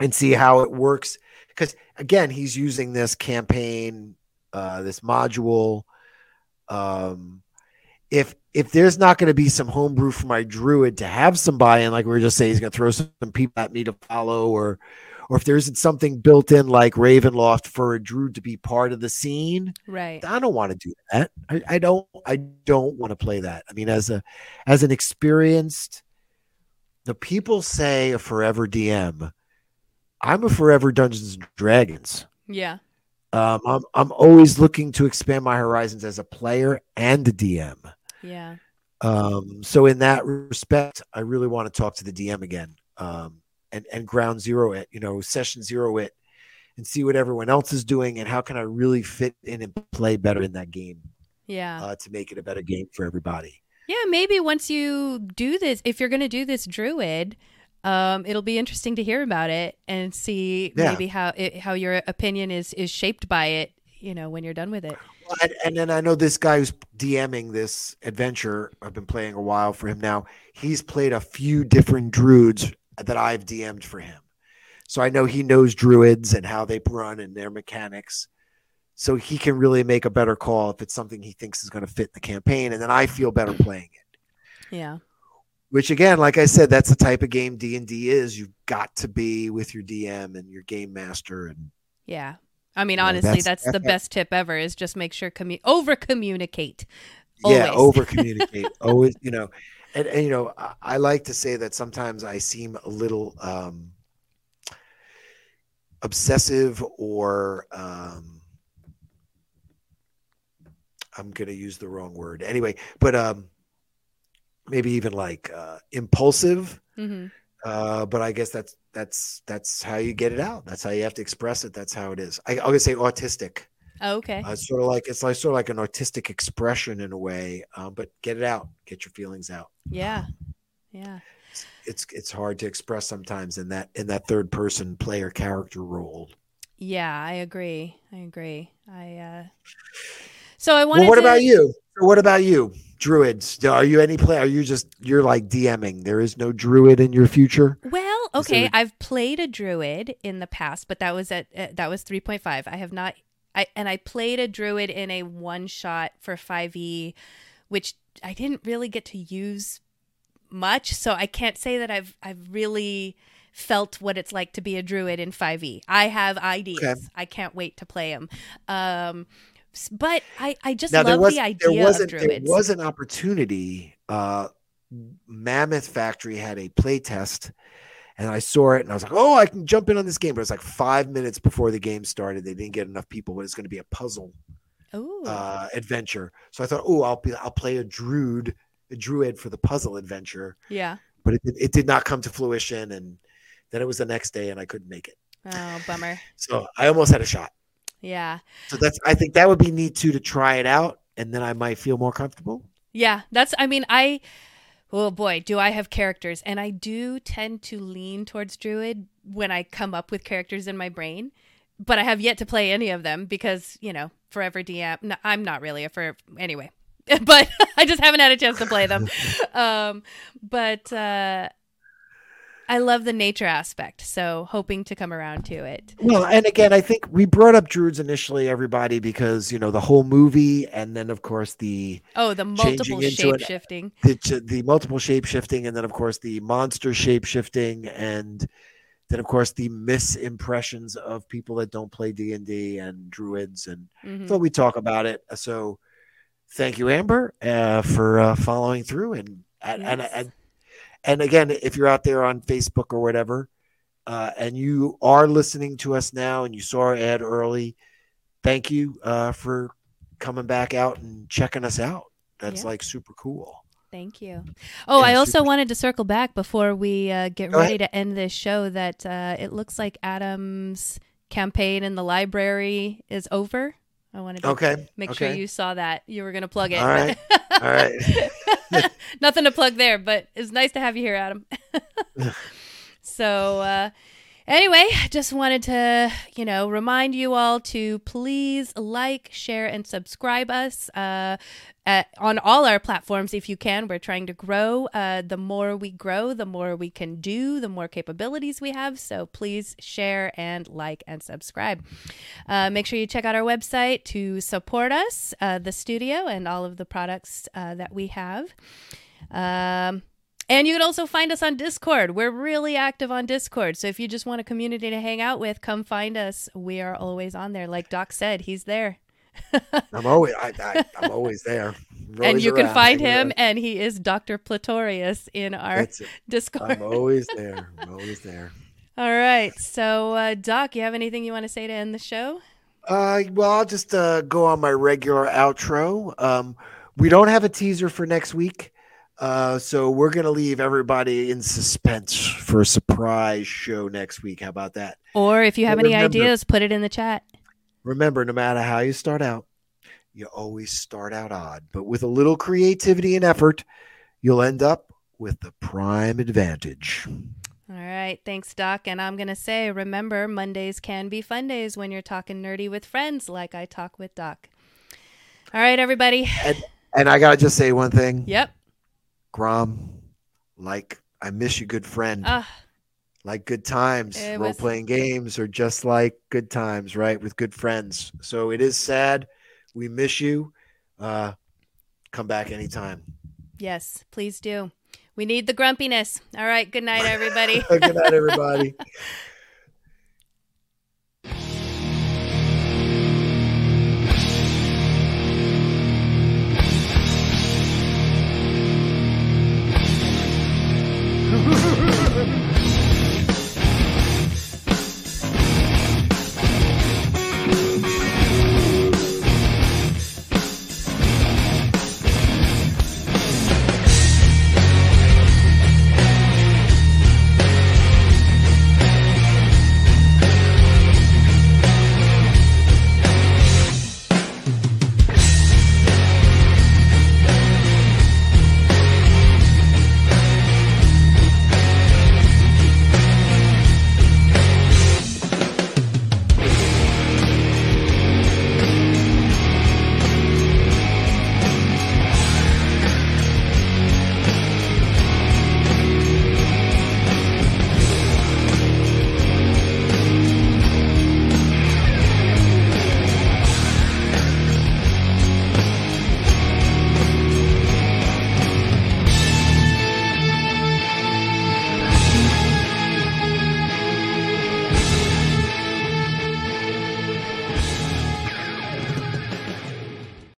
and see how it works. Because again, he's using this campaign, uh, this module. Um, if if there's not going to be some homebrew for my druid to have some buy-in, like we were just saying, he's going to throw some people at me to follow, or or if there isn't something built in like Ravenloft for a druid to be part of the scene, Right. I don't want to do that. I, I don't. I don't want to play that. I mean, as a as an experienced, the people say a forever DM. I'm a forever Dungeons and Dragons. Yeah. Um, I'm I'm always looking to expand my horizons as a player and a DM. Yeah. Um, so in that respect, I really want to talk to the DM again. Um, and and ground zero it, you know, session zero it, and see what everyone else is doing and how can I really fit in and play better in that game Yeah. uh, to make it a better game for everybody. Yeah, maybe once you do this, if you're going to do this druid, um, it'll be interesting to hear about it and see Yeah. maybe how it, how your opinion is is shaped by it. you know, when you're done with it. And, and then I know this guy who's DMing this adventure. I've been playing a while for him now. He's played a few different druids that I've DM'd for him. So I know he knows druids and how they run and their mechanics. So he can really make a better call if it's something he thinks is going to fit the campaign. And then I feel better playing it. Yeah. Which again, like I said, that's the type of game D and D is. You've got to be with your DM and your game master and yeah. I mean, honestly, that's, that's, that's the best tip ever is just make sure commu- over communicate. Yeah, over communicate. <laughs> Always, you know, and, and you know, I, I, like to say that sometimes I seem a little um, obsessive or um, I'm going to use the wrong word anyway, but um, maybe even like uh, impulsive. Mm-hmm. Uh, but I guess that's that's that's how you get it out. That's how you have to express it. That's how it is. I, I'm gonna say autistic. Oh, okay. Uh, sort of like it's like sort of like an artistic expression in a way, um, but get it out, get your feelings out. Yeah, yeah. It's, it's it's hard to express sometimes in that in that third person player character role. Yeah, I agree. I agree. I uh so I wanted well, what to... about you? What about you? Druids. Are you any play? Are you just you're like DMing? There is no druid in your future. Well, okay. There... I've played a druid in the past, but that was at uh, that was three point five. I have not. I and I played a druid in a one shot for five e, which I didn't really get to use much. So I can't say that I've I've really felt what it's like to be a druid in 5e. I have ideas. Okay. I can't wait to play them. Um, but I, I just now, love was, the idea there was of druids. There was an opportunity. Uh, Mammoth Factory had a play test, and I saw it, and I was like, "Oh, I can jump in on this game." But it was like five minutes before the game started. They didn't get enough people. But it's going to be a puzzle uh, adventure. So I thought, "Oh, I'll be, I'll play a druid, a druid for the puzzle adventure." Yeah. But it, it did not come to fruition, and then it was the next day, and I couldn't make it. Oh, bummer. So I almost had a shot. Yeah. So that's I think that would be neat too to try it out and then I might feel more comfortable. Yeah, that's I mean I oh boy, do I have characters and I do tend to lean towards druid when I come up with characters in my brain, but I have yet to play any of them because, you know, forever DM no, I'm not really a for anyway. <laughs> but <laughs> I just haven't had a chance to play them. <laughs> um but uh I love the nature aspect, so hoping to come around to it. Well, and again, I think we brought up druids initially, everybody, because you know the whole movie, and then of course the oh, the multiple shape shifting, the, the multiple shape shifting, and then of course the monster shape shifting, and then of course the misimpressions of people that don't play D and D and druids, and mm-hmm. thought we talk about it. So, thank you, Amber, uh, for uh, following through and. Yes. And, and and again, if you're out there on Facebook or whatever, uh, and you are listening to us now and you saw our ad early, thank you uh, for coming back out and checking us out. That's yeah. like super cool. Thank you. Oh, yeah, I also super- wanted to circle back before we uh, get Go ready ahead. to end this show that uh, it looks like Adam's campaign in the library is over. I wanted to okay. make okay. sure you saw that. You were going to plug it. All right. <laughs> All right. Nothing to plug there, but it's nice to have you here, Adam. <laughs> <laughs> so, uh, anyway, just wanted to, you know, remind you all to please like, share, and subscribe us. Uh, at, on all our platforms if you can. We're trying to grow. Uh, the more we grow, the more we can do, the more capabilities we have. So please share and like and subscribe. Uh, make sure you check out our website to support us, uh, the studio, and all of the products uh, that we have. Um, and you can also find us on Discord. We're really active on Discord. So if you just want a community to hang out with, come find us. We are always on there. Like Doc said, he's there. <laughs> I'm always I, am always there. <laughs> and you can find him, and he is Dr. Pletorius in our Discord. I'm <laughs> always there. I'm always there. All right. So, uh, Doc, you have anything you want to say to end the show? Uh, well, I'll just uh, go on my regular outro. Um, we don't have a teaser for next week. Uh, so we're gonna leave everybody in suspense for a surprise show next week. How about that? Or if you have any ideas, put it in the chat. Remember, no matter how you start out, you always start out odd. But with a little creativity and effort, you'll end up with the prime advantage. All right. Thanks, Doc. And I'm going to say, remember, Mondays can be fun days when you're talking nerdy with friends, like I talk with Doc. All right, everybody. And, and I got to just say one thing. Yep. Grom, like, I miss you, good friend. Uh, like good times. Role playing games or just like good times, right? With good friends. So it is sad. We miss you. Uh, come back anytime. yes, please do. We need the grumpiness. All right. Good night, everybody. <laughs> good night, everybody. <laughs>